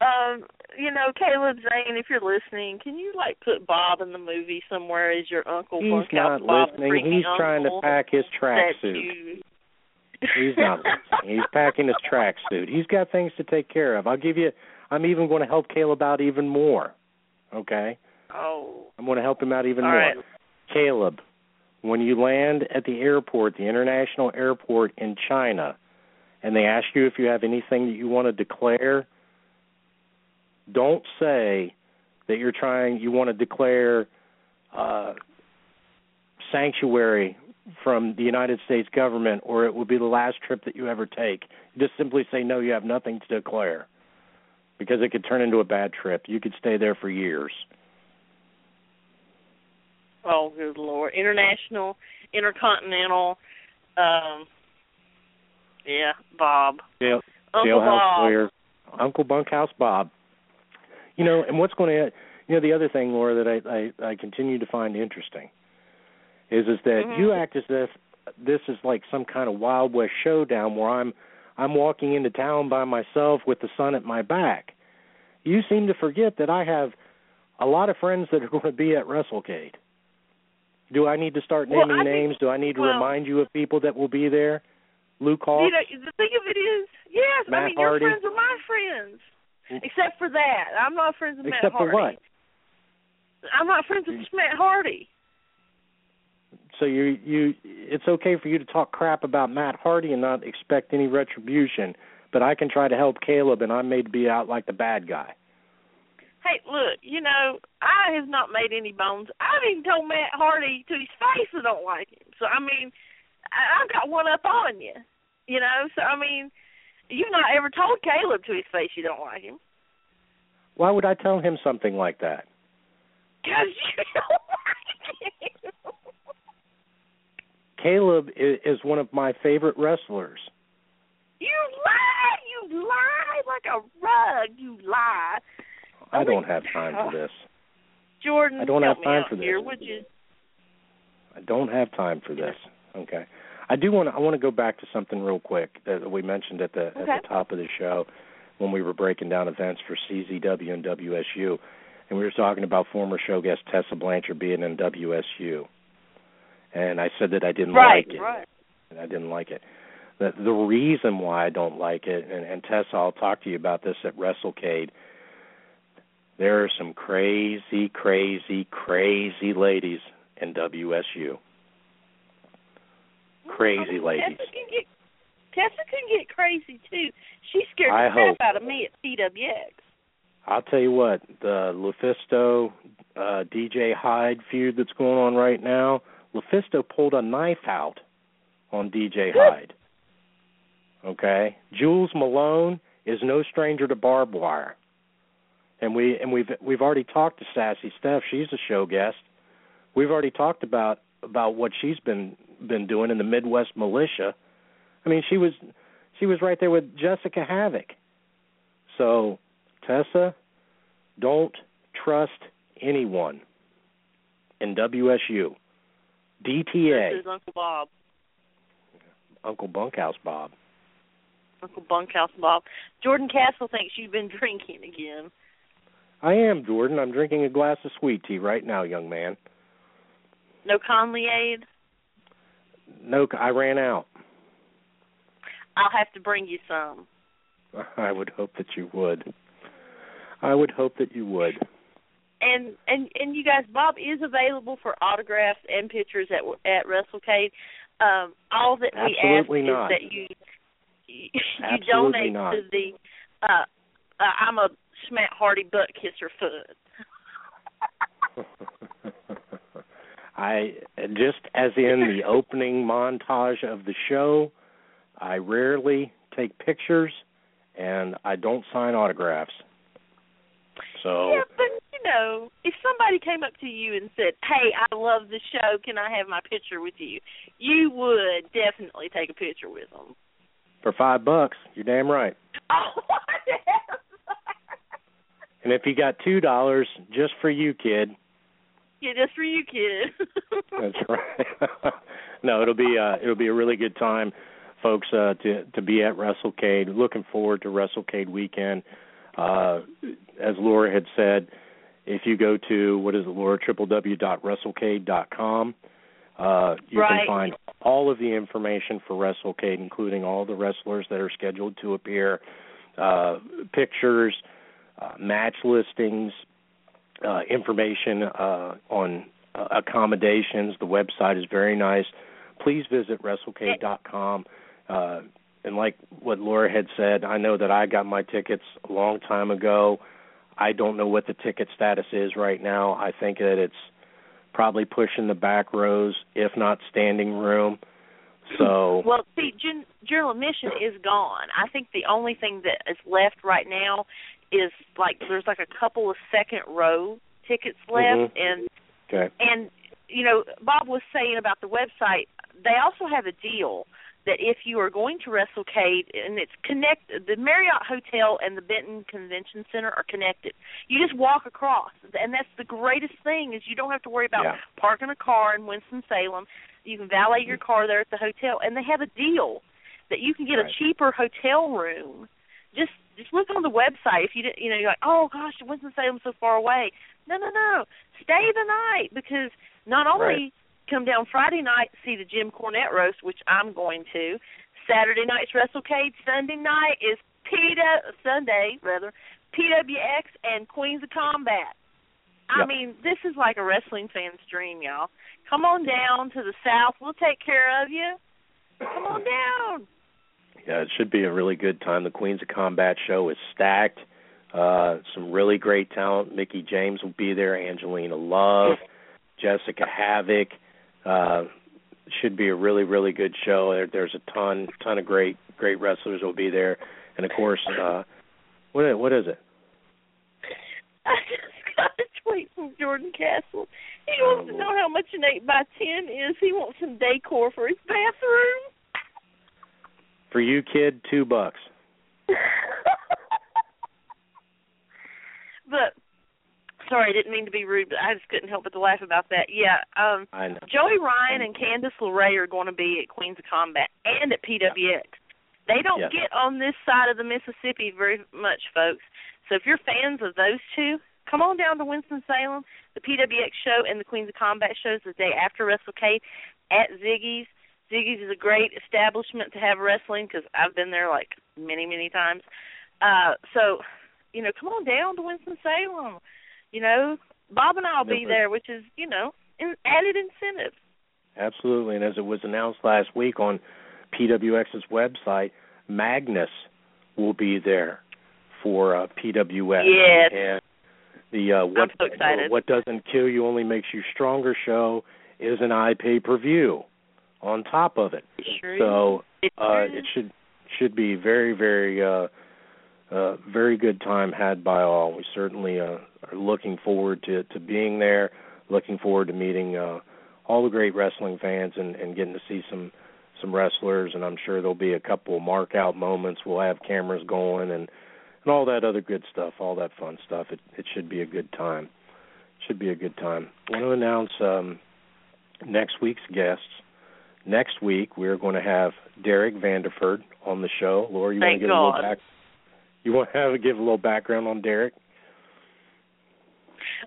S3: um, you know, Caleb Zane, if you're listening, can you like put Bob in the movie somewhere as your uncle?
S2: He's not listening. He's trying to pack his tracksuit.
S3: you-
S2: He's not listening. He's packing his tracksuit. He's got things to take care of. I'll give you. I'm even going to help Caleb out even more. Okay.
S3: Oh,
S2: I'm going to help him out even
S3: all
S2: more.
S3: right.
S2: Caleb, when you land at the airport, the international airport in China, and they ask you if you have anything that you want to declare, don't say that you're trying you want to declare uh, sanctuary from the United States government or it will be the last trip that you ever take. Just simply say no, you have nothing to declare. Because it could turn into a bad trip. You could stay there for years.
S3: Oh, good lord! International, intercontinental. Um, yeah, Bob.
S2: Jail,
S3: Uncle
S2: jailhouse
S3: Bob.
S2: lawyer, Uncle Bunkhouse Bob. You know, and what's going to, you know, the other thing, Laura, that I I, I continue to find interesting is is that
S3: Mhm.
S2: you act as if this is like some kind of Wild West showdown where I'm I'm walking into town by myself with the sun at my back. You seem to forget that I have a lot of friends that are going to be at WrestleCade. Do I need to start
S3: Well,
S2: naming
S3: think-
S2: names? Do I need to
S3: well-
S2: remind you of people that will be there? Luke Hawx,
S3: You know, the thing of it is, yes, I
S2: Matt
S3: mean
S2: Hardy.
S3: your friends are my friends. Except for that, I'm not friends with
S2: except
S3: Matt
S2: for what?
S3: I'm not friends with Matt Hardy.
S2: So you you it's okay for you to talk crap about Matt Hardy and not expect any retribution, but I can try to help Caleb and I'm made to be out like the bad guy.
S3: Hey, look, you know, I have not made any bones. I've even told Matt Hardy to his face I don't like him. So I mean, I, I've got one up on you. You know, so I mean, you've not ever told Caleb to his face you don't like him.
S2: Why would I tell him something like that?
S3: Because you don't like him.
S2: Caleb is, is one of my favorite wrestlers.
S3: You lie, you lie like a rug, you lie.
S2: I
S3: Oh,
S2: don't have time for
S3: oh.
S2: this.
S3: Jordan,
S2: I don't have time for this.
S3: here, would you?
S2: I don't have time for this. Okay. I do want to, I want to go back to something real quick that we mentioned at the
S3: Okay.
S2: at the top of the show when we were breaking down events for CZW and WSU, and we were talking about former show guest Tessa Blanchard being in WSU, and I said that I didn't
S3: Right,
S2: like it.
S3: right.
S2: and I didn't like it. The the reason why I don't like it, and, and Tessa, I'll talk to you about this at WrestleCade. There are some crazy, crazy, crazy ladies in WSU. Crazy ladies.
S3: Tessa can get Tessa can get crazy too. She scared
S2: I
S3: the crap out of me at PWX.
S2: I'll tell you what, the Lufisto uh DJ Hyde feud that's going on right now, Lufisto pulled a knife out on DJ Hyde. Okay? Jewells Malone is no stranger to barbed wire. And we and we've we've already talked to Sassy Steph, she's a show guest. We've already talked about about what she's been been doing in the Midwest militia. I mean, she was she was right there with Jessica Havoc. So, Tessa, don't trust anyone in WSU. DTA,
S3: This is Uncle Bob.
S2: Uncle Bunkhouse Bob.
S3: Uncle Bunkhouse Bob. Jordan Castle thinks you've been drinking again.
S2: I am Jordan. I'm drinking a glass of sweet tea right now, young man.
S3: No Conley aid?
S2: No, I ran out.
S3: I'll have to bring you some.
S2: I would hope that you would. I would hope that you would.
S3: And and and you guys, Bob is available for autographs and pictures at at WrestleCade. Um, all that we
S2: Absolutely
S3: ask
S2: not.
S3: is that you you, you donate
S2: not.
S3: to the. Uh, uh, I'm a Schmatt Hardy butt kisser foot.
S2: I just as in the opening montage of the show, I rarely take pictures and I don't sign autographs. So
S3: Yeah, but you know, if somebody came up to you and said, "Hey, I love the show. Can I have my picture with you?" You would definitely take a picture with them.
S2: for five bucks, you're damn right.
S3: Oh,
S2: And if you got two dollars just for you, kid,
S3: yeah, just for you, kid.
S2: That's right. no, it'll be uh it'll be a really good time, folks, uh to to be at WrestleCade. Looking forward to WrestleCade weekend. Uh as Laura had said, if you go to what is it, Laura www.wrestlecade.com, uh you
S3: Right.
S2: can find all of the information for WrestleCade, including all the wrestlers that are scheduled to appear, uh pictures, uh, match listings, uh, information uh, on uh, accommodations. The website is very nice. Please visit WrestleCade.com. Uh, and like what Laura had said, I know that I got my tickets a long time ago. I don't know what the ticket status is right now. I think that it's probably pushing the back rows, if not standing room. So
S3: well, see, gen- general admission is gone. I think the only thing that is left right now is like there's like a couple of second row tickets left,
S2: Mhm.
S3: and
S2: okay,
S3: and you know Bob was saying about the website. They also have a deal that if you are going to WrestleCade and it's connected, the Marriott Hotel and the Benton Convention Center are connected. You just walk across, and that's the greatest thing is you don't have to worry about
S2: Yeah.
S3: parking a car in Winston Salem. You can valet your car there at the hotel, and they have a deal that you can get a cheaper hotel room. Just just look on the website if you didn't, you know you're like oh gosh Winston Salem's so far away. No no no, stay the night because not only
S2: Right.
S3: come down Friday night see the Jim Cornette roast, which I'm going to. Saturday night's WrestleCade. Sunday night is PW Sunday rather PWX and Queens of Combat. I
S2: Yep.
S3: mean, this is like a wrestling fan's dream, y'all. Come on down to the south. We'll take care of you. Come on down.
S2: Yeah, it should be a really good time. The Queens of Combat show is stacked. Uh, some really great talent. Mickie James will be there. Angelina Love, Jessica Havoc. Uh, should be a really, really good show. There, there's a ton, ton of great, great wrestlers will be there, and of course, uh, what, what is it?
S3: I just got a tweet from Jordan Castle. He wants to know how much an eight by ten is. He wants some decor for his bathroom.
S2: For you, kid, two bucks.
S3: but sorry, I didn't mean to be rude, but I just couldn't help but to laugh about that. Yeah, um
S2: I know.
S3: Joey Ryan and Candice LeRae are going to be at Queens of Combat and at PWX. They don't
S2: Yeah.
S3: get on this side of the Mississippi very much, folks. So if you're fans of those two, come on down to Winston Salem. The PWX show and the Queens of Combat shows the day after WrestleCade at Ziggy's. Ziggy's is a great establishment to have wrestling because I've been there like many, many times. Uh, so, you know, come on down to Winston Salem. You know, Bob and I'll be there, which is, you know, an added incentive.
S2: Absolutely, and as it was announced last week on PWX's website, Magnus will be there for uh, PWX.
S3: Yes.
S2: And the uh, what
S3: so excited.
S2: what doesn't kill you only makes you stronger show is an iPay per view on top of it.
S3: Sure
S2: So
S3: It
S2: uh, it should should be very very uh, uh, very good time had by all. We certainly uh, are looking forward to to being there. Looking forward to meeting uh, all the great wrestling fans and, and getting to see some some wrestlers. And I'm sure there'll be a couple of mark out moments. We'll have cameras going and and all that other good stuff, all that fun stuff. It it should be a good time. Should be a good time. I want to announce um, next week's guests. Next week we're going to have Derek Vanderford on the show. Laura, you want to give a little back? You want to have give a little background on Derek?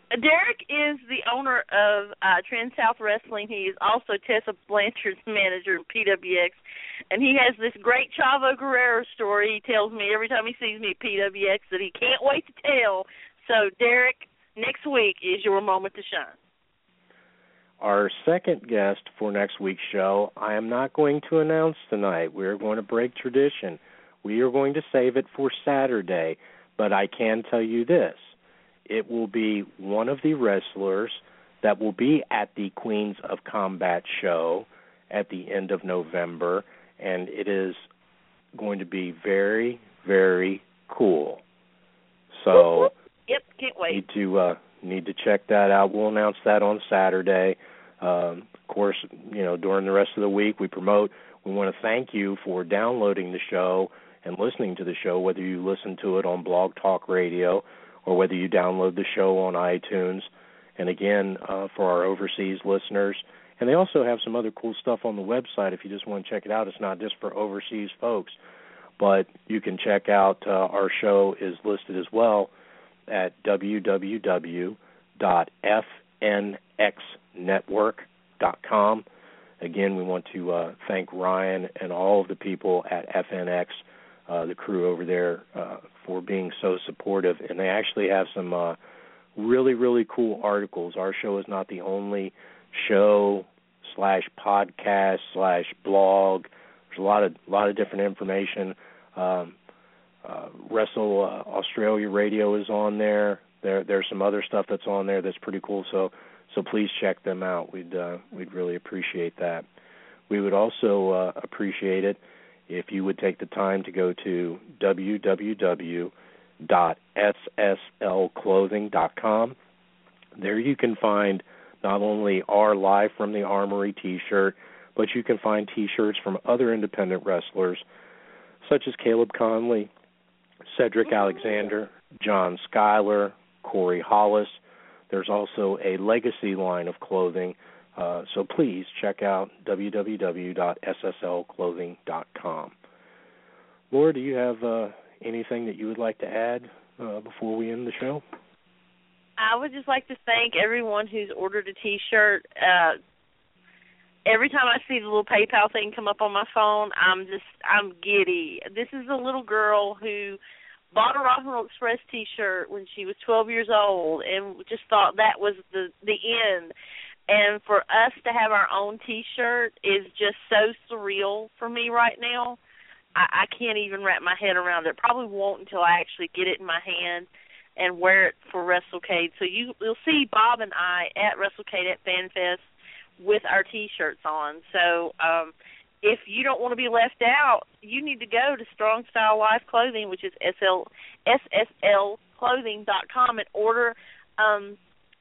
S3: Derek is the owner of uh Trans South Wrestling. He is also Tessa Blanchard's manager in PWX. And he has this great Chavo Guerrero story he tells me every time he sees me at PWX that he can't wait to tell. So Derek, next week is your moment to shine.
S2: Our second guest for next week's show, I am not going to announce tonight. We're going to break tradition. We are going to save it for Saturday, but I can tell you this. It will be one of the wrestlers that will be at the Queens of Combat show at the end of November, and it is going to be very, very cool. So,
S3: yep, can't wait.
S2: Need to uh, need to check that out. We'll announce that on Saturday. Um, of course, you know during the rest of the week we promote. We want to thank you for downloading the show and listening to the show, whether you listen to it on Blog Talk Radio or whether you download the show on iTunes. And again, uh, for our overseas listeners, and they also have some other cool stuff on the website if you just want to check it out. It's not just for overseas folks, but you can check out uh, our show is listed as well at www.fnxnetwork.com. Again, we want to uh, thank Ryan and all of the people at FNX, uh, the crew over there, uh, for being so supportive. And they actually have some uh, really, really cool articles. Our show is not the only show slash podcast slash blog. There's a lot of lot of different information. Um, uh, Wrestle uh, Australia Radio is on there. There there's some other stuff that's on there that's pretty cool. So so please check them out. We'd uh, we'd really appreciate that. We would also uh, appreciate it if you would take the time to go to www.sslclothing.com. There you can find not only our Live from the Armory t shirt, but you can find t shirts from other independent wrestlers such as Caleb Konley, Cedric Alexander, John Schuyler, Corey Hollis. There's also a legacy line of clothing. Uh, so please check out www.sslclothing.com. Laura, do you have uh, anything that you would like to add uh, before we end the show?
S3: I would just like to thank everyone who's ordered a T-shirt. Uh, every time I see the little PayPal thing come up on my phone, I'm just I'm giddy. This is a little girl who bought a Rock and Roll Express T-shirt when she was 12 years old, and just thought that was the the end. And for us to have our own T-shirt is just so surreal for me right now. I, I can't even wrap my head around it. Probably won't until I actually get it in my hand and wear it for WrestleCade. So you you'll see Bob and I at WrestleCade at FanFest with our T-shirts on. So um, if you don't want to be left out, you need to go to Strong Style Life Clothing, which is SL SSLclothing.com, and order um,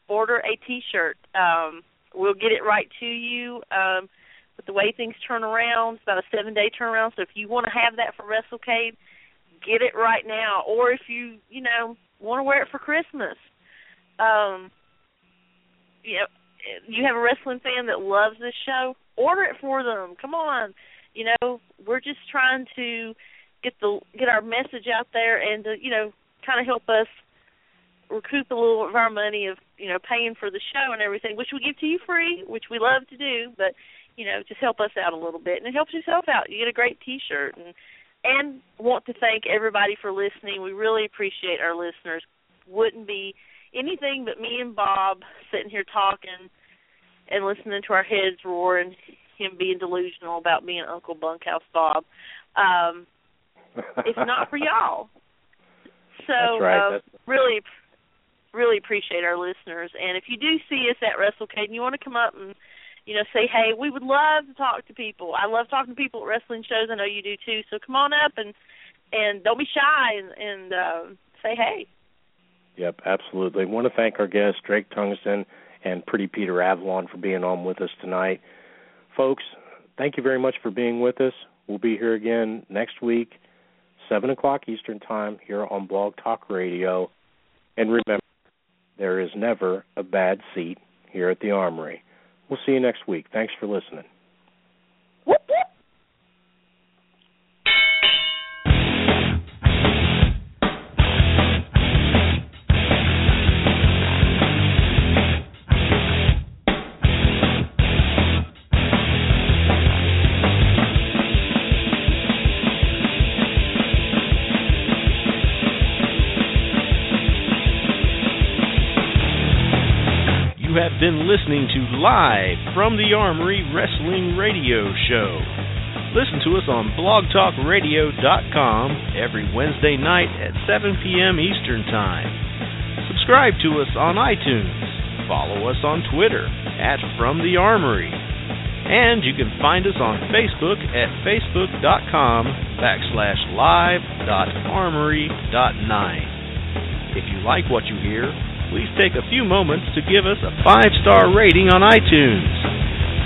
S3: order a T-shirt. Um, we'll get it right to you. Um, but the way things turn around, it's about a seven day turnaround. So if you want to have that for WrestleCade, get it right now. Or if you you know want to wear it for Christmas. Um, you know, you have a wrestling fan that loves this show, order it for them. Come on, you know, we're just trying to get the get our message out there and to, you know, kind of help us recoup a little of our money of you know paying for the show and everything, which we give to you free, which we love to do, but you know just help us out a little bit and it helps yourself out. You get a great T-shirt and and want to thank everybody for listening. We really appreciate our listeners. Wouldn't be anything but me and Bob sitting here talking and listening to our heads roar and him being delusional about being Uncle Bunkhouse Bob. Um, if not for y'all. So
S2: right.
S3: uh, really, really appreciate our listeners. And if you do see us at WrestleCade and you want to come up and you know, say, hey, we would love to talk to people. I love talking to people at wrestling shows. I know you do too. So come on up and and don't be shy and, and uh, say hey.
S2: Yep, absolutely. I want to thank our guest Drake Tungsten and Pretty Peter Avalon, for being on with us tonight. Folks, thank you very much for being with us. We'll be here again next week, 7 o'clock Eastern Time, here on Blog Talk Radio. And remember, there is never a bad seat here at the Armory. We'll see you next week. Thanks for listening.
S4: Listening to Live from the Armory Wrestling Radio Show. Listen to us on blogtalkradio.com every Wednesday night at 7 p.m. Eastern Time. Subscribe to us on iTunes. Follow us on Twitter at From the Armory. And you can find us on Facebook at facebook.com backslash live.armory.9. If you like what you hear, please take a few moments to give us a five star rating on iTunes.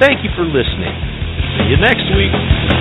S4: Thank you for listening. See you next week.